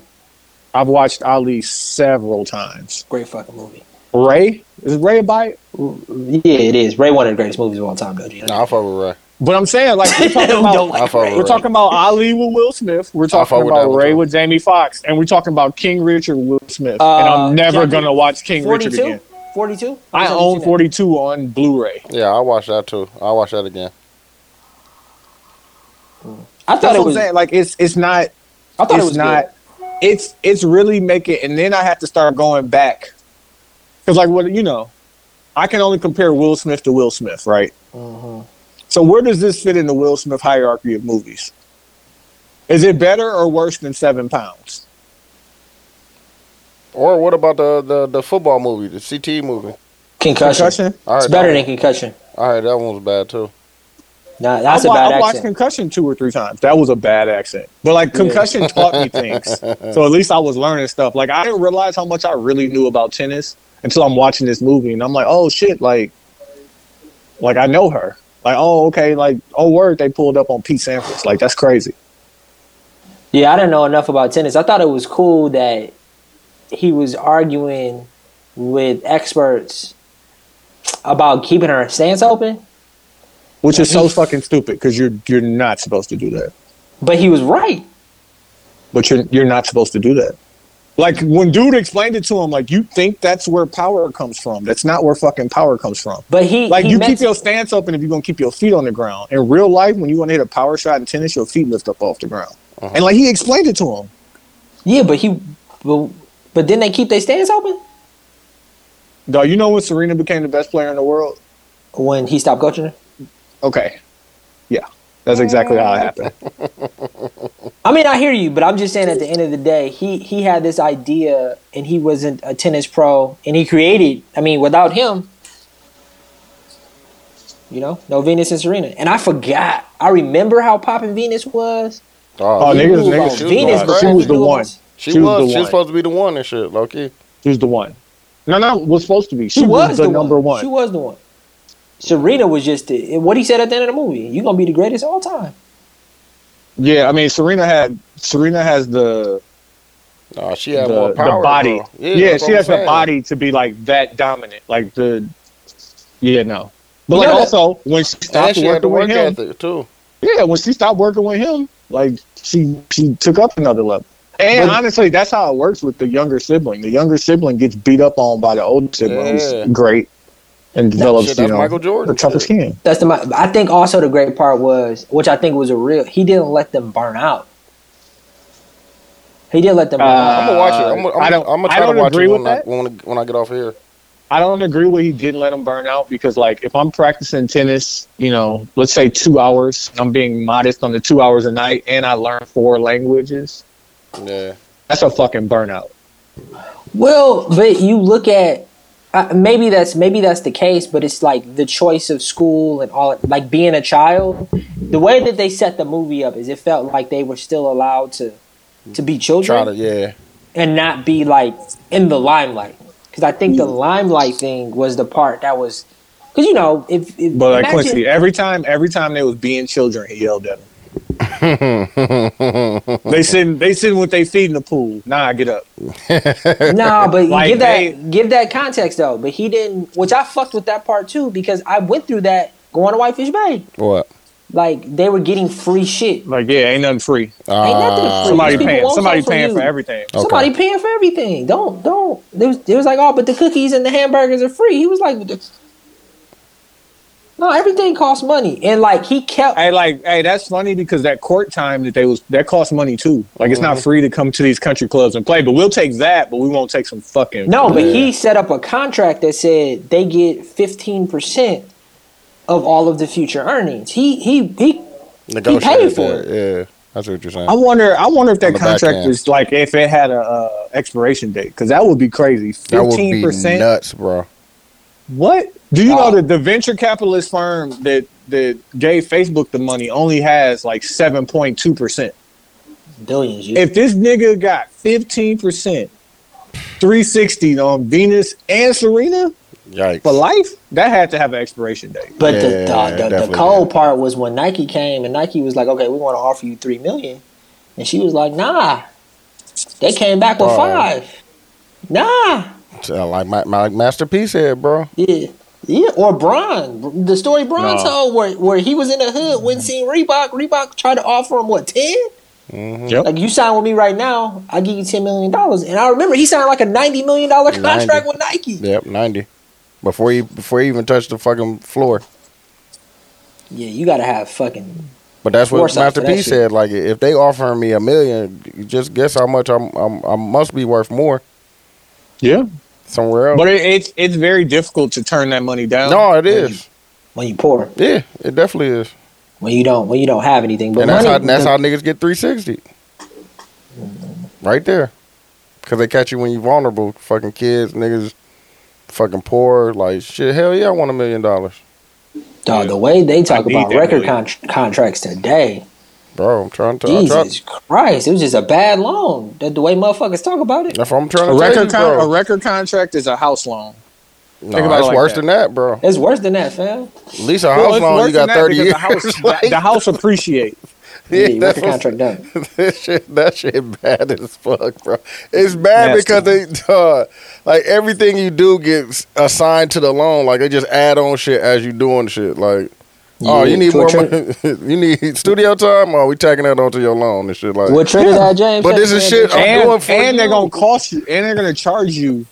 I've watched Ali several times. Great fucking movie. Ray? Is Ray a bite? Yeah, it is. Ray, one of the greatest movies of all time, though. G. No, I fuck with Ray. But I'm saying, like, we're talking about, like I fuck Ray. we're talking about Ali with Will Smith. We're talking about one, Ray with Jamie Foxx. And we're talking about King Richard with Will Smith. and Uh, I'm never Jackie, going to watch King Richard again. 42? I own 42 on Blu-ray. Yeah, I watched that too. I'll watch that again. I thought That's it was. saying. Like it's it's not I thought it's it was not it's it's really making and then I have to start going back. Cuz like what you know, I can only compare Will Smith to Will Smith, right? Mhm. So where does this fit in the Will Smith hierarchy of movies? Is it better or worse than 7 pounds? Or what about the the, the football movie, the CTE movie? Concussion. Concussion? I It's better that than concussion. one. I heard that one was bad too. Nah, that's I, a wa- bad I watched. Concussion two or three times. That was a bad accent. But like Concussion taught me things. So at least I was learning stuff. Like I didn't realize how much I really knew about tennis until I'm watching this movie and I'm like, oh shit, like like I know her. Like, oh okay, like oh word, they pulled up on Pete Sampras. Like that's crazy. Yeah, I didn't know enough about tennis. I thought it was cool that he was arguing with experts about keeping her stance open, Which is so fucking stupid because you're you're not supposed to do that. but he was right. But you're you're not supposed to do that. Like when dude explained it to him, like you think that's where power comes from. That's not where fucking power comes from. But he Like he you meant keep your stance open if you're gonna keep your feet on the ground. In real life, when you want to hit a power shot in tennis, your feet lift up off the ground. Uh-huh. And like he explained it to him. yeah, but he but, but then they keep their stance open Dog, you know when Serena became the best player in the world? when he stopped coaching her. Okay. Yeah. That's exactly how it happened. I mean, I hear you, but I'm just saying at the end of the day, he he had this idea and he wasn't a tennis pro and he created, I mean, without him, you know, no Venus and Serena. And I forgot. I remember how popping Venus was. Oh, oh He niggas, knew niggas, about she was Venus the one. before she was the one. About- She, She was was. She was supposed to be the one and shit, low key. She was the one. No, no, was supposed to be. She, She was, was the, the number one. one. She was the one. Serena was just the, what he said at the end of the movie. You're gonna be the greatest of all time. Yeah, I mean Serena had Serena has the Nah, she had the, more power. the body. bro. Yeah, she has I'm the body to be like that dominant. Like the Yeah, no. But You like know that- also when she stopped she had the working with him, too. yeah, when she stopped working with him, like she she took up another level. And But- honestly, that's how it works with the younger sibling. The younger sibling gets beat up on by the older sibling Yeah. who's great and develops, shit, you know, Michael Jordan the toughest shit. skin. That's the. I think also the great part was, which I think was a real. He didn't let them burn out. He didn't let them burn Uh, out. I'm gonna watch it. I'm, gonna- I don't- I'm gonna try to don't watch agree it with when I, that. when, I- when I get off here. I don't agree with he didn't let him burn out because like if I'm practicing tennis, you know, let's say two hours, I'm being modest on the two hours a night and I learn four languages, Yeah. that's a fucking burnout. Well, but you look at uh, maybe that's maybe that's the case, but it's like the choice of school and all like being a child. The way that they set the movie up is it felt like they were still allowed to to be children to yeah. and not be like in the limelight. Because I think the limelight thing was the part that was because you know if, if But like imagine- Quincy, every time every time they was being children, he yelled at them. they sitting they sitting with their feet in the pool. Nah, get up. No, but Like, give that they- give that context though. But he didn't, which I fucked with that part too because I went through that going to Whitefish Bay. What? Like they were getting free shit. Like yeah, ain't nothing free. Ain't nothing Uh, free. Somebody paying somebody something paying from for everything. Okay. Somebody paying for everything. Don't don't. There was, there was like, oh, but the cookies and the hamburgers are free. He was like, no, everything costs money, and like he kept. Hey, like, hey, that's funny because that court time that they was that cost money too. Like, it's not free to come to these country clubs and play, but we'll take that, but we won't take some fucking. No, but Yeah. he set up a contract that said they get fifteen percent of all of the future earnings. He he he. Negotiated for that. Yeah, that's what you're saying. I wonder. I wonder if that contract end. is like if it had a uh, expiration date because that would be crazy. that would Fifteen be percent. nuts, bro. What? Do you Uh, know that the venture capitalist firm that that gave Facebook the money only has like seven point two percent? Billions. You. If this nigga got fifteen percent, three sixty on Venus and Serena Yikes. for life, that had to have an expiration date. But Yeah, the, the, the, the cold did. part was when Nike came and Nike was like, okay, we want to offer you three million. And she was like, nah. They came back with Oh. five. Nah. Like my, my Master P said, bro. Yeah. Yeah. Or Bron. The story Bron No. told where, where he was in the hood, went and mm-hmm. seen Reebok. Reebok tried to offer him, what, 10? Mm-hmm. Yep. Like, you sign with me right now, I give you $10 million. And I remember he signed like a $90 million contract 90. with Nike. Yep, ninety. Before he before he even touched the fucking floor. Yeah, you got to have fucking. But that's what Foresight Master for that P said. Like, if they offering me a million, just guess how much I'm, I'm I must be worth more Yeah, somewhere else. but it, it's it's very difficult to turn that money down. no, it is. When you poor, Yeah, it definitely is. when you don't, when you don't have anything, but and that's money, how that's the- how niggas get three sixty. Right there, because they catch you when you vulnerable. Fucking kids, niggas, fucking poor. Like shit. Hell yeah, I want a million dollars, Dog, the way they talk about record con- contracts today, bro. I'm trying to. I'm trying, Jesus Christ, it was just a bad loan. The, the way motherfuckers talk about it, that's what I'm trying to A tell record you, con- bro. a record contract is a house loan. no, about it it's like worse that. than that, bro. it's worse than that, fam. At least a Well, house it's loan, you got thirty because years. The house, Like, the, the house appreciate. Yeah, Yeah, record that's contract done. that shit, that shit bad as fuck, bro. It's bad Nasty. because they, uh, like everything you do gets assigned to the loan. Like they just add on shit as you doing shit. Like, oh, Yeah, you need more Trin- money. you need studio time. Oh, we taking that onto your loan and shit. Like, What Trinidad James? But this is shit they- I'm and doing for and they're gonna cost you, and they're gonna charge you.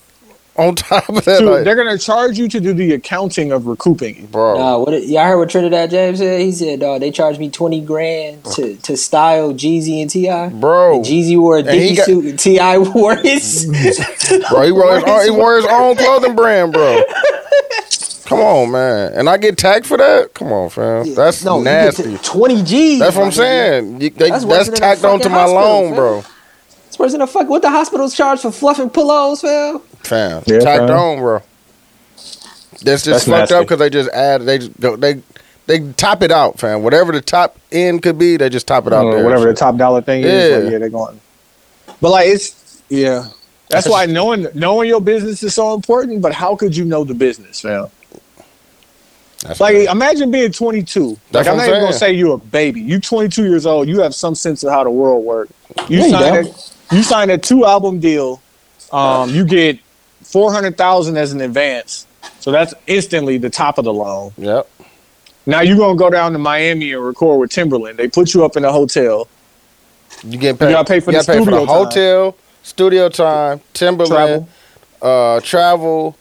on top of that, To, like, they're gonna charge you to do the accounting of recouping. it. bro. Nah, what it, y'all heard what Trinidad James said? He said, "Dog, they charged me twenty grand to, to style Jeezy and Ti. Bro, Jeezy wore a And Dickie got- suit, and T.I. wore his. bro, he wore his, own, he wore his own clothing brand, bro. Come on, man. And I get tagged for that? Come on, fam. That's no, you get to nasty. Twenty G's. That's what I'm nigga. saying. You, they, That's that's worse than a tacked onto fucking my hospital, loan, fam. bro. It's worse than a fuck. What the hospitals charge for fluffing pillows, fam? Fam, Yeah, tacked fam. on, bro. That's just That's fucked up nasty. because they just add. They just go. They they top it out, fam. Whatever the top end could be, they just top it out or there. whatever the top dollar thing is. Yeah. Like, yeah, they're going. But like it's yeah. That's why knowing knowing your business is so important. But how could you know the business, fam? That's Like right. imagine being 22. That's like I'm not I'm even gonna say you're a baby. You 22 years old. You have some sense of how the world works. You sign you a, you signed a two album deal. Um, you get four hundred thousand as an advance. So that's instantly the top of the loan. Yep. Now you're gonna go down to Miami and record with Timbaland. They put you up in a hotel. You get paid. You gotta pay for the gotta pay for the hotel, studio time, Timbaland, Travel. uh, travel.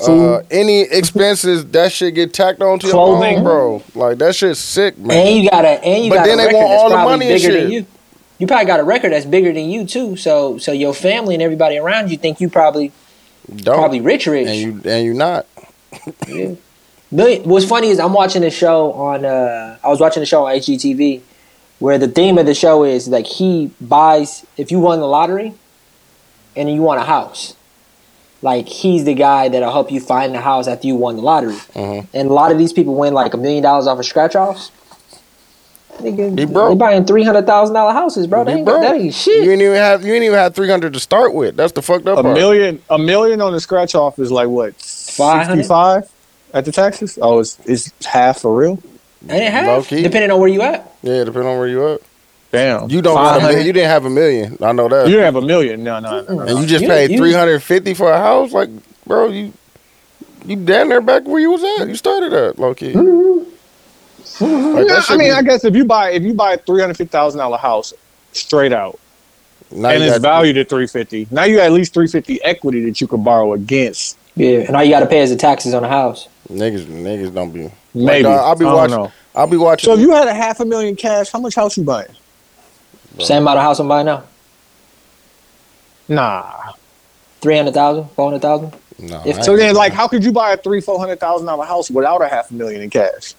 Uh, any expenses that shit get tacked onto your Clothing. loan, bro. Like that shit's sick, man. And you got a and you But got then a they record want that's all the money and bigger shit. than you. You probably got a record that's bigger than you too. So so your family and everybody around you think you probably Don't. probably rich rich. and you and you not. Yeah. Million, what's funny is I'm watching a show on. Uh, I was watching a show on HGTV where the theme of the show is like he buys if you won the lottery and you want a house, like he's the guy that'll help you find the house after you won the lottery. Mhm. And a lot of these people win like a million dollars off of scratch offs. Nigga, Be broke. they buying three hundred thousand dollar houses, bro. They Be ain't, broke. that ain't You ain't even have you ain't even have three hundred to start with. That's the fucked up A part. million, a million on the scratch off is like what? 500? Sixty-five at the taxes. Oh, it's it's half for real. Ain't it half? Depending on where you at. Yeah, depending on where you at. Damn, You don't got a million. You didn't have a million. I know that. You didn't have a million. No, no, no. no. and you just You- paid you- three hundred fifty for a house. Like, bro, you you down there back where you was at. You started at low key. Like, Yeah, I mean, be- I guess if you buy if you buy a three hundred fifty thousand dollar house straight out, now and you it's got- valued at three fifty, now you got at least three fifty equity that you could borrow against. Yeah, and all you got to pay is the taxes on the house. Niggas, niggas don't be. Maybe Like, uh, I'll be I don't watching. know. I'll be watching. So if you had a half a million cash, how much house you buying? Same amount of house I'm buying now. Nah. 300,000, 400,000. no, if- So then, like, how could you buy a three four hundred thousand dollar house without a half a million in cash?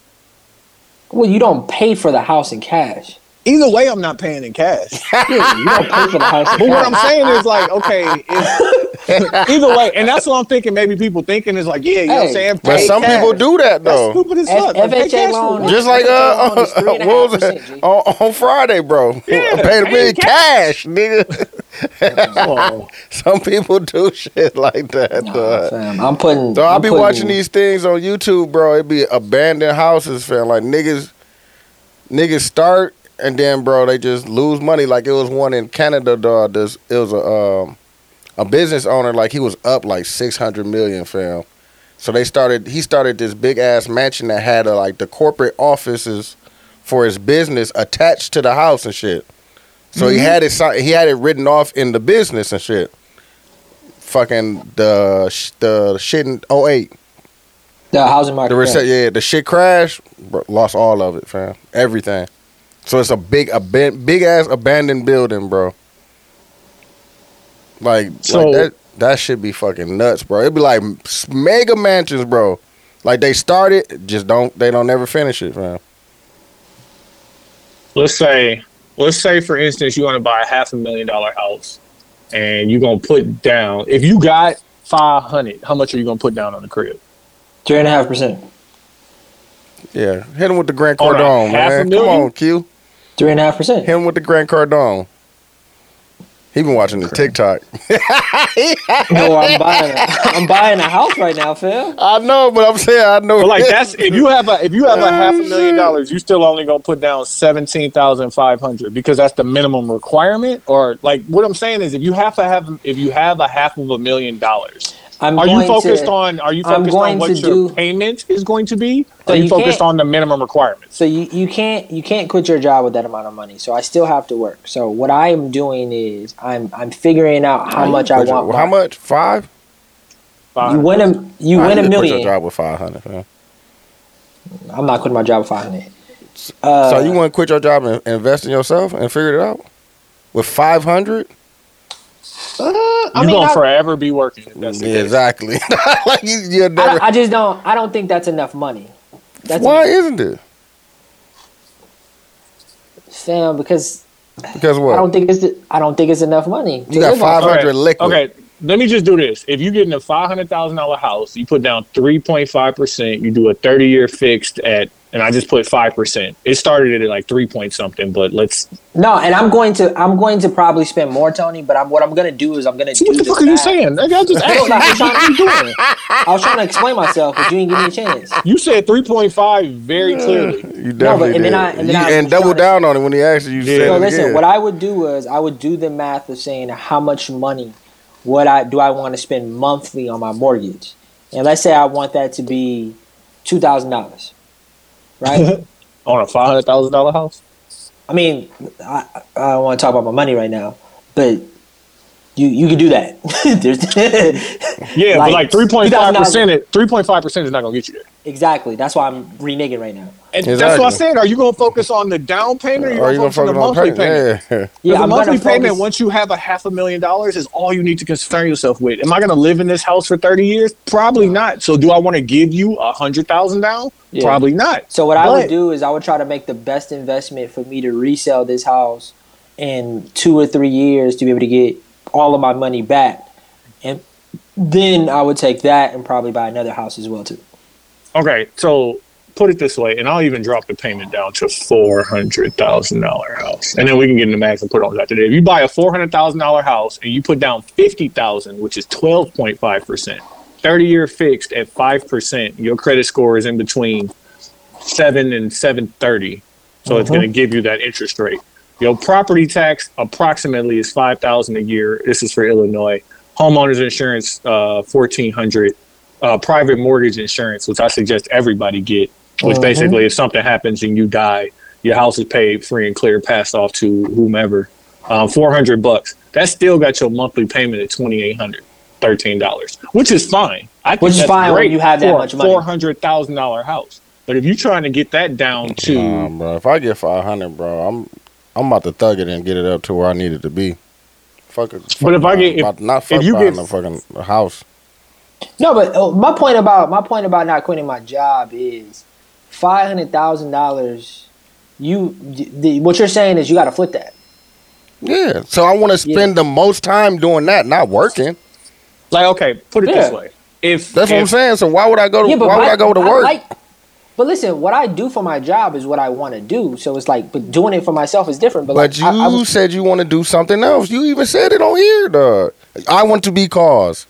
Well, you don't pay for the house in cash. Either way, I'm not paying in cash. Yeah, you don't pay for the house in But what. I'm saying is like, okay, if, either way, and that's what I'm thinking. Maybe people thinking is like, yeah, you know what I'm saying. but some cash. people do that That's though. stupid as F- Like, FHA loan Just like uh, FHA what was 3.5%, it on, on Friday, bro? I paid a pay million cash, nigga. Some people do shit like that. dog. Fam, I'm putting. So I'll I'm be putting- watching these things on YouTube, bro. It be abandoned houses, fam. Like niggas, niggas start and then, bro, they just lose money. Like it was one in Canada, dog. This it was a um, a business owner. Like he was up like six hundred million, fam. So they started. He started this big ass mansion that had uh, like the corporate offices for his business attached to the house and shit. So he had it. He had it written off in the business and shit. Fucking the the shit in 08. the housing market. The crash. yeah, the shit crashed, bro, lost all of it, fam. Everything. So it's a big, a big ass abandoned building, bro. Like, So- like that, that should be fucking nuts, bro. It'd be like mega mansions, bro. Like they started, just don't, they don't never finish it, fam. let's say, let's say for instance, you want to buy a half a million dollar house, and you're gonna put down. If you got five hundred, how much are you gonna put down on the crib? Three and a half percent. Yeah, hit him with the Grand On a Cardone, half a man. Come on, Q. Three and a half percent. Hit him with the Grant Cardone. He been watching the TikTok. No, I'm buying. A, I'm buying a house right now, Phil. I know, but I'm saying I know. But like that's if you have a if you have a oh, half a million dollars, you still only gonna put down seventeen thousand five hundred because that's the minimum requirement. Or like what I'm saying is if you have to have if you have a half of a million dollars, I'm are you focused to, on are you I'm focused going on what to your do- payment is going to be? So are you you focused on the minimum requirements? So you, you can't you can't quit your job with that amount of money. So I still have to work. So what I am doing is I'm I'm figuring out how much I want. How much? Five. Fine. You win a you I win a million. quit your million. job with five hundred. man. I'm not quitting my job with five hundred. Uh, so you want to quit your job and invest in yourself and figure it out with five hundred? Uh, I You're mean, gonna I- forever be working. If that's the Yeah, exactly. like you, you're I, never. I just don't I don't think that's enough money. That's Why isn't it? Fam, because Because what? I don't think it's I don't think it's enough money. You got five hundred Alright, liquid. Okay, let me just do this. If you get in a five hundred thousand dollar house, you put down three point five percent. You do a thirty year fixed at, and I just put five percent. It started at like three point something, but let's. No, and I'm going to I'm going to probably spend more, Tony. But I'm what I'm gonna do is I'm gonna what the fuck are you math. saying? Nigga, I just asked you. like, What you doing? I was trying to explain myself, but you didn't give me a chance. You said three point five very clearly. You definitely No, but- and did. then I- and then You- I and double trying to- down on it when he asked you. You Yeah. said So listen, again. what I would do is I would do the math of saying how much money would I do I want to spend monthly on my mortgage, and let's say I want that to be two thousand dollars, right? On a five hundred thousand dollar house. I mean, I, I don't want to talk about my money right now, but you you can do that. There's- Yeah, but Like, three point five percent, Three point five percent is not gonna get you there. exactly. That's why I'm reneging right now. And that's what I said. Are you gonna focus on the down payment, or Are you you gonna gonna focus on the monthly payment? Yeah. Yeah, the monthly gonna payment, focus- once you have a half a million dollars, is all you need to concern yourself with. Am I going to live in this house for 30 years? Probably not. So, do I want to give you a hundred thousand down? Yeah. Probably not. So what I would do is I would try to make the best investment for me to resell this house in two or three years to be able to get all of my money back. And then I would take that and probably buy another house as well too. Okay, so put it this way, and I'll even drop the payment down to four hundred thousand dollar house, and then we can get in the max and put on that today. If you buy a four hundred thousand dollar house and you put down fifty thousand, which is twelve point five percent, thirty year fixed at five percent, your credit score is in between seven and seven thirty, so it's mm-hmm. going to give you that interest rate. Your property tax approximately is five thousand a year. This is for Illinois. Homeowners insurance, uh, fourteen hundred. Uh, private mortgage insurance, which I suggest everybody get, which Mhm. basically if something happens and you die, your house is paid free and clear, passed off to whomever. Um, four hundred bucks. That still got your monthly payment at twenty eight hundred. Thirteen dollars, which is fine. I think Which is fine when you have that much money. Four hundred thousand dollar house, but if you're trying to get that down to Nah, bro. If I get five hundred, bro, I'm I'm about to thug it and get it up to where I need it to be. Fuck it. But if I get- if- not fuck if you buying get- a fucking house. No, but uh, my point about my point about not quitting my job is five hundred thousand dollars. You, the, what you're saying is you got to flip that. Yeah. So I want to spend the most time doing that, not working. like okay, put it this way. If That's what I'm saying. So why would I go to yeah, why would I go to I work? like- but listen, what I do for my job is what I want to do. So it's like, but doing it for myself is different. But, but like, you I, I was, said you want to do something else. You even said it on here, dog. I want to be cause.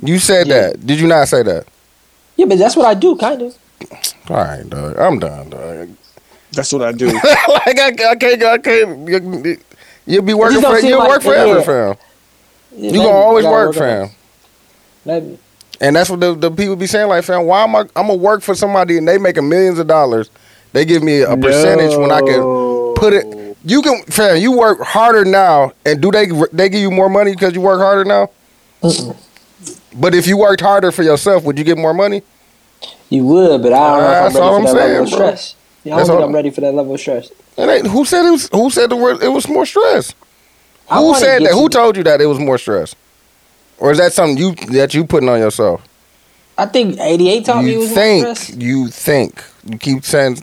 You said Yeah. that. Did you not say that? yeah, but that's what I do, kind of. All right, dog. I'm done, dog. that's what I do. like I, I can't, I can't. You, you'll be working for. You'll like- work forever, yeah. fam. Yeah, You maybe. gonna always Gotta work, on fam. it. Maybe. And that's what the, the people be saying, like, fam, why am I? I'm gonna work for somebody and they making millions of dollars. They give me a percentage when I can put it. You can, fam. You work harder now, and do they they give you more money because you work harder now? But if you worked harder for yourself, would you get more money? You would, but I don't know if all I'm I'm ready for that saying, level of bro. stress. Yeah, I don't That's think I'm ready for that level of stress. It ain't, who said it was? Who said the word? It was more stress. I Who said that? Who told you that it was more stress? Or is that something you that you putting on yourself? I think 88 taught me You was think? stress. You think? You keep saying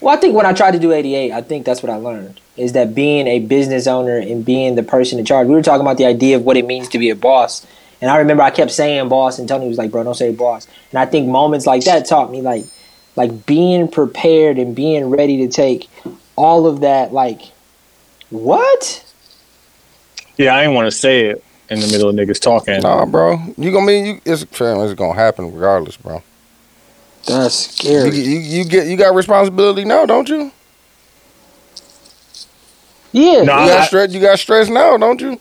Well, I think when I tried to do 88, I think that's what I learned is that being a business owner and being the person in charge. We were talking about the idea of what it means to be a boss. And I remember I kept saying boss and Tony was like, bro, don't say boss. And I think moments like that taught me like like being prepared and being ready to take all of that like what? yeah, I didn't want to say it in the middle of niggas talking. Nah, bro. You gonna mean you? It's. It's gonna happen regardless, bro. That's scary. you, you get you got responsibility now, don't you? Yeah. No, You I- got stress. You got stress now, don't you?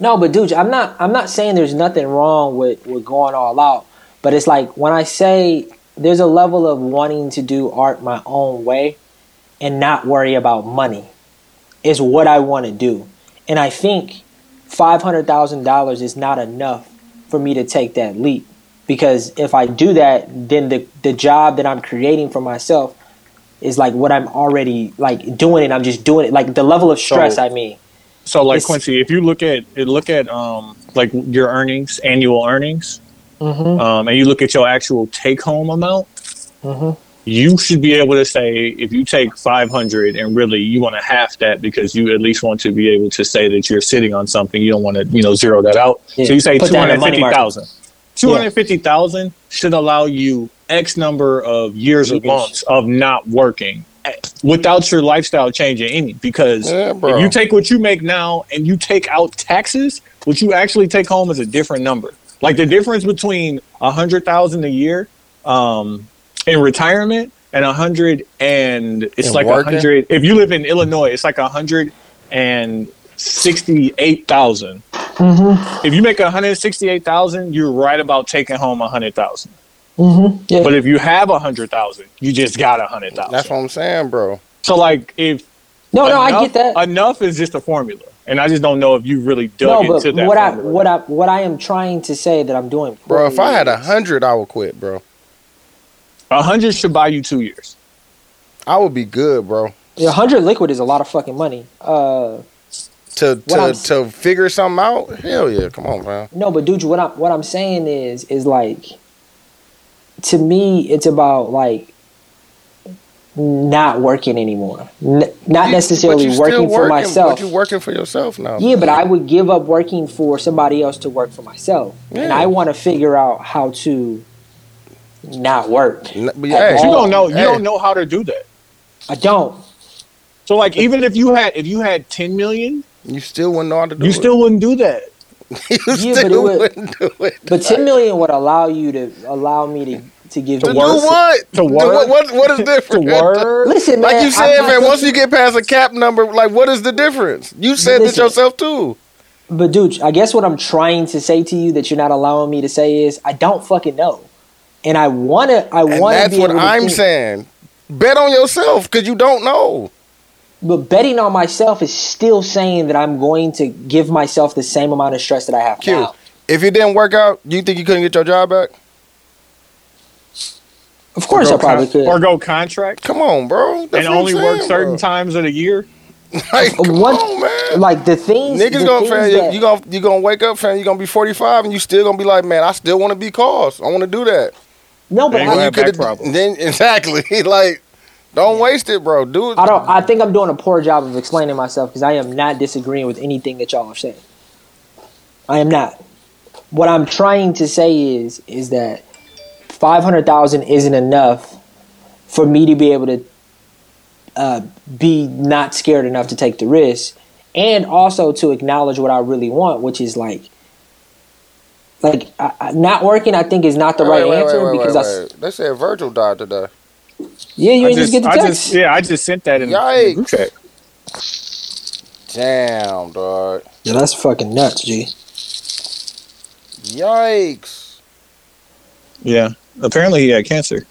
No, but dude, I'm not. I'm not saying there's nothing wrong with with going all out. But it's like when I say there's a level of wanting to do art my own way and not worry about money is what I want to do. And I think five hundred thousand dollars is not enough for me to take that leap. Because if I do that, then the the job that I'm creating for myself is like what I'm already like doing and I'm just doing it. Like the level of stress. So- I mean, So like Quincy, if you look at look at um like your earnings, annual earnings, Mhm. um, and you look at your actual take home amount, Mhm. You should be able to say if you take five hundred and really you want to half that because you at least want to be able to say that you're sitting on something. You don't want to you know zero that out. Yeah. So you say Put two that in a hundred money fifty market. thousand. Two hundred fifty thousand should allow you X number of years or months of not working eh, without your lifestyle changing any. Because Yeah, if you take what you make now and you take out taxes, what you actually take home is a different number. Like the difference between a hundred thousand a year um, in retirement and a hundred and it's In like a working? hundred. If you live in Illinois, it's like a hundred and sixty-eight thousand. Mm-hmm. If you make a hundred sixty-eight thousand, you're right about taking home a hundred thousand. Mm-hmm. Yeah. But if you have a hundred thousand, you just got a hundred That's what I'm saying, bro. So like if no, no, I get that. Enough is just a formula, and I just don't know if you really no, dug but into that. what I what I what I am trying to say that I'm doing. Bro, if I had a hundred, I would quit, bro. A hundred should buy you two years. I would be good, bro. is- a hundred liquid is a lot of fucking money. Uh, To What I'm to to figure something out. Hell yeah, come on, man. no, but dude, what I'm what I'm saying is is like, to me, it's about like not working anymore. N- not You- necessarily but you working for myself. But you working for yourself now. Yeah, but I would give up working for somebody else to work for myself, and I want to figure out how to not work. N- but At hey, You don't know. You Hey. don't know how to do that. I don't. So like, even if you had if you had ten million, You still wouldn't know how to do you it. still wouldn't do that. you but still it would- wouldn't do it. But ten million would allow you to allow me to to give To you do work. what? To Do work. What, what, what is to different? work. Listen, man. Like you said, I'm not man, once you get past a cap number, like what is the difference? You said this yourself too. But dude, I guess what I'm trying to say to you that you're not allowing me to say is I don't fucking know, and I wanna I wanna that's be what able to I'm think- saying. Bet on yourself because you don't know. But betting on myself is still saying that I'm going to give myself the same amount of stress that I have Q. now. If it didn't work out, you think you couldn't get your job back? Of course, Or I probably con- could. Or go contract Come on, bro. That's and what I'm only work saying, certain bro. times of the year. Like, come One- on, man. like the things, Niggas the gonna things fam, that- you gonna you gonna wake up, fam. You gonna be 45, and you still gonna be like, man, I still want to be cause. I want to do that. No, but They I, gonna you have back coulda- problems. Then exactly, like, don't waste it, bro. Do it. I don't. I think I'm doing a poor job of explaining myself because I am not disagreeing with anything that y'all are saying. I am not. What I'm trying to say is is that five hundred thousand isn't enough for me to be able to uh, be not scared enough to take the risk, and also to acknowledge what I really want, which is like. Like I, I- not working, I think is not the right Wait, wait, answer wait, wait, because wait, I s wait. They said Virgil died today. yeah, you I ain't just, get the I text. just, yeah, I just sent that in the, in Yikes. the group chat. Damn, dog. yeah, that's fucking nuts, G. Yikes. Yeah, apparently he had cancer.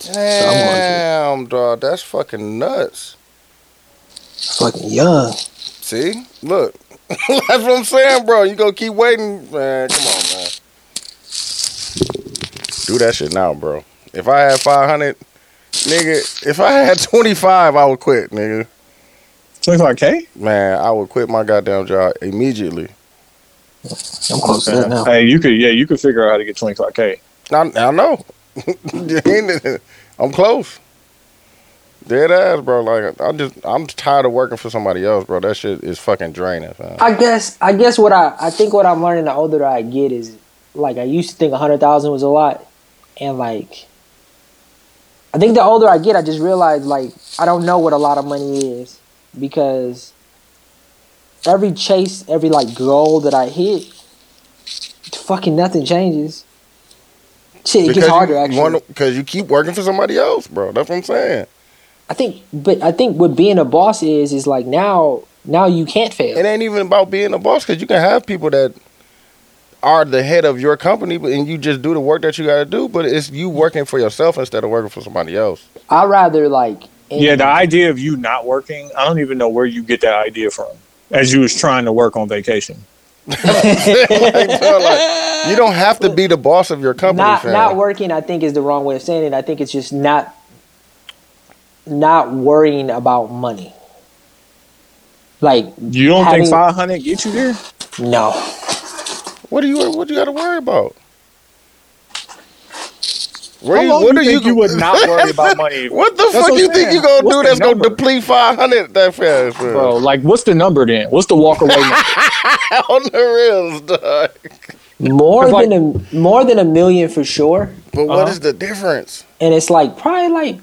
Damn, dog. That's fucking nuts. Fucking young. See? Look. That's what I'm saying, bro. You gonna keep waiting, man. Come on, man. Do that shit now, bro. If I had 500, nigga, if I had 25, I would quit, nigga. Twenty five k. Man, I would quit my goddamn job immediately. I'm close to that now. Hey, you could, yeah, you could figure out how to get twenty five k. I, I know. I'm close. Dead ass, bro. Like I'm just, I'm tired of working for somebody else, bro. That shit is fucking draining, man. I guess I guess what I I think what I'm learning the older I get is like I used to think a hundred thousand was a lot, and like I think the older I get, I just realize like I don't know what a lot of money is because every chase, every like goal that I hit, fucking nothing changes. Shit, it gets harder actually. Because you keep working for somebody else, bro. That's what I'm saying. I think, but I think what being a boss is is like now now you can't fail. It ain't even about being a boss because you can have people that are the head of your company, but and you just do the work that you got to do. But it's you working for yourself instead of working for somebody else. I rather like Yeah, the idea of you not working, I don't even know where you get that idea from. As you was trying to work on vacation. Like, bro, like, you don't have to be the boss of your company. not not working i think is the wrong way of saying it i think it's just not not worrying about money like You don't having- think five hundred get you there? no What do you what do you got to worry about? Where How you, long what you think you would not worry about money? What the That's fuck what you I'm think saying. you gonna What's do the that's gonna number? deplete five hundred that fast, bro? Bro, like what's the number then? What's the walk away number? On the reals, dog. more It's like- than a more than a million for sure But what Uh-huh. is the difference? and it's like probably like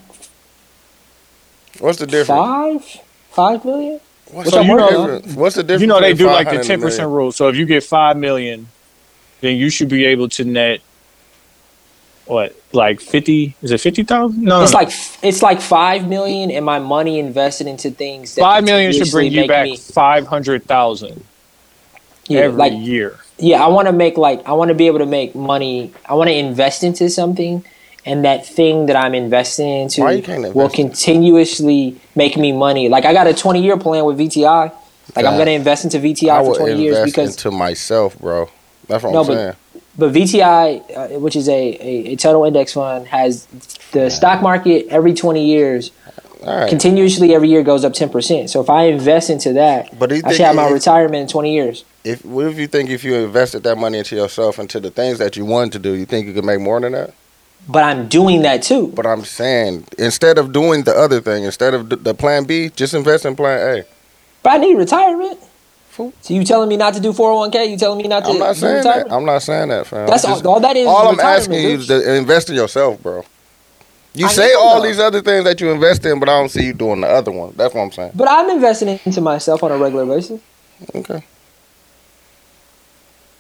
What's the difference? five five million What's, So the you know- difference? What's the difference? you know they do like the ten percent rule. So if you get five million, then you should be able to net what, like fifty? Is it fifty thousand? No, it's no, no. like it's like five million and my money invested into things that five million should bring you back five hundred thousand yeah, every like year. yeah, I want to make like I want to be able to make money. I want to invest into something, and that thing that I'm investing into Why you can't invest will in continuously make me money. Like I got a 20 year plan with VTI. Like I'm going to invest into I VTI for 20 years invest because, into myself, bro. That's what No, I'm but- saying. but VTI, uh, which is a, a, a total index fund, has the stock market every 20 years right. continuously every year goes up 10%. So if I invest into that, But I should have my if- retirement in 20 years. If what if you think if you invested that money into yourself into the things that you wanted to do, you think you could make more than that? But I'm doing that too. But I'm saying instead of doing the other thing, instead of the, plan B, just invest in plan A. But I need retirement. Fool. So you telling me not to do 401k? You telling me not to I'm not saying retirement? that. I'm not saying that, fam. That's I'm all, all that is. all I'm asking you is to invest in yourself, bro. You I say all these other things that you invest in, but I don't see you doing the other one. That's what I'm saying. But I'm investing into myself on a regular basis. Okay.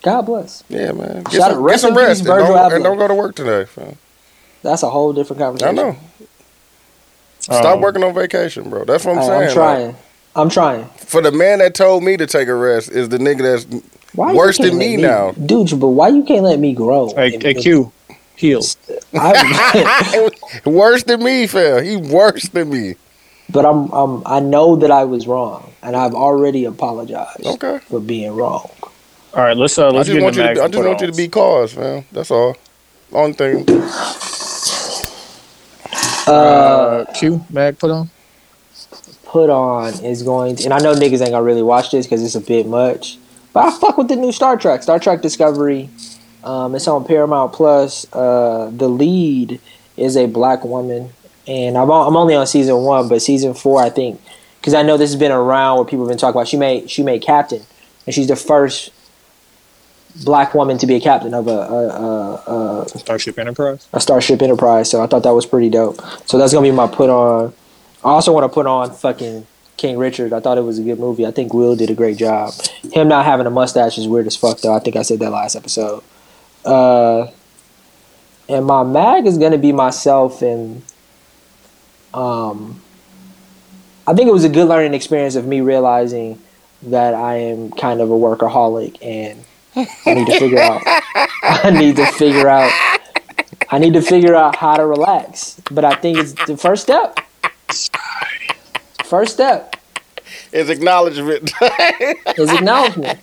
God bless. Yeah, man. Get Shout some, get some rest and don't, and don't go to work today, fam. That's a whole different conversation. I conversation. know. Stop Um, working on vacation, bro. That's what I'm Hey, saying. I'm like, trying. I'm trying. for the man that told me to take a rest is the nigga that's Why Worse than let me now. dude. But why you can't let me grow? Hey, And- hey Q, heal. I- worse than me, fam. He worse than me. but I'm, I'm. I know that I was wrong, and I've already apologized Okay. for being wrong. All right, let's uh, I let's just get want into you. To, I just want you to be cause, fam. That's all. Only thing. Uh, Q Mag put on. Put on is going to, and I know niggas ain't gonna really watch this because it's a bit much. But I fuck with the new Star Trek, Star Trek Discovery. Um, it's on Paramount Plus. Uh, the lead is a black woman, and I'm on, I'm only on season one, but season four, I think, because I know this has been around where people have been talking about. She made she made captain, and she's the first black woman to be a captain of a a, a, a, Starship Enterprise. a Starship Enterprise. So I thought that was pretty dope. So that's gonna be my put on. I also want to put on fucking King Richard. I thought it was a good movie. I think Will did a great job. Him not having a mustache is weird as fuck though. I think I said that last episode. Uh, and my mag is gonna be myself and um. I think it was a good learning experience of me realizing that I am kind of a workaholic and I need to figure out. I need to figure out. I need to figure out how to relax. But I think it's the first step. First step is acknowledgement. is acknowledgement.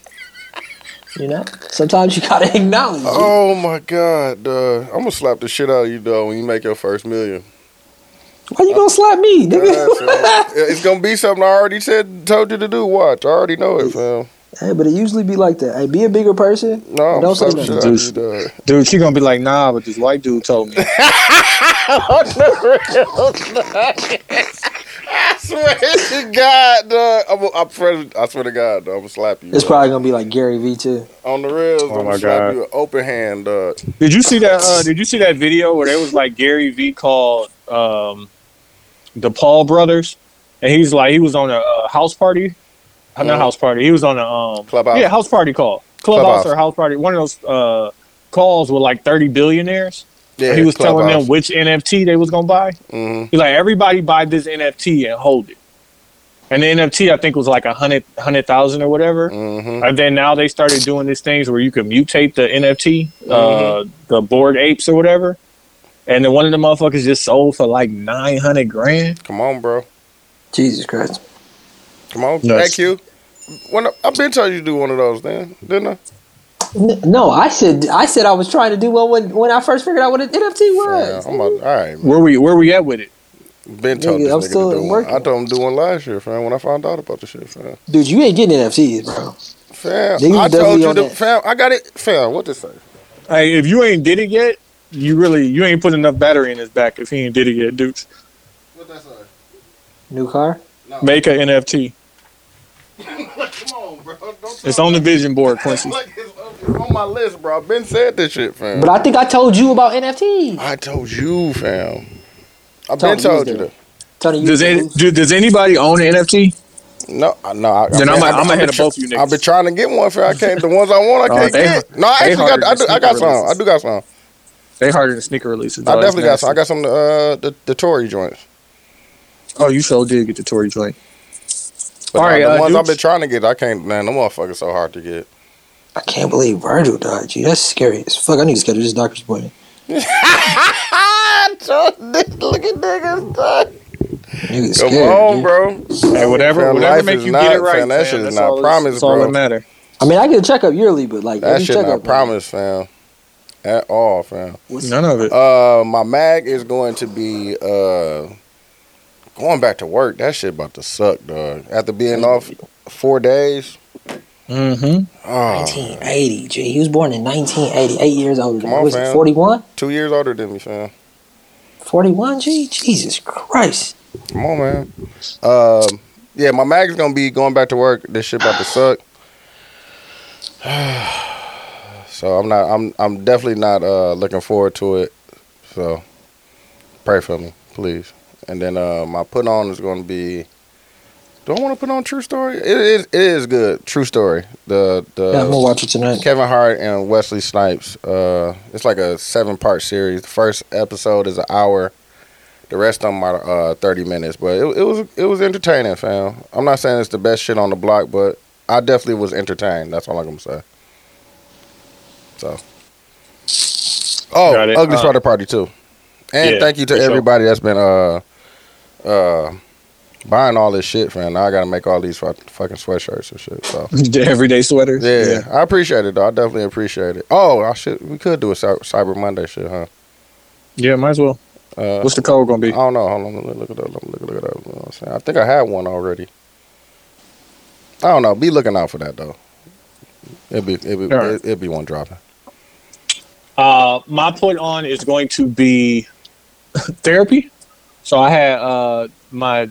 You know, sometimes you gotta acknowledge. it. oh my god, dog. I'm gonna slap the shit out of you, though when you make your first million. Why you gonna slap me, nigga? fam. it's gonna be something I already said, told you to do. Watch, I already know it, fam. Hey, but it usually be like that. Hey, be a bigger person. No, I'm Don't say slap nothing. out of. Dude, she gonna be like, nah, but this white dude told me. I swear to God, dog. I'm, I'm friend, I swear to God, dog. I'm gonna slap you. It's dog. probably gonna be like Gary Vee too. on the rails. Oh I'm my gonna slap God. you with open hand, dog. Did you see that? Uh, did you see that video where there was like Gary Vee called um, the Paul brothers, and he's like he was on a, uh house party, not Mhm. house party. He was on a um, Clubhouse. yeah house party call, clubhouse, Clubhouse. or house party. One of those uh, calls with like thirty billionaires. Yeah, he was telling them which NFT they was gonna buy. hmm He's like, everybody buy this NFT and hold it. And the NFT I think was like a hundred hundred thousand or whatever. hmm And then now they started doing these things where you can mutate the NFT, uh, Mm-hmm. the Bored Apes or whatever. And then one of the motherfuckers just sold for like nine hundred grand. Come on, bro. Jesus Christ. Come on. Nuts. Thank you. When I, I've been telling you to do one of those, then didn't I? No, I said I said I was trying to do one when when I first figured out what an NFT Yeah, was. I'm about, all right. Where we where we at with it? Been told Nigga, this I'm nigga still to do one. I told him to do one last year, fam. When I found out about the shit, fam. Dude, you ain't getting NFTs, bro. Fam, Niggas I told you on to, that. fam. I got it, fam. What to say? Hey, if you ain't did it yet, you really you ain't put enough battery in his back if he ain't did it yet, dudes. What that say? New car. Make a NFT. Come on, bro. Don't It's on the vision board, Quincy. Look, it's on my list, bro. I've been said this shit, fam. But I think I told you about NFTs. I told you, fam. I've Tony, been told you you was that. Tony, you Does any, do, does anybody own an NFT? No, I- no. I, Then I, I'm I, a- I'm I, ahead been of both you niggas. I've been trying to get one, fam. I can't. The ones I want, I Oh, can't they- get. No, I they actually harder got. I, than do, I got sneaker some. I releases. do got some. They harder than sneaker releases. I dog. definitely got some. I got some. Uh, the the Tory joints. Oh, you sure did get the Tory joint. But All right, the uh, ones I've been trying to get, I can't. Man, them motherfuckers so hard to get. I can't believe Virgil died. Gee, that's scary as fuck. I need to schedule this doctor's appointment. Look at niggas. dog. Nigga Come scared. on, G. bro. Hey, whatever, Fam, whatever life make you not- get it right. fam, that shit is not all- promise, That's all bro. that matter. I mean, I get a checkup yearly, but like That every shit checkup. not promise, fam. At all, fam. None of it. Uh, my mag is going to be uh going back to work. That shit about to suck, dog. After being off four days, Mm-hmm. Oh, 1980. Gee, he was born in 1980. Eight years older than Come me. on, Was it fam. 41? two years older than me, fam. 41. Gee, Jesus Christ. Come on, man. Um, yeah, my mag is gonna be going back to work. This shit about to suck. so I'm not. I'm. I'm definitely not uh, looking forward to it. So pray for me, please. And then uh, my put on is going to be. Do I want to put on True Story? It is. It is good. True Story. The the Yeah, I'm gonna watch it tonight. Kevin Hart and Wesley Snipes. Uh, it's like a seven part series. The first episode is an hour. The rest of them are uh, thirty minutes. But it, it was it was entertaining, fam. I'm not saying it's the best shit on the block, but I definitely was entertained. That's all I'm gonna say. So. Oh, Got it. Ugly Uh, Sweater Party too. And yeah, thank you to for sure. everybody that's been uh uh buying all this shit, fam. Now I gotta make all these fucking sweatshirts and shit. So The everyday sweaters. yeah, I appreciate it though. I definitely appreciate it. Oh, I should. We could do a Cyber Monday shit, huh? Yeah, might as well. Uh, What's the code gonna be? I don't know. Hold on, let me look it up. Let me look, look it up. You know what I'm saying? I think I had one already. I don't know. Be looking out for that though. It'll be it'll be, All right. it'll be one dropping. Uh, my put on is going to be therapy. So I had uh, my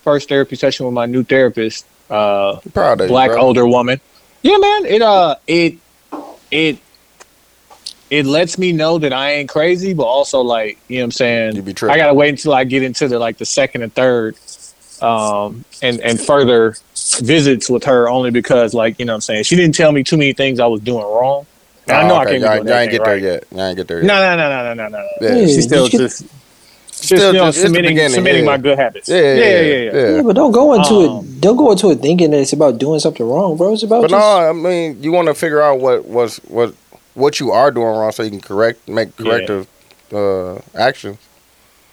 first therapy session with my new therapist, uh, proud of black you, bro. older woman. Yeah, man. It uh, it it it lets me know that I ain't crazy, but also like you know what I'm saying. You be tripping. I gotta wait until I get into the like the second and third, um, and and further visits with her only because like you know what I'm saying she didn't tell me too many things I was doing wrong. And I know Oh, I can't be Y'all, y'all ain't anything get there right. yet. Y'all ain't get there yet. No, no, no, no, no, no, no. Yeah. Yeah, She's still just, just Still you know, just- it's the submitting, submitting yeah. my good habits. Yeah, yeah, yeah, yeah. yeah. Yeah, but don't go into Um, it. Don't go into it thinking that it's about doing something wrong, bro. It's about But no. I mean, you want to figure out what was what what you are doing wrong, so you can correct, make corrective uh, actions.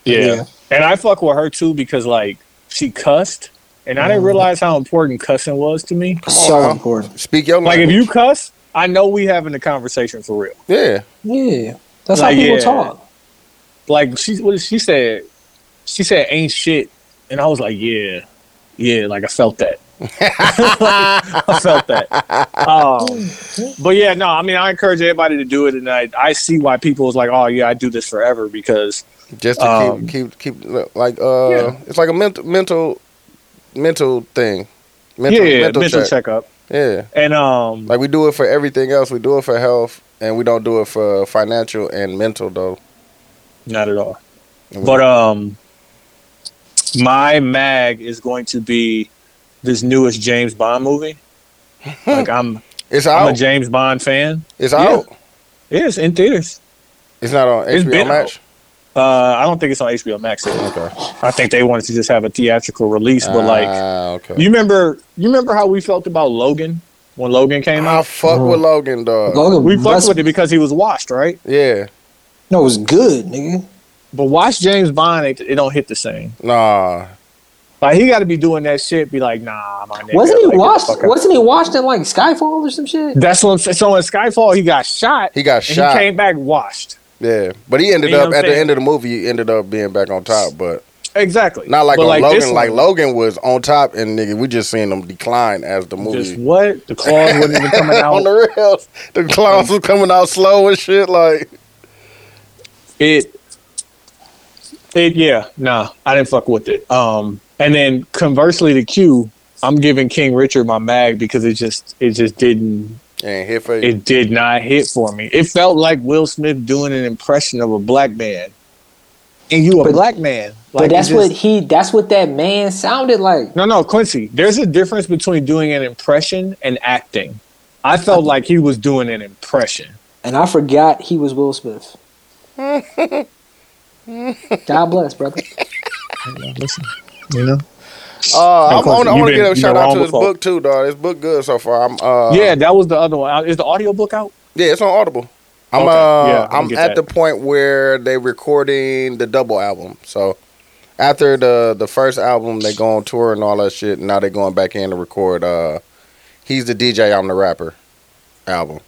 Yeah. Yeah. And I fuck with her too because like she cussed and I didn't realize how important cussing was to me. so now. important. Speak your Like if you cuss, I know we having a conversation for real. yeah, Yeah, that's Like, how people yeah. talk. Like she what she said? She said ain't shit. And I was like, Yeah, yeah, like I felt that. I felt that. Um, but yeah, no, I mean I encourage everybody to do it and I I see why people is like, Oh yeah, I do this forever because just to Um, keep keep keep like uh, Yeah. it's like a mental mental mental thing. Mental, yeah, mental, mental check. checkup. Yeah, And um like we do it for everything else. We do it for health, and we don't do it for financial and mental though. Not at all. But um, my mag is going to be this newest James Bond movie. like I'm, It's I'm a. James Bond fan. It's Yeah. out. It is in theaters. It's not on It's HBO been Max. Uh, I don't think it's on HBO Max. yet. Okay. I think they wanted to just have a theatrical release. But like, Ah, okay. you remember, you remember how we felt about Logan when Logan came I out. fuck with Logan, dog. Logan, We fucked with it because he was washed, right? Yeah. No, it was good, nigga. But watch James Bond, it, it don't hit the same. Nah. Like he got to be doing that shit. Be like, nah, my nigga. Wasn't he like, get the watched? fuck out. Wasn't he washed in like Skyfall or some shit? That's what I'm saying. So in Skyfall, he got shot. He got and shot. He came back washed. Yeah. But he ended You up what I'm at the end of the movie. He ended up being back on top, but Exactly. not like But on this Logan. Like Logan was on top, and nigga, we just seen him decline as the movie. Just movie. what? The claws wasn't even coming out. on the rails, the clowns was coming out slow and shit. Like, it. It yeah. Nah, I didn't fuck with it. Um, and then conversely to Q, I'm giving King Richard my mag because it just it just didn't ain't hit for you. it did not hit for me. It felt like Will Smith doing an impression of a black man, and you a But- black man. But Like, it that's just- what he. That's what that man sounded like. No, no, Quincy. There's a difference between doing an impression and acting. I felt like he was doing an impression. And I forgot he was Will Smith. God bless, brother. Listen, you know. Uh, I'm, course, I want to you've give a shout out to this before. book too, dog. This book good so far. I'm uh, yeah, that was the other one. Uh, Is the audio book out? yeah, it's on Audible. I'm Okay, uh, yeah, I'll I'm at that. the point where they recording the double album. So after the the first album, they go on tour and all that shit. Now they're going back in to record. Uh, he's the DJ, I'm the rapper album.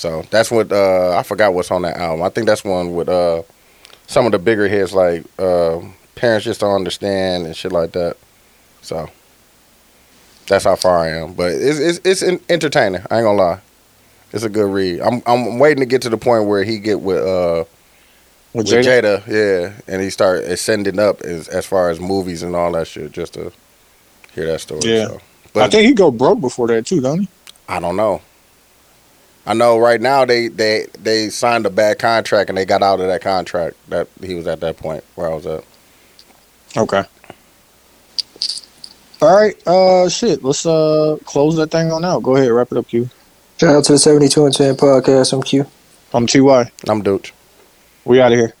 So that's what uh, I forgot what's on that album. I think that's one with uh, some of the bigger hits like uh, parents just don't understand and shit like that. So That's how far I am. But it's it's it's entertaining. I ain't gonna lie. It's a good read. I'm I'm waiting to get to the point where he get with uh With with Jada? Jada, yeah, and he start ascending up as as far as movies and all that shit, just to hear that story. Yeah. So. I think he go broke before that too, don't he? I don't know. I know right now they they they signed a bad contract and they got out of that contract. That he was at that point where I was at. Okay. All right. Uh, shit. Let's uh close that thing on out. Go ahead, wrap it up, Q. Shout out to the 72 and 10 podcast. I'm Q. I'm Ty. I'm Dooch. We out of here.